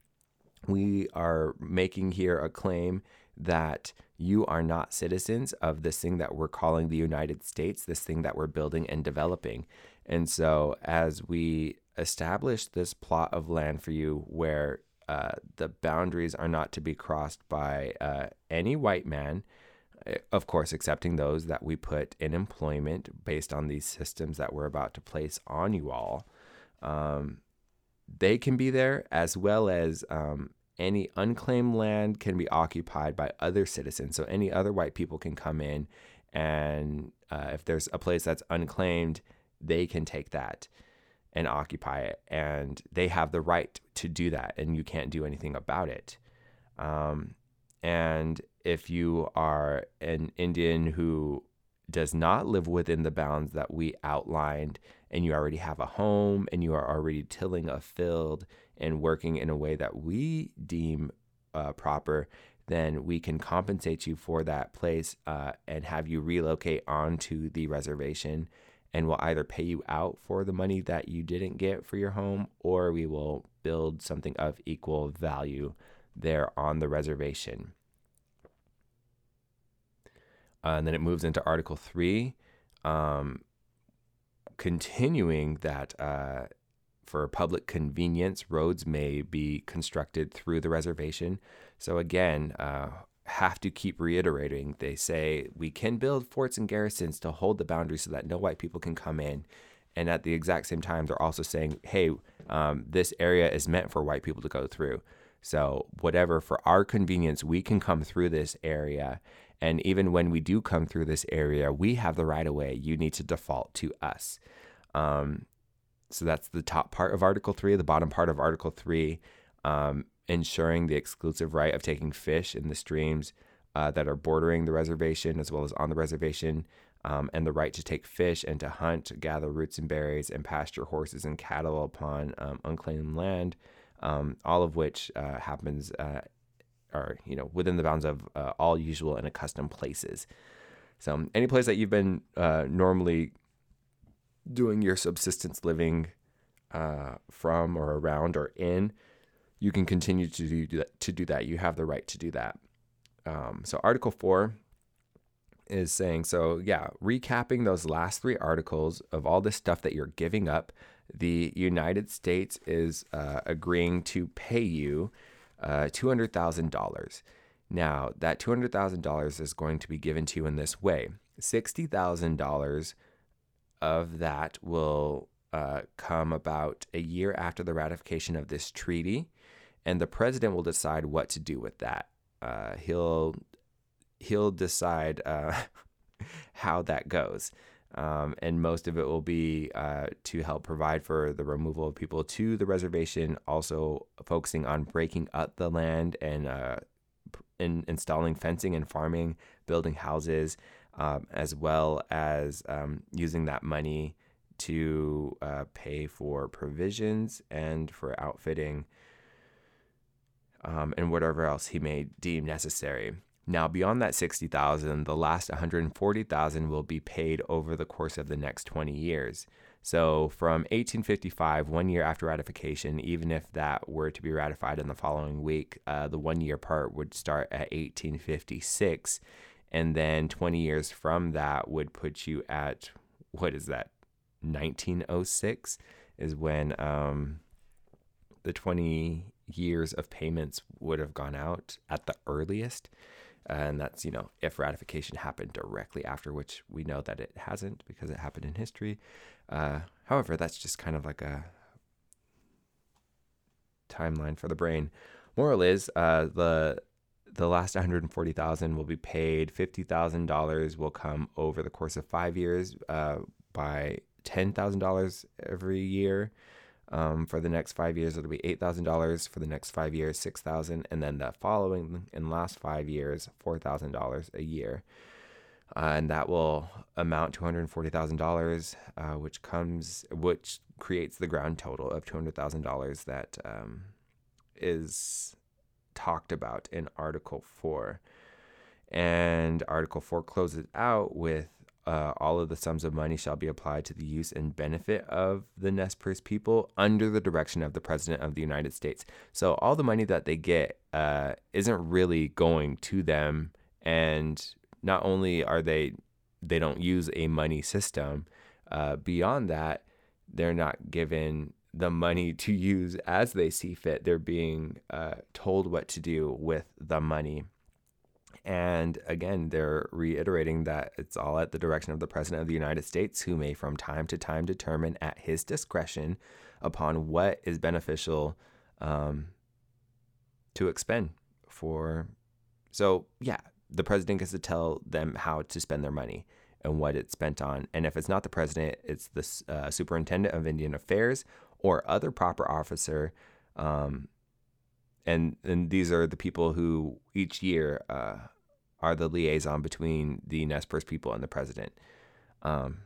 we are making here a claim that you are not citizens of this thing that we're calling the United States, this thing that we're building and developing. And so, as we establish this plot of land for you where uh, the boundaries are not to be crossed by uh, any white man, eh, of course, accepting those that we put in employment based on these systems that we're about to place on you all. Um, they can be there as well as um, any unclaimed land can be occupied by other citizens. So any other white people can come in, and uh, if there's a place that's unclaimed, they can take that and occupy it, and they have the right to do that, and you can't do anything about it. Um, and if you are an Indian who does not live within the bounds that we outlined, and you already have a home, and you are already tilling a field and working in a way that we deem uh, proper, then we can compensate you for that place uh, and have you relocate onto the reservation. And we'll either pay you out for the money that you didn't get for your home, or we will build something of equal value there on the reservation. Uh, and then it moves into Article 3, um, continuing that uh, for public convenience, roads may be constructed through the reservation. So, again, uh, have to keep reiterating. They say we can build forts and garrisons to hold the boundary so that no white people can come in. And at the exact same time, they're also saying, hey, um, this area is meant for white people to go through. So, whatever, for our convenience, we can come through this area. And even when we do come through this area, we have the right of way. You need to default to us. Um, so that's the top part of Article 3. The bottom part of Article 3, um, ensuring the exclusive right of taking fish in the streams uh, that are bordering the reservation as well as on the reservation, um, and the right to take fish and to hunt, gather roots and berries, and pasture horses and cattle upon um, unclaimed land, um, all of which uh, happens. Uh, are you know within the bounds of uh, all usual and accustomed places. So any place that you've been uh, normally doing your subsistence living uh, from or around or in, you can continue to do that. To do that, you have the right to do that. Um, so Article Four is saying so. Yeah, recapping those last three articles of all this stuff that you're giving up. The United States is uh, agreeing to pay you uh, two hundred thousand dollars. Now that two hundred thousand dollars is going to be given to you in this way: sixty thousand dollars of that will uh, come about a year after the ratification of this treaty, and the president will decide what to do with that. Uh, he'll he'll decide uh, how that goes. Um, and most of it will be uh, to help provide for the removal of people to the reservation, also focusing on breaking up the land and uh, in, installing fencing and farming, building houses, um, as well as um, using that money to uh, pay for provisions and for outfitting um, and whatever else he may deem necessary. Now, beyond that 60,000, the last 140,000 will be paid over the course of the next 20 years. So, from 1855, one year after ratification, even if that were to be ratified in the following week, uh, the one year part would start at 1856 and then 20 years from that would put you at what is that 1906 is when um, the 20 years of payments would have gone out at the earliest. And that's you know if ratification happened directly after which we know that it hasn't because it happened in history. Uh, however that's just kind of like a timeline for the brain. Moral is uh, the the last 140,000 will be paid. $50,000 will come over the course of five years uh, by $10,000 every year. Um, for the next five years, it'll be $8,000. For the next five years, $6,000. And then the following and last five years, $4,000 a year. uh, and that will amount to $140,000, uh, which comes which creates the ground total of $200,000 that um, is talked about in Article 4. And Article 4 closes out with uh, all of the sums of money shall be applied to the use and benefit of the Nez Perce people under the direction of the President of the United States. So all the money that they get uh, isn't really going to them, and not only are they they don't use a money system. Uh, beyond that, they're not given the money to use as they see fit. They're being uh, told what to do with the money. And again, they're reiterating that it's all at the direction of the President of the United States, who may from time to time determine at his discretion upon what is beneficial um, to expend for. So, yeah, the president gets to tell them how to spend their money and what it's spent on. And if it's not the president, it's the uh, superintendent of Indian Affairs or other proper officer. Um, and and these are the people who each year uh, are the liaison between the Nez Perce people and the president. Um,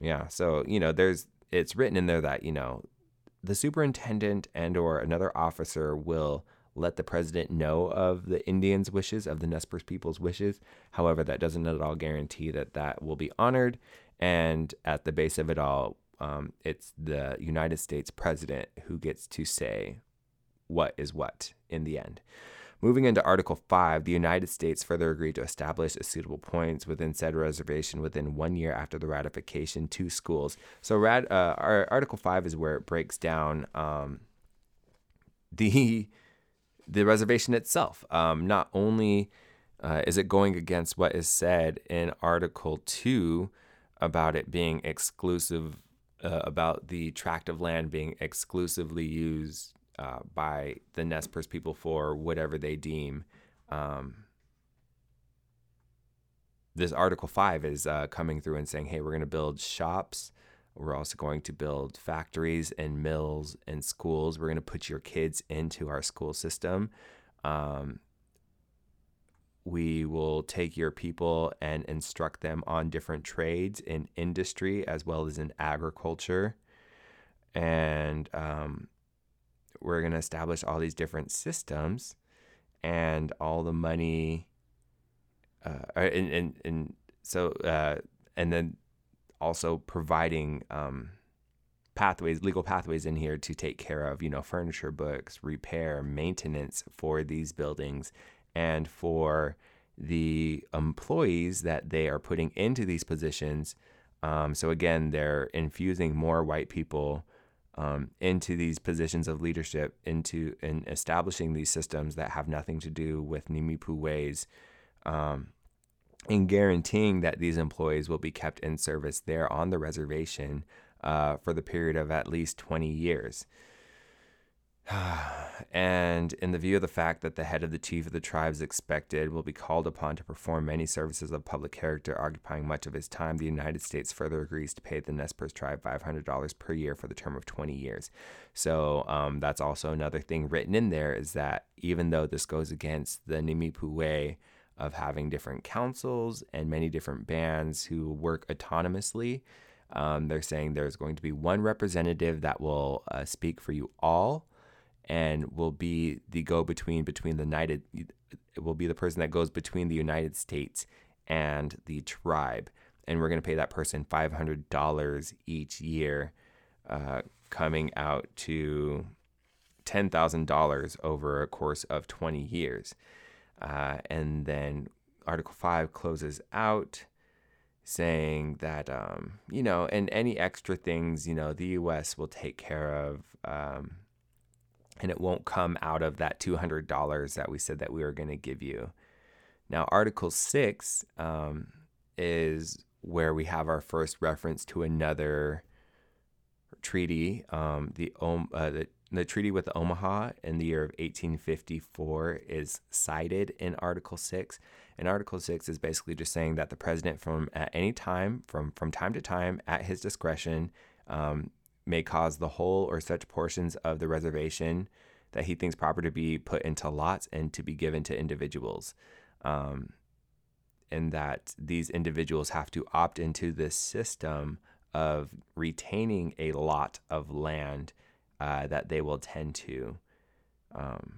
yeah, so you know, there's it's written in there that you know the superintendent and or another officer will let the president know of the Indians' wishes, of the Nez Perce people's wishes. However, that doesn't at all guarantee that that will be honored. And at the base of it all, um, it's the United States president who gets to say what is what in the end. Moving into Article 5, the United States further agreed to establish a suitable points within said reservation within one year after the ratification to schools. So, rad, uh, Article 5 is where it breaks down um, the the reservation itself. Um, not only uh, is it going against what is said in Article 2 about it being exclusive, uh, about the tract of land being exclusively used uh, by the Nez Perce people for whatever they deem. Um, this Article 5 is uh, coming through and saying, hey, we're going to build shops we're also going to build factories and mills and schools. We're going to put your kids into our school system. Um, we will take your people and instruct them on different trades in industry as well as in agriculture. And um, we're going to establish all these different systems and all the money. Uh, and, and, and so, uh, and then also providing um, pathways, legal pathways in here to take care of, you know, furniture, books, repair, maintenance for these buildings, and for the employees that they are putting into these positions. Um, so again, they're infusing more white people um, into these positions of leadership, into and establishing these systems that have nothing to do with Nimipu ways. Um, and guaranteeing that these employees will be kept in service there on the reservation uh, for the period of at least 20 years. and in the view of the fact that the head of the chief of the tribes expected will be called upon to perform many services of public character, occupying much of his time, the United States further agrees to pay the Nez Perce tribe $500 per year for the term of 20 years. So um, that's also another thing written in there is that even though this goes against the Nimipu way, of having different councils and many different bands who work autonomously. Um, they're saying there's going to be one representative that will uh, speak for you all and will be the go between between the United it will be the person that goes between the United States and the tribe and we're going to pay that person $500 each year uh, coming out to $10,000 over a course of 20 years uh, and then Article 5 closes out saying that, um, you know, and any extra things, you know, the U.S. will take care of. Um, and it won't come out of that $200 that we said that we were going to give you. Now, Article 6 um, is where we have our first reference to another treaty, um, the, uh, the the treaty with Omaha in the year of 1854 is cited in Article 6. And Article 6 is basically just saying that the president, from at any time, from, from time to time, at his discretion, um, may cause the whole or such portions of the reservation that he thinks proper to be put into lots and to be given to individuals. Um, in that these individuals have to opt into this system of retaining a lot of land uh, that they will tend to. Um,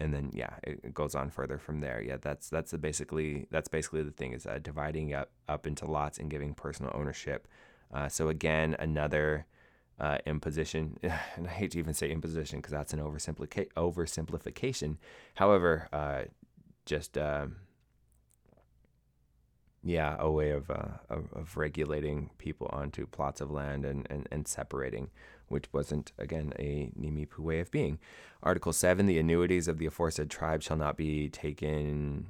and then yeah, it, it, goes on further from there. Yeah, that's that's basically that's basically the thing is uh, dividing up up into lots and giving personal ownership. Uh, so again, another uh, imposition, and I hate to even say imposition because that's an oversimplica- oversimplification. However, uh, just um, yeah, a way of, uh, of, of regulating people onto plots of land and, and, and separating which wasn't, again, a Nimipu way of being. Article 7 the annuities of the aforesaid tribe shall not be taken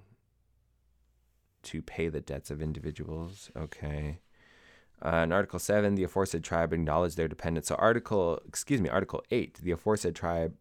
to pay the debts of individuals. Okay. Uh, in Article 7, the aforesaid tribe acknowledge their dependence. So, Article, excuse me, Article 8, the aforesaid tribe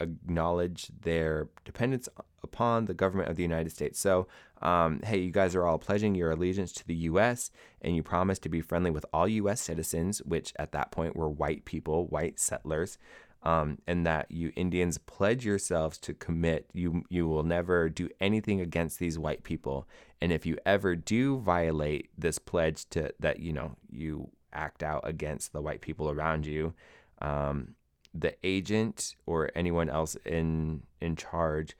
acknowledge their dependence upon the government of the United States. So, um, hey, you guys are all pledging your allegiance to the U.S. and you promise to be friendly with all U.S. citizens, which at that point were white people, white settlers, um, and that you Indians pledge yourselves to commit. You you will never do anything against these white people, and if you ever do violate this pledge to that, you know you act out against the white people around you. Um, the agent or anyone else in in charge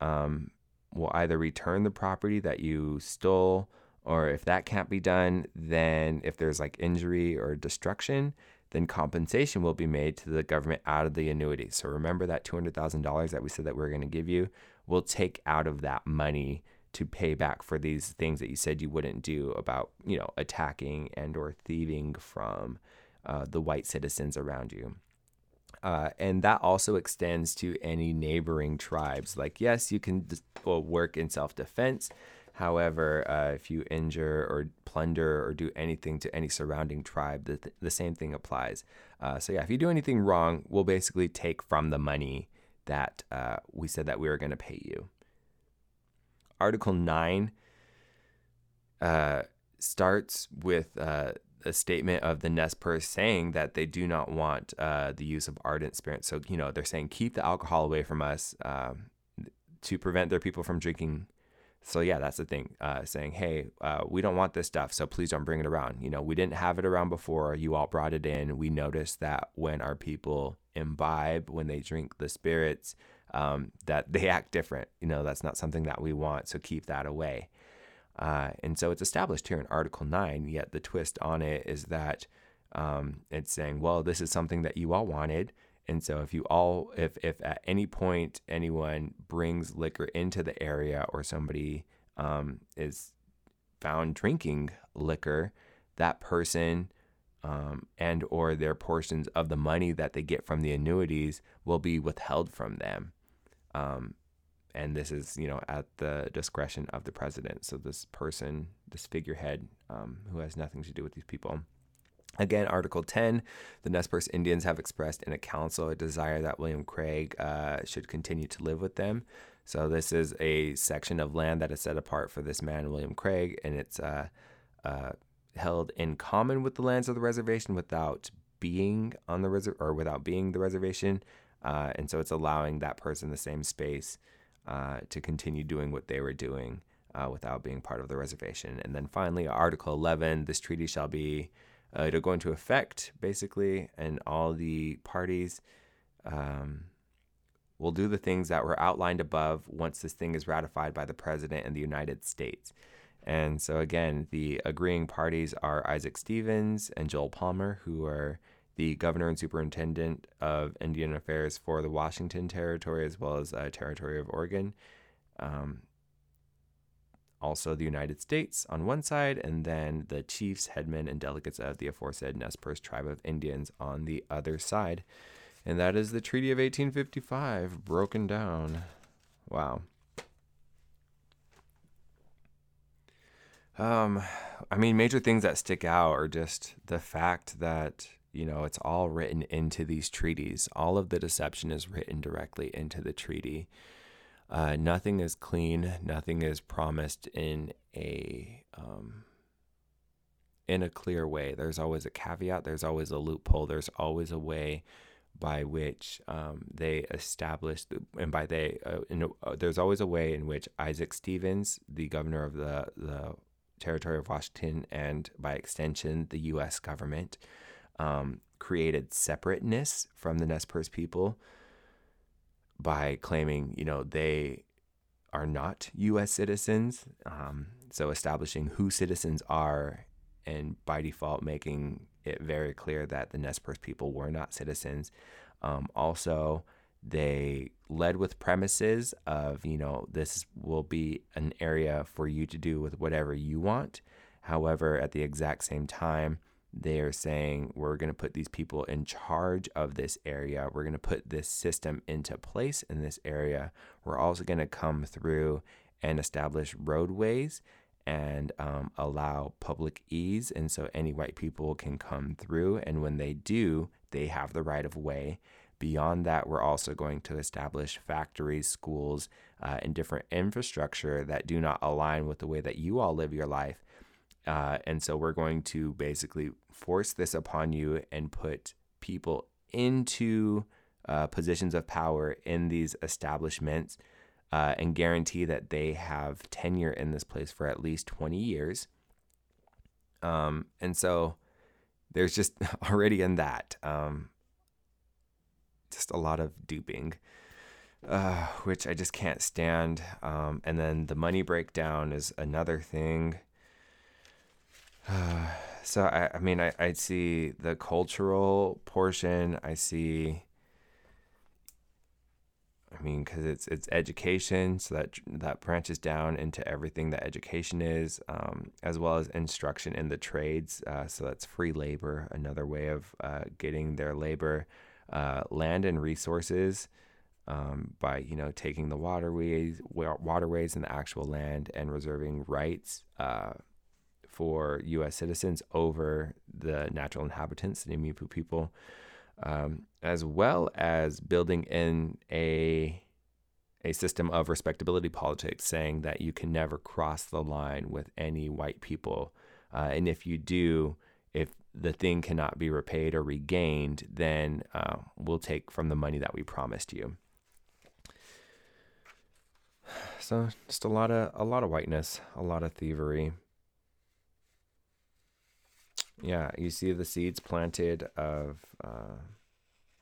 um, will either return the property that you stole, or if that can't be done, then if there's like injury or destruction, then compensation will be made to the government out of the annuity. So remember that $200,000 that we said that we are going to give you, we'll take out of that money to pay back for these things that you said you wouldn't do about, you know, attacking and or thieving from uh, the white citizens around you. Uh, and that also extends to any neighboring tribes. Like, yes, you can work in self defense. However, uh, if you injure or plunder or do anything to any surrounding tribe, the, th- the same thing applies. Uh, so, yeah, if you do anything wrong, we'll basically take from the money that uh, we said that we were going to pay you. Article 9 uh, starts with uh, a statement of the Nez Perce saying that they do not want uh, the use of ardent spirits. So, you know, they're saying keep the alcohol away from us um, to prevent their people from drinking. So, yeah, that's the thing. Uh, saying, hey, uh, we don't want this stuff, so please don't bring it around. You know, we didn't have it around before. You all brought it in. We noticed that when our people imbibe, when they drink the spirits, um, that they act different. You know, that's not something that we want. So keep that away. Uh, and so it's established here in Article 9, yet the twist on it is that um, it's saying, well, this is something that you all wanted. And so if you all, if, if at any point anyone brings liquor into the area or somebody um, is found drinking liquor, that person um, and or their portions of the money that they get from the annuities will be withheld from them. Um, and this is you know at the discretion of the president. So this person, this figurehead, um, who has nothing to do with these people. Again, Article 10, the Nez Perce Indians have expressed in a council a desire that William Craig uh, should continue to live with them. So this is a section of land that is set apart for this man, William Craig, and it's uh, uh, held in common with the lands of the reservation without being on the reserve or without being the reservation. Uh, and so it's allowing that person the same space uh, to continue doing what they were doing uh, without being part of the reservation. And then finally, Article 11 this treaty shall be uh, it'll go into effect basically, and all the parties um, will do the things that were outlined above once this thing is ratified by the president and the United States. And so, again, the agreeing parties are Isaac Stevens and Joel Palmer, who are the governor and superintendent of Indian Affairs for the Washington Territory as well as uh, Territory of Oregon. Um, also, the United States on one side, and then the chiefs, headmen, and delegates of the aforesaid Nez Perce tribe of Indians on the other side. And that is the Treaty of 1855 broken down. Wow. Um, I mean, major things that stick out are just the fact that you know, it's all written into these treaties. All of the deception is written directly into the treaty. Uh, nothing is clean. Nothing is promised in a um, in a clear way. There's always a caveat. There's always a loophole. There's always a way by which um, they established, and by they, uh, in, uh, there's always a way in which Isaac Stevens, the governor of the, the territory of Washington, and by extension, the U.S. government, um, created separateness from the Nez Perce people by claiming, you know, they are not U.S. citizens. Um, so establishing who citizens are, and by default making it very clear that the Nez Perce people were not citizens. Um, also, they led with premises of, you know, this will be an area for you to do with whatever you want. However, at the exact same time, they are saying we're going to put these people in charge of this area. We're going to put this system into place in this area. We're also going to come through and establish roadways and um, allow public ease. And so any white people can come through. And when they do, they have the right of way. Beyond that, we're also going to establish factories, schools, uh, and different infrastructure that do not align with the way that you all live your life. Uh, and so we're going to basically force this upon you and put people into uh, positions of power in these establishments uh, and guarantee that they have tenure in this place for at least 20 years. Um, and so there's just already in that um, just a lot of duping, uh, which I just can't stand. Um, and then the money breakdown is another thing. So I, I mean, I, I see the cultural portion. I see I mean, because it's it's education, so that that branches down into everything that education is, um, as well as instruction in the trades. Uh, so that's free labor, another way of uh, getting their labor, uh, land and resources, um, by you know taking the waterways, waterways and the actual land and reserving rights uh, for U.S. citizens over the natural inhabitants, the Nimipu people um, as well as building in a a system of respectability politics, saying that you can never cross the line with any white people, uh, and if you do, if the thing cannot be repaid or regained, then uh, we'll take from the money that we promised you. So just a lot of a lot of whiteness, a lot of thievery. Yeah, you see the seeds planted of uh,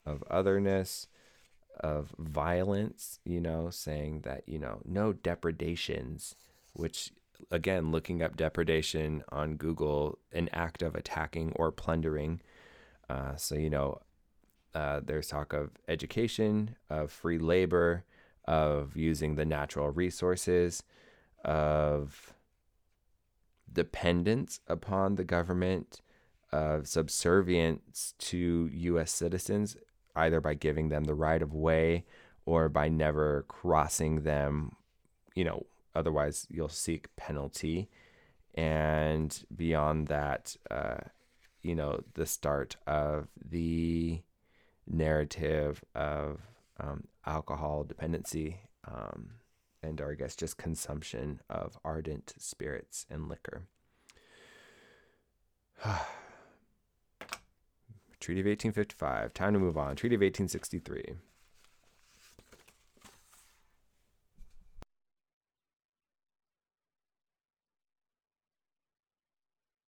of otherness, of violence. You know, saying that you know no depredations, which again, looking up depredation on Google, an act of attacking or plundering. Uh, so you know, uh, there's talk of education, of free labor, of using the natural resources, of dependence upon the government of subservience to U.S. citizens, either by giving them the right of way or by never crossing them. You know, otherwise you'll seek penalty. And beyond that, uh, you know, the start of the narrative of um, alcohol dependency um, and, or I guess, just consumption of ardent spirits and liquor. Treaty of 1855. Time to move on. Treaty of 1863.